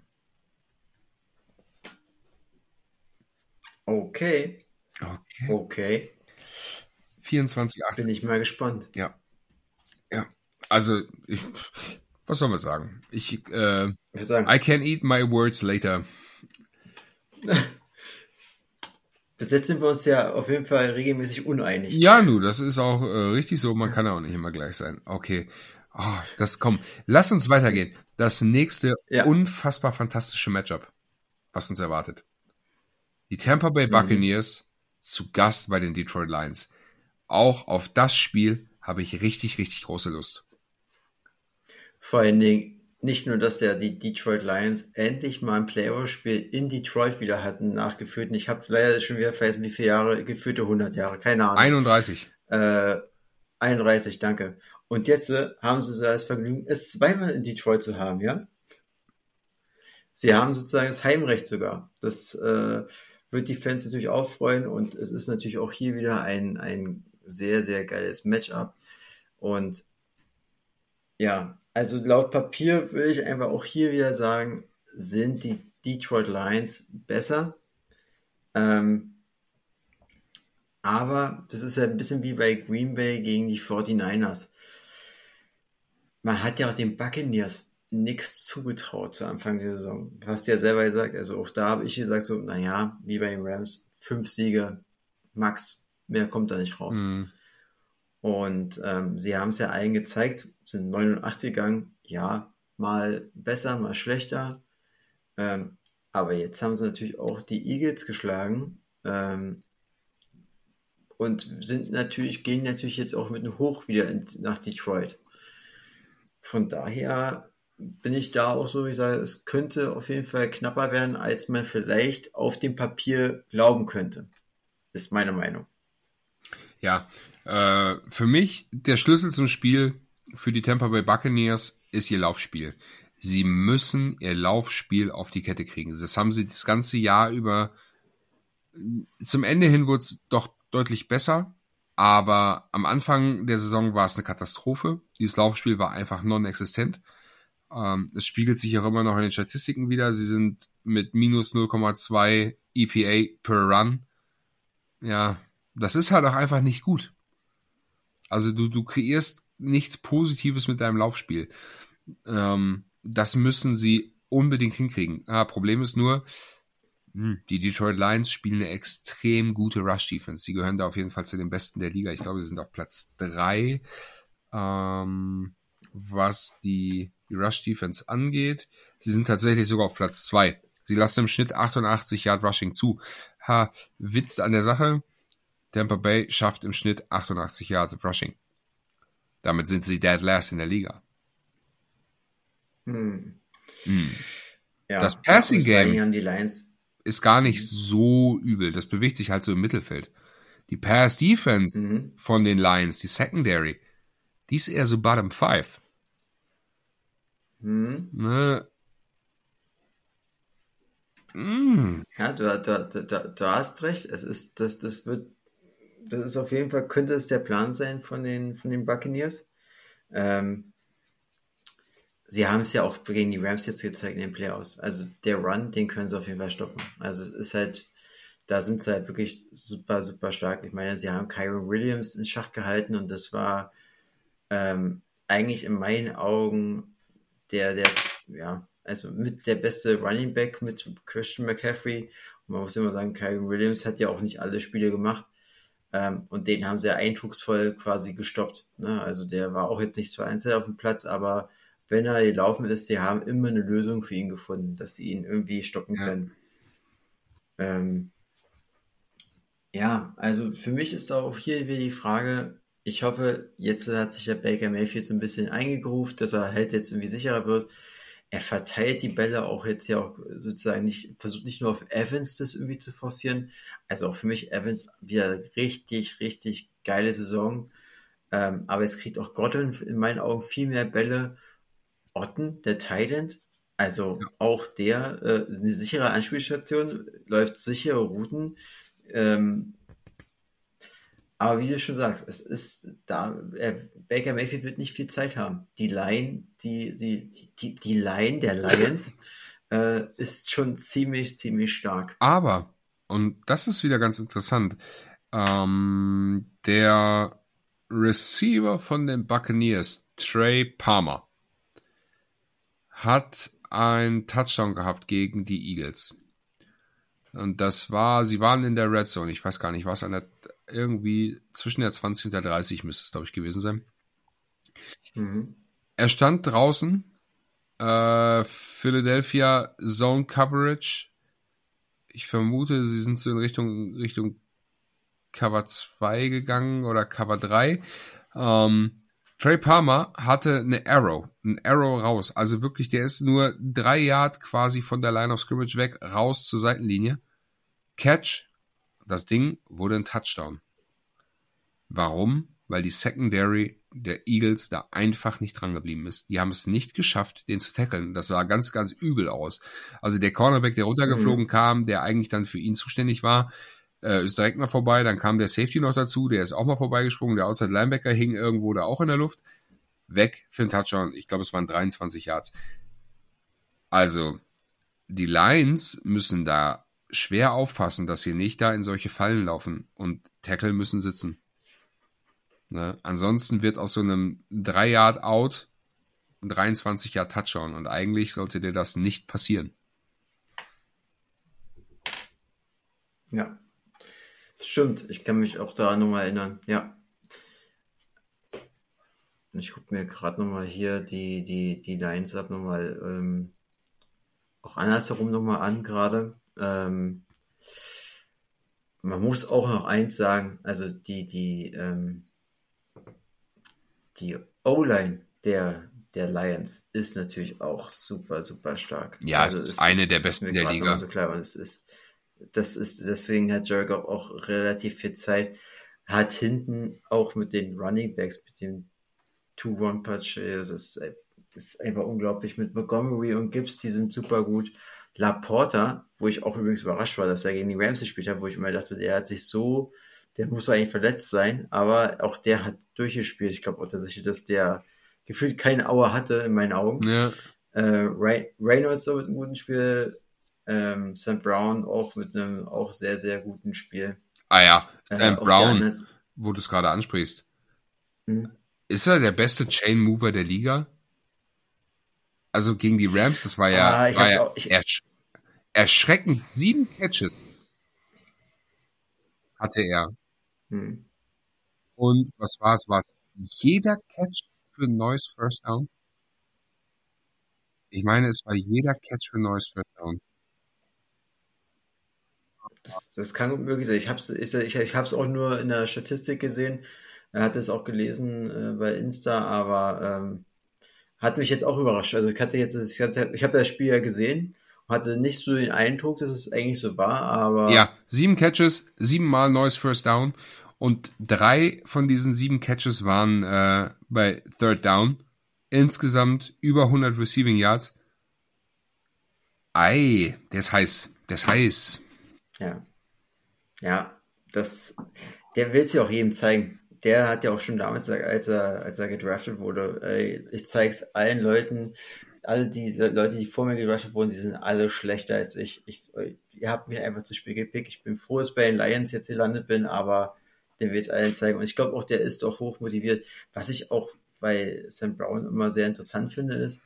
Okay. Okay. Okay. 24, 8. Bin ich mal gespannt. Ja. Ja. Also, ich, was soll man sagen? Ich, äh, Ich sagen, I can eat my words later. bis jetzt sind wir uns ja auf jeden Fall regelmäßig uneinig. Ja, nu, das ist auch äh, richtig so. Man kann auch nicht immer gleich sein. Okay. Oh, das komm. Lass uns weitergehen. Das nächste Ja. unfassbar fantastische Matchup, was uns erwartet. Die Tampa Bay Buccaneers zu Gast bei den Detroit Lions. Auch auf das Spiel habe ich richtig, richtig große Lust. Vor allen Dingen nicht nur, dass ja die Detroit Lions endlich mal ein Playoff-Spiel in Detroit wieder hatten, nachgeführten. Ich habe leider schon wieder vergessen, wie viele Jahre, geführte 100 Jahre, keine Ahnung. 31. Äh, 31, danke. Und jetzt äh, haben sie das Vergnügen, es zweimal in Detroit zu haben, ja? Sie haben sozusagen das Heimrecht sogar. Das äh, wird die Fans natürlich auch freuen und es ist natürlich auch hier wieder ein, ein sehr, sehr geiles Matchup. Und ja, also laut Papier würde ich einfach auch hier wieder sagen, sind die Detroit Lions besser. Ähm, aber das ist ja ein bisschen wie bei Green Bay gegen die 49ers. Man hat ja auch den Buccaneers nichts zugetraut zu Anfang der Saison. Du hast ja selber gesagt, also auch da habe ich gesagt, so, naja, wie bei den Rams, fünf Siege, max, mehr kommt da nicht raus. Mhm. Und ähm, sie haben es ja allen gezeigt, sind 9 und 8 gegangen, ja, mal besser, mal schlechter. Ähm, aber jetzt haben sie natürlich auch die Eagles geschlagen ähm, und sind natürlich, gehen natürlich jetzt auch mit einem Hoch wieder in, nach Detroit. Von daher bin ich da auch so, wie ich sage, es könnte auf jeden Fall knapper werden, als man vielleicht auf dem Papier glauben könnte. Ist meine Meinung. Ja, äh, für mich der Schlüssel zum Spiel für die Tampa Bay Buccaneers ist ihr Laufspiel. Sie müssen ihr Laufspiel auf die Kette kriegen. Das haben sie das ganze Jahr über. Zum Ende hin wurde es doch deutlich besser, aber am Anfang der Saison war es eine Katastrophe. Dieses Laufspiel war einfach non-existent. Ähm, es spiegelt sich auch immer noch in den Statistiken wieder. Sie sind mit minus 0,2 EPA per Run. Ja, das ist halt auch einfach nicht gut. Also du, du kreierst nichts Positives mit deinem Laufspiel. Ähm, das müssen sie unbedingt hinkriegen. Ah, Problem ist nur, hm, die Detroit Lions spielen eine extrem gute Rush-Defense. Sie gehören da auf jeden Fall zu den Besten der Liga. Ich glaube, sie sind auf Platz drei, ähm, was die, die Rush-Defense angeht. Sie sind tatsächlich sogar auf Platz zwei. Sie lassen im Schnitt 88 Yard Rushing zu. Ha, Witz an der Sache. Tampa Bay schafft im Schnitt 88 Yards Rushing. Damit sind sie dead last in der Liga. Hm. Hm. Ja, Das Passing Game- Ist gar nicht so übel. Das bewegt sich halt so im Mittelfeld. Die Pass Defense Mhm. von den Lions, die Secondary, die ist eher so Bottom Five. Hm. Ne? Mm. Ja, du, du, du, du, du hast recht. Es ist, das, das wird, das ist auf jeden Fall, könnte es der Plan sein von den, von den Buccaneers. Ähm, sie haben es ja auch gegen die Rams jetzt gezeigt in den Playoffs. Also der Run, den können sie auf jeden Fall stoppen. Also es ist halt, da sind sie halt wirklich super, super stark. Ich meine, sie haben Kyron Williams in Schach gehalten und das war ähm, eigentlich in meinen Augen der, der, ja, also mit der beste Running Back mit Christian McCaffrey. Und man muss immer sagen, Kyron Williams hat ja auch nicht alle Spiele gemacht. Ähm, und den haben sie ja eindrucksvoll quasi gestoppt. Ne? Also der war auch jetzt nicht zwar einzeln auf dem Platz, aber wenn er gelaufen ist, sie haben immer eine Lösung für ihn gefunden, dass sie ihn irgendwie stoppen Ja. können. Ähm, ja, also für mich ist auch hier wieder die Frage, ich hoffe, jetzt hat sich der Baker Mayfield so ein bisschen eingegroovt, dass er halt jetzt irgendwie sicherer wird. Er verteilt die Bälle auch jetzt ja auch sozusagen nicht, versucht nicht nur auf Evans das irgendwie zu forcieren. Also auch für mich Evans wieder richtig, richtig geile Saison. Ähm, aber es kriegt auch Godwin in meinen Augen viel mehr Bälle. Otten, der Thailand, also auch der, äh, eine sichere Anspielstation, läuft sichere Routen. Ähm, aber wie du schon sagst, es ist da, äh, Baker Mayfield wird nicht viel Zeit haben. Die Line, die, die, die, die Line der Lions äh, ist schon ziemlich, ziemlich stark. Aber, Und das ist wieder ganz interessant. Ähm, der Receiver von den Buccaneers, Trey Palmer, hat einen Touchdown gehabt gegen die Eagles. Und das war, sie waren in der Red Zone. Ich weiß gar nicht, was an der, irgendwie zwischen der 20 und der 30 müsste es, glaube ich, gewesen sein. Mhm. Er stand draußen, äh, Philadelphia Zone Coverage. Ich vermute, sie sind so in Richtung, Richtung Cover 2 gegangen oder Cover 3. Ähm, Trey Palmer hatte eine Arrow, ein Arrow raus. Also wirklich, der ist nur drei Yard quasi von der Line of Scrimmage weg, raus zur Seitenlinie. Catch, das Ding wurde ein Touchdown. Warum? Weil die Secondary der Eagles da einfach nicht dran geblieben ist. Die haben es nicht geschafft, den zu tackeln. Das sah ganz, ganz übel aus. Also der Cornerback, der runtergeflogen mhm. kam, der eigentlich dann für ihn zuständig war, äh, ist direkt mal vorbei. Dann kam der Safety noch dazu, der ist auch mal vorbeigesprungen. Der Outside Linebacker hing irgendwo da auch in der Luft. Weg für einen Touchdown. Ich glaube, es waren 23 Yards. Also, die Lions müssen da schwer aufpassen, dass sie nicht da in solche Fallen laufen und Tackle müssen sitzen. Ne? Ansonsten wird aus so einem 3 Yard Out ein 23 Yard Touchdown und eigentlich sollte dir das nicht passieren. Ja, stimmt. Ich kann mich auch da nochmal erinnern. Ja. Ich gucke mir gerade nochmal hier die, die, die Lines ab nochmal ähm, auch andersherum nochmal an gerade. Ähm, man muss auch noch eins sagen, also die, die, ähm, die O-Line der, der Lions ist natürlich auch super, super stark. Ja, also es ist eine der besten der Liga. So klar. Und es ist, das ist, deswegen hat Jericho auch relativ viel Zeit. Hat hinten auch mit den Running Backs, mit dem Two-One-Punch, es ist, ist einfach unglaublich. Mit Montgomery und Gibbs, die sind super gut. Laporta, wo ich auch übrigens überrascht war, dass er gegen die Rams gespielt hat, wo ich immer dachte, der hat sich so, der muss eigentlich verletzt sein, aber auch der hat durchgespielt. Ich glaube auch tatsächlich, dass der gefühlt keine Auer hatte in meinen Augen. Ja. Äh, Reynolds mit einem guten Spiel, ähm, Sam Brown auch mit einem auch sehr, sehr guten Spiel. Ah ja, Sam äh, Brown, wo du es gerade ansprichst. Hm? Ist er der beste Chain Mover der Liga? Also gegen die Rams, das war ja, ah, war ja auch, ersch erschreckend. Sieben Catches hatte er. Hm. Und was war es? War es jeder Catch für ein neues First Down? Ich meine, es war jeder Catch für ein neues First Down. Das, das kann möglich sein. Ich habe es ich, ich, ich auch nur in der Statistik gesehen. Er hat es auch gelesen äh, bei Insta, aber ähm, hat mich jetzt auch überrascht. Also ich hatte jetzt das ganze, ich habe das Spiel ja gesehen, hatte nicht so den Eindruck, dass es eigentlich so war, aber. Ja, sieben Catches, siebenmal neues First Down und drei von diesen sieben Catches waren äh, bei Third Down. Insgesamt über 100 Receiving Yards. Ei, der ist heiß, der ist heiß. Ja. Ja, das, der will es ja auch jedem zeigen der hat ja auch schon damals gesagt, als er, als er gedraftet wurde, ey, ich zeig's allen Leuten, alle diese Leute, die vor mir gedraftet wurden, die sind alle schlechter als ich. ich ihr habt mich einfach zu Spiel gepickt. Ich bin froh, dass ich bei den Lions jetzt gelandet bin, aber den will ich es allen zeigen. Und ich glaube auch, der ist doch hoch motiviert. Was ich auch bei Sam Brown immer sehr interessant finde, ist,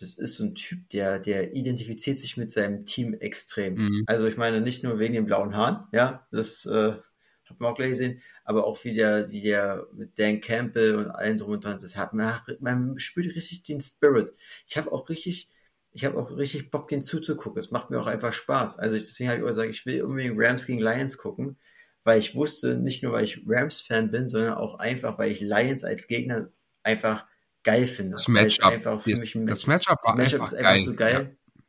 das ist so ein Typ, der, der identifiziert sich mit seinem Team extrem. Mhm. Also ich meine nicht nur wegen den blauen Haaren, ja, das äh, hat man auch gleich gesehen, aber auch wie der, wie der mit Dan Campbell und allen drum und dran, das hat man, man spürt richtig den Spirit. Ich habe auch richtig, ich habe auch richtig Bock, den zuzugucken. Es macht mir auch einfach Spaß. Also deswegen habe ich auch gesagt, ich will unbedingt Rams gegen Lions gucken, weil ich wusste, nicht nur weil ich Rams-Fan bin, sondern auch einfach, weil ich Lions als Gegner einfach geil finde. Das Matchup, für mich das Matchup war das Matchup einfach ist einfach geil. so geil. Ja.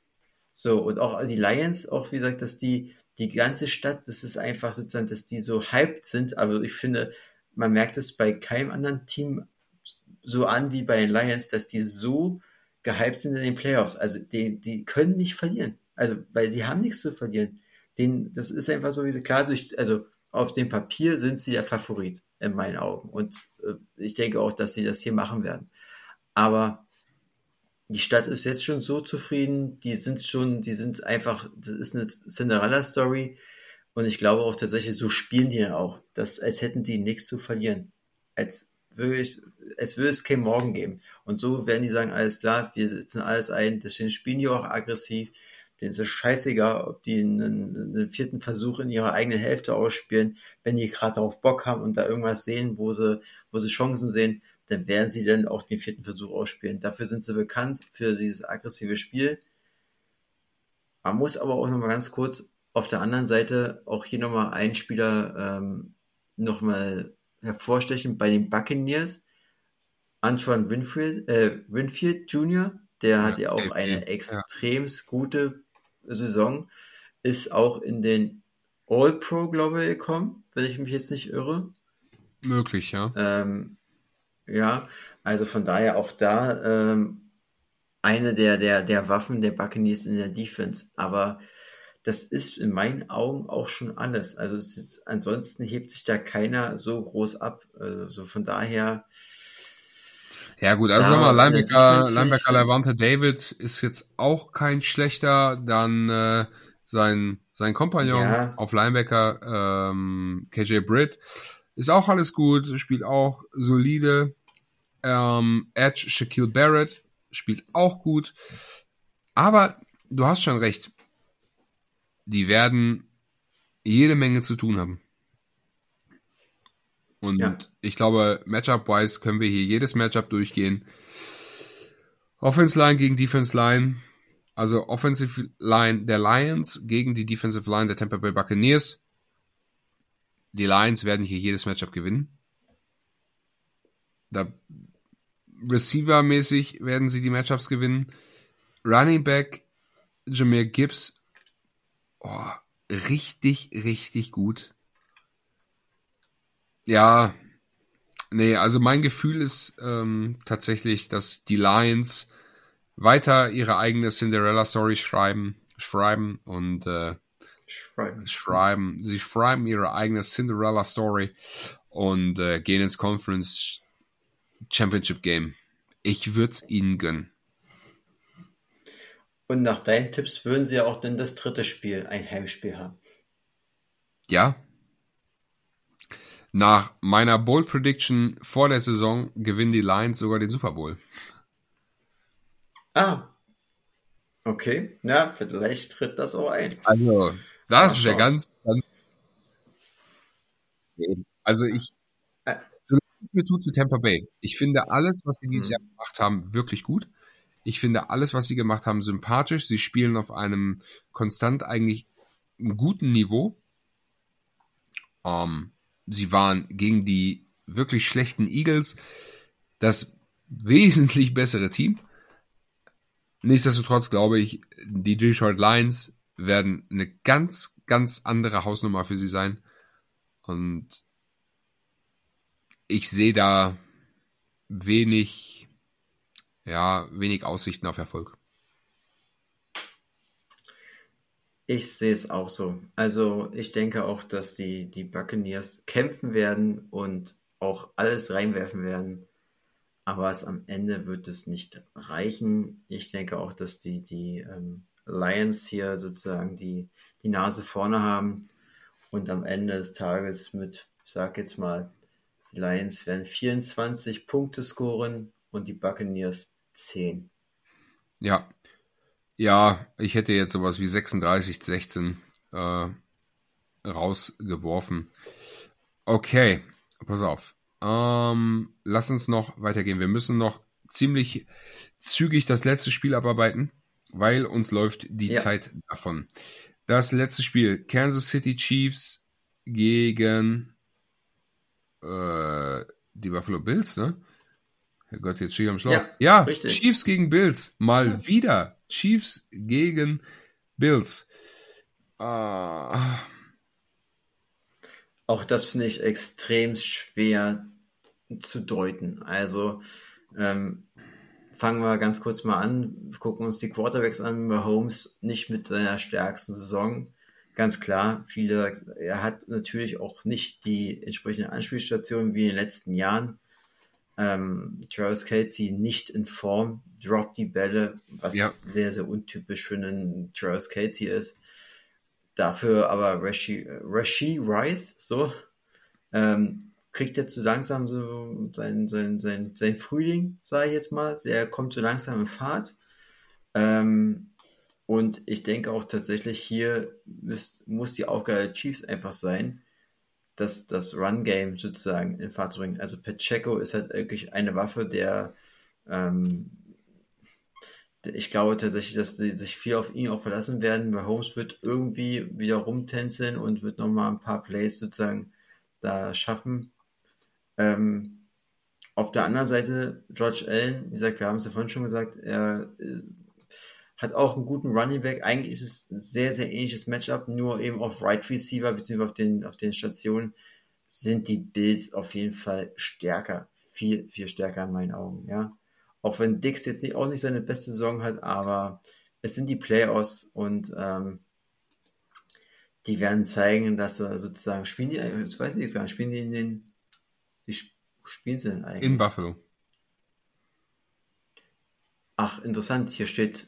So, und auch die Lions, auch wie gesagt, dass die, die ganze Stadt, das ist einfach sozusagen, dass die so hyped sind. Aber ich finde, man merkt es bei keinem anderen Team so an wie bei den Lions, dass die so gehypt sind in den Playoffs. Also die, die können nicht verlieren. Also, weil sie haben nichts zu verlieren. Den, das ist einfach so, wie sie klar durch, also auf dem Papier sind sie der Favorit in meinen Augen. Und äh, ich denke auch, dass sie das hier machen werden. Aber die Stadt ist jetzt schon so zufrieden, die sind schon, die sind einfach, das ist eine Cinderella-Story Und ich glaube auch tatsächlich, so spielen die dann auch, dass, als hätten die nichts zu verlieren. Als wirklich, als würde es kein Morgen geben. Und so werden die sagen, alles klar, wir setzen alles ein, deswegen spielen die auch aggressiv. Denen ist es scheißegal, ob die einen, einen vierten Versuch in ihrer eigenen Hälfte ausspielen. Wenn die gerade darauf Bock haben und da irgendwas sehen, wo sie, wo sie Chancen sehen, dann werden sie dann auch den vierten Versuch ausspielen. Dafür sind sie bekannt, für dieses aggressive Spiel. Man muss aber auch nochmal ganz kurz auf der anderen Seite auch hier nochmal einen Spieler ähm, nochmal hervorstechen bei den Buccaneers. Antoine Winfield, äh, Winfield Jr., der ja, hat ja auch eine extrem ja. gute Saison, ist auch in den All-Pro, glaube ich, gekommen, wenn ich mich jetzt nicht irre. Möglich, ja. Ähm, ja, also von daher auch da ähm, eine der, der, der Waffen der Buccaneers in der Defense. Aber das ist in meinen Augen auch schon alles. Also ist, ansonsten hebt sich da keiner so groß ab. Also so von daher. Ja gut, also sag mal, Linebacker, Linebacker Levante David ist jetzt auch kein schlechter. Dann äh, sein, sein Kompagnon ja. auf Linebacker ähm, KJ Britt ist auch alles gut, spielt auch solide. Ähm, Edge Shaquille Barrett spielt auch gut. Aber du hast schon recht. Die werden jede Menge zu tun haben. Und ja. ich glaube, Matchup-wise können wir hier jedes Matchup durchgehen. Offense Line gegen Defense Line. Also Offensive Line der Lions gegen die Defensive Line der Tampa Bay Buccaneers. Die Lions werden hier jedes Matchup gewinnen. Da Receiver-mäßig werden sie die Matchups gewinnen. Running Back Jameer Gibbs, oh, richtig, richtig gut. Ja, nee, also mein Gefühl ist ähm, tatsächlich, dass die Lions weiter ihre eigene Cinderella-Story schreiben, schreiben und äh, schreiben. schreiben. Sie schreiben ihre eigene Cinderella-Story und äh, gehen ins Conference Championship Game. Ich würde es ihnen gönnen. Und nach deinen Tipps würden sie ja auch dann das dritte Spiel, ein Heimspiel haben. Ja. Nach meiner Bold Prediction vor der Saison gewinnen die Lions sogar den Super Bowl. Ah. Okay. Ja, vielleicht tritt das auch ein. Also, das wäre ganz, ganz. Also ich, es mir tut zu Tampa Bay. Ich finde alles, was sie dieses mhm. Jahr gemacht haben, wirklich gut. Ich finde alles, was sie gemacht haben, sympathisch. Sie spielen auf einem konstant eigentlich guten Niveau. Ähm, sie waren gegen die wirklich schlechten Eagles das wesentlich bessere Team. Nichtsdestotrotz glaube ich, die Detroit Lions werden eine ganz, ganz andere Hausnummer für sie sein. Und ich sehe da wenig, ja, wenig Aussichten auf Erfolg. Ich sehe es auch so. Also ich denke auch, dass die, die Buccaneers kämpfen werden und auch alles reinwerfen werden. Aber es am Ende wird es nicht reichen. Ich denke auch, dass die, die ähm, Lions hier sozusagen die, die Nase vorne haben und am Ende des Tages mit, ich sag jetzt mal, die Lions werden 24 Punkte scoren und die Buccaneers 10. Ja. Ja, ich hätte jetzt sowas wie 36, 16 äh, rausgeworfen. Okay, pass auf. Ähm, lass uns noch weitergehen. Wir müssen noch ziemlich zügig das letzte Spiel abarbeiten, weil uns läuft die ja. Zeit davon. Das letzte Spiel, Kansas City Chiefs gegen äh, die Buffalo Bills, ne? Herrgott, jetzt stehe am Schlauch. Ja, ja Chiefs gegen Bills. Mal ja. wieder. Chiefs gegen Bills. Ah. Auch das finde ich extrem schwer zu deuten. Also ähm, fangen wir ganz kurz mal an, gucken uns die Quarterbacks an. Mahomes nicht mit seiner stärksten Saison ganz klar, viele, er hat natürlich auch nicht die entsprechenden Anspielstationen wie in den letzten Jahren. Ähm, Travis Kelsey nicht in Form, droppt die Bälle, was ja. sehr, sehr untypisch für einen Travis Kelsey ist. dafür aber Rashi, Rashi Rice, so, ähm, kriegt jetzt so langsam so sein, sein, sein, sein Frühling, sage ich jetzt mal. Er kommt so langsam in Fahrt. Ähm, und ich denke auch tatsächlich hier muss, muss die Aufgabe der Chiefs einfach sein, dass das Run-Game sozusagen in Fahrt zu bringen. Also Pacheco ist halt wirklich eine Waffe, der ähm, ich glaube tatsächlich, dass sie sich viel auf ihn auch verlassen werden, weil Holmes wird irgendwie wieder rumtänzeln und wird nochmal ein paar Plays sozusagen da schaffen. Ähm, auf der anderen Seite, George Allen, wie gesagt, wir haben es ja vorhin schon gesagt, er hat auch einen guten Running Back. Eigentlich ist es ein sehr, sehr ähnliches Matchup, nur eben auf Right Receiver bzw. auf den, auf den Stationen sind die Bills auf jeden Fall stärker. Viel, viel stärker in meinen Augen, ja. Auch wenn Dix jetzt nicht, auch nicht seine beste Saison hat, aber es sind die Playoffs und ähm, die werden zeigen, dass er sozusagen spielen die, ich weiß nicht, spielen die in den, die spielen sie denn eigentlich? In Buffalo. Ach, interessant, hier steht,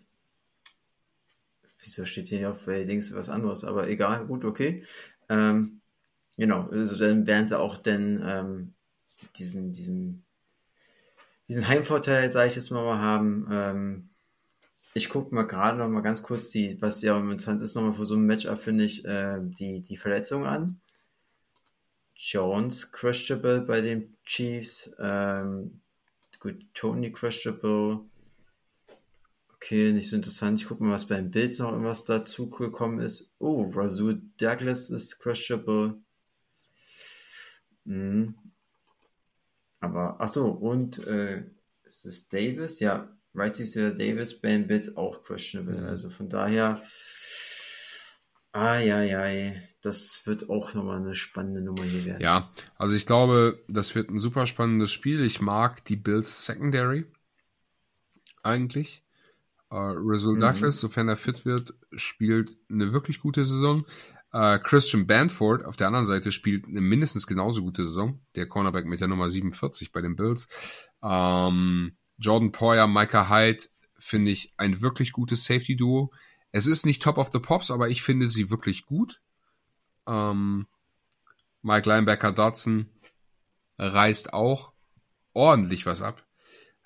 wieso steht hier auf bei Dings was anderes, aber egal, gut, okay. Ähm, genau, also dann werden sie auch dann ähm, diesen, diesen diesen Heimvorteil, sage ich jetzt mal, haben. Ähm, ich gucke mal gerade noch mal ganz kurz die, was ja interessant ist, nochmal für so ein Matchup, finde ich, äh, die, die Verletzung an. Jones questionable bei den Chiefs. Ähm, gut, Tony questionable. Okay, nicht so interessant. Ich gucke mal, was bei den Bills noch irgendwas dazu gekommen ist. Oh, Razul Douglas ist questionable. Mhm. Aber, ach so, und äh, ist es Davis? Ja, Right Receiver Davis, Ben Bills auch questionable. Mhm. Also von daher, ah ja, ja, das wird auch nochmal eine spannende Nummer hier werden. Ja, also ich glaube, das wird ein super spannendes Spiel. Ich mag die Bills Secondary eigentlich. Uh, Rasul mhm. Douglas, sofern er fit wird, spielt eine wirklich gute Saison. Uh, Christian Banford auf der anderen Seite spielt eine mindestens genauso gute Saison. Der Cornerback mit der Nummer 47 bei den Bills. Um, Jordan Poyer, Micah Hyde finde ich ein wirklich gutes Safety-Duo. Es ist nicht Top of the Pops, aber ich finde sie wirklich gut. Um, Mike Linebacker Dodson reißt auch ordentlich was ab.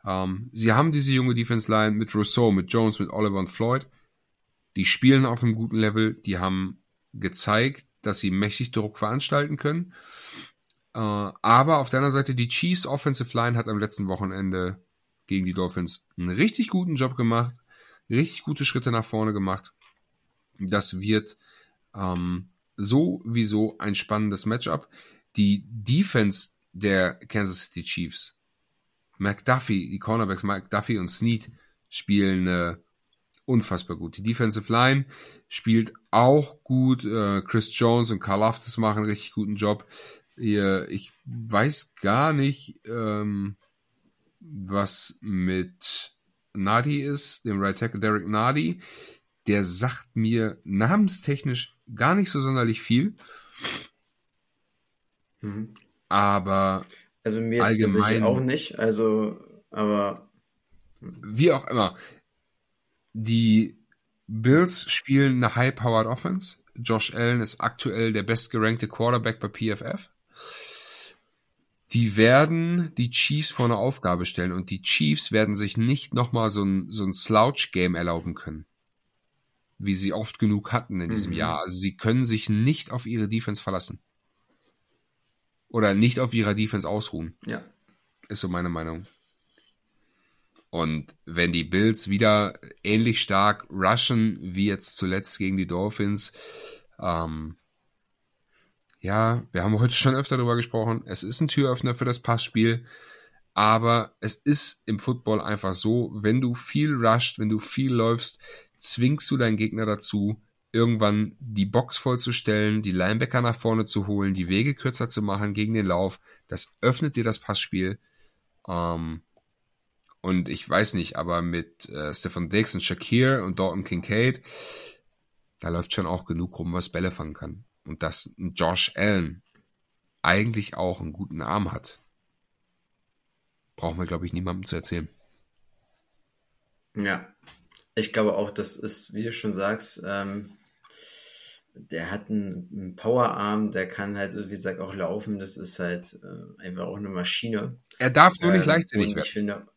Um, sie haben diese junge Defense Line mit Rousseau, mit Jones, mit Oliver und Floyd. Die spielen auf einem guten Level. Die haben gezeigt, dass sie mächtig Druck veranstalten können. Äh, aber auf der anderen Seite, die Chiefs Offensive Line hat am letzten Wochenende gegen die Dolphins einen richtig guten Job gemacht, richtig gute Schritte nach vorne gemacht. Das wird ähm, sowieso ein spannendes Matchup. Die Defense der Kansas City Chiefs, McDuffie, die Cornerbacks McDuffie und Snead spielen eine unfassbar gut. Die Defensive Line spielt auch gut. Äh, Chris Jones und Karl Loftus machen einen richtig guten Job. Ich weiß gar nicht, ähm, was mit Nadi ist, dem Right Tackle Derek Nadi. Der sagt mir namenstechnisch gar nicht so sonderlich viel. Mhm. Aber also mir allgemein auch nicht. Also, aber wie auch immer. Die Bills spielen eine high-powered Offense. Josh Allen ist aktuell der bestgerankte Quarterback bei PFF. Die werden die Chiefs vor eine Aufgabe stellen und die Chiefs werden sich nicht nochmal so ein, so ein Slouch-Game erlauben können. Wie sie oft genug hatten in diesem mhm. Jahr. Also sie können sich nicht auf ihre Defense verlassen. Oder nicht auf ihrer Defense ausruhen. Ja. Ist so meine Meinung. Und wenn die Bills wieder ähnlich stark rushen wie jetzt zuletzt gegen die Dolphins, ähm, ja, wir haben heute schon öfter darüber gesprochen. Es ist ein Türöffner für das Passspiel, aber es ist im Football einfach so, wenn du viel rusht, wenn du viel läufst, zwingst du deinen Gegner dazu, irgendwann die Box vollzustellen, die Linebacker nach vorne zu holen, die Wege kürzer zu machen gegen den Lauf. Das öffnet dir das Passspiel. Ähm, und ich weiß nicht, aber mit äh, Stefan Diggs und Shakir und Dalton Kincaid, da läuft schon auch genug rum, was Bälle fangen kann. Und dass Josh Allen eigentlich auch einen guten Arm hat, brauchen wir, glaube ich, niemandem zu erzählen. Ja, ich glaube auch, das ist, wie du schon sagst, ähm, der hat einen, einen Powerarm, der kann halt, wie gesagt, auch laufen. Das ist halt äh, einfach auch eine Maschine. Er darf nur nicht ähm, leichtsinnig werden. Finde,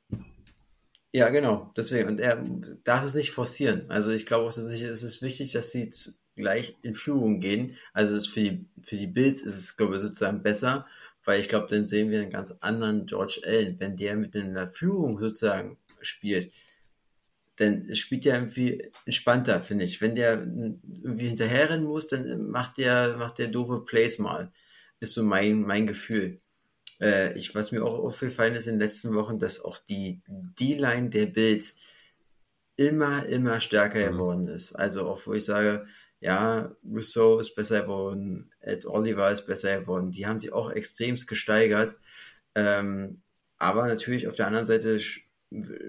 ja, genau. Deswegen. Und er darf es nicht forcieren. Also ich glaube auch, es ist wichtig, dass sie gleich in Führung gehen. Also für die, für die Bills ist es, glaube ich, sozusagen besser, weil ich glaube, dann sehen wir einen ganz anderen George Allen. Wenn der mit einer Führung sozusagen spielt, dann spielt der irgendwie entspannter, finde ich. Wenn der irgendwie hinterherrennen muss, dann macht der, macht der doofe Plays mal. Ist so mein, mein Gefühl. Äh, ich, was mir auch aufgefallen ist in den letzten Wochen, dass auch die D-Line der Bills immer, immer stärker mhm. geworden ist. Also auch wo ich sage, ja, Rousseau ist besser geworden, Ed Oliver ist besser geworden. Die haben sich auch extremst gesteigert. Ähm, aber natürlich auf der anderen Seite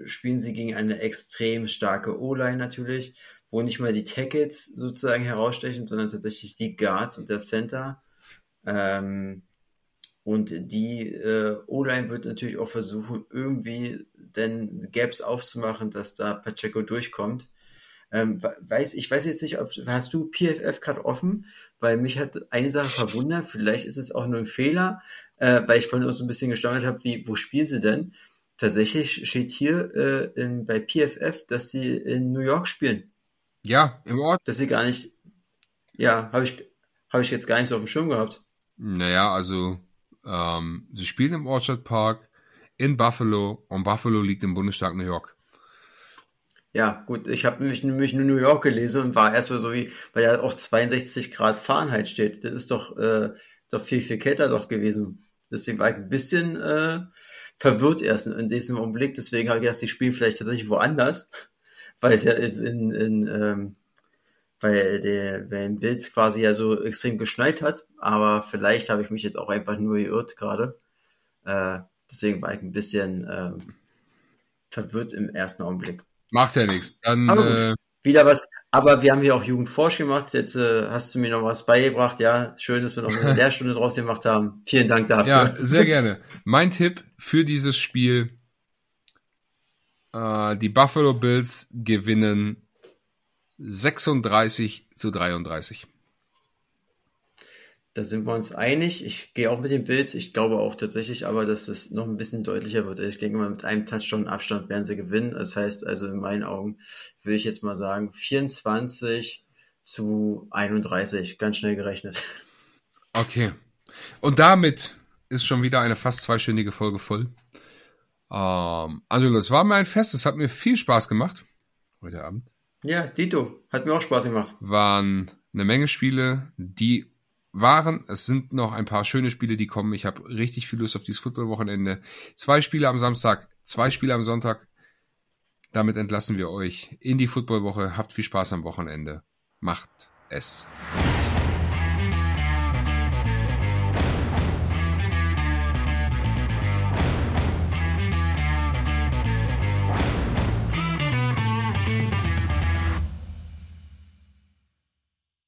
spielen sie gegen eine extrem starke O-Line natürlich, wo nicht mal die Tackets sozusagen herausstechen, sondern tatsächlich die Guards und der Center. Ähm, und die äh, O-Line wird natürlich auch versuchen, irgendwie denn Gaps aufzumachen, dass da Pacheco durchkommt. Ähm, weiß, ich weiß jetzt nicht, ob hast du PFF gerade offen, weil mich hat eine Sache verwundert, vielleicht ist es auch nur ein Fehler, äh, weil ich vorhin auch so ein bisschen gestaunt habe, wie, wo spielen sie denn? Tatsächlich steht hier äh, in, bei PFF, dass sie in New York spielen. Ja, im Ort. Dass sie gar nicht, ja, habe ich, hab ich jetzt gar nicht so auf dem Schirm gehabt. Naja, also ähm, sie spielen im Orchard Park in Buffalo und Buffalo liegt im Bundesstaat New York. Ja, gut, ich habe nämlich, nämlich nur New York gelesen und war erst so wie, weil ja auch 62 Grad Fahrenheit steht. Das ist doch, äh, doch viel, viel kälter doch gewesen. Deswegen war ich ein bisschen äh, verwirrt erst in diesem Augenblick. Deswegen habe ich gedacht, sie spielen vielleicht tatsächlich woanders, weil es ja in, in ähm, weil der bei den Bills quasi ja so extrem geschneit hat. Aber vielleicht habe ich mich jetzt auch einfach nur geirrt gerade. Äh, deswegen war ich ein bisschen ähm, verwirrt im ersten Augenblick. Macht ja nichts. Dann äh, wieder was. Aber wir haben hier auch Jugendforsch gemacht. Jetzt äh, hast du mir noch was beigebracht. Ja, schön, dass wir noch eine Lehrstunde draus gemacht haben. Vielen Dank dafür. Ja, sehr gerne. Mein Tipp für dieses Spiel: äh, Die Buffalo Bills gewinnen 36 zu 33. Da sind wir uns einig. Ich gehe auch mit den Bills. Ich glaube auch tatsächlich aber, dass es noch ein bisschen deutlicher wird. Ich denke mal, mit einem Touchdown Abstand werden sie gewinnen. Das heißt also in meinen Augen will ich jetzt mal sagen 24 zu 31. Ganz schnell gerechnet. Okay. Und damit ist schon wieder eine fast zweistündige Folge voll. Ähm, also das war mir ein Fest. Es hat mir viel Spaß gemacht heute Abend. Ja, Dito. Hat mir auch Spaß gemacht. Waren eine Menge Spiele, die waren. Es sind noch ein paar schöne Spiele, die kommen. Ich habe richtig viel Lust auf dieses Footballwochenende. Zwei Spiele am Samstag, zwei Spiele am Sonntag. Damit entlassen wir euch in die Footballwoche. Habt viel Spaß am Wochenende. Macht es.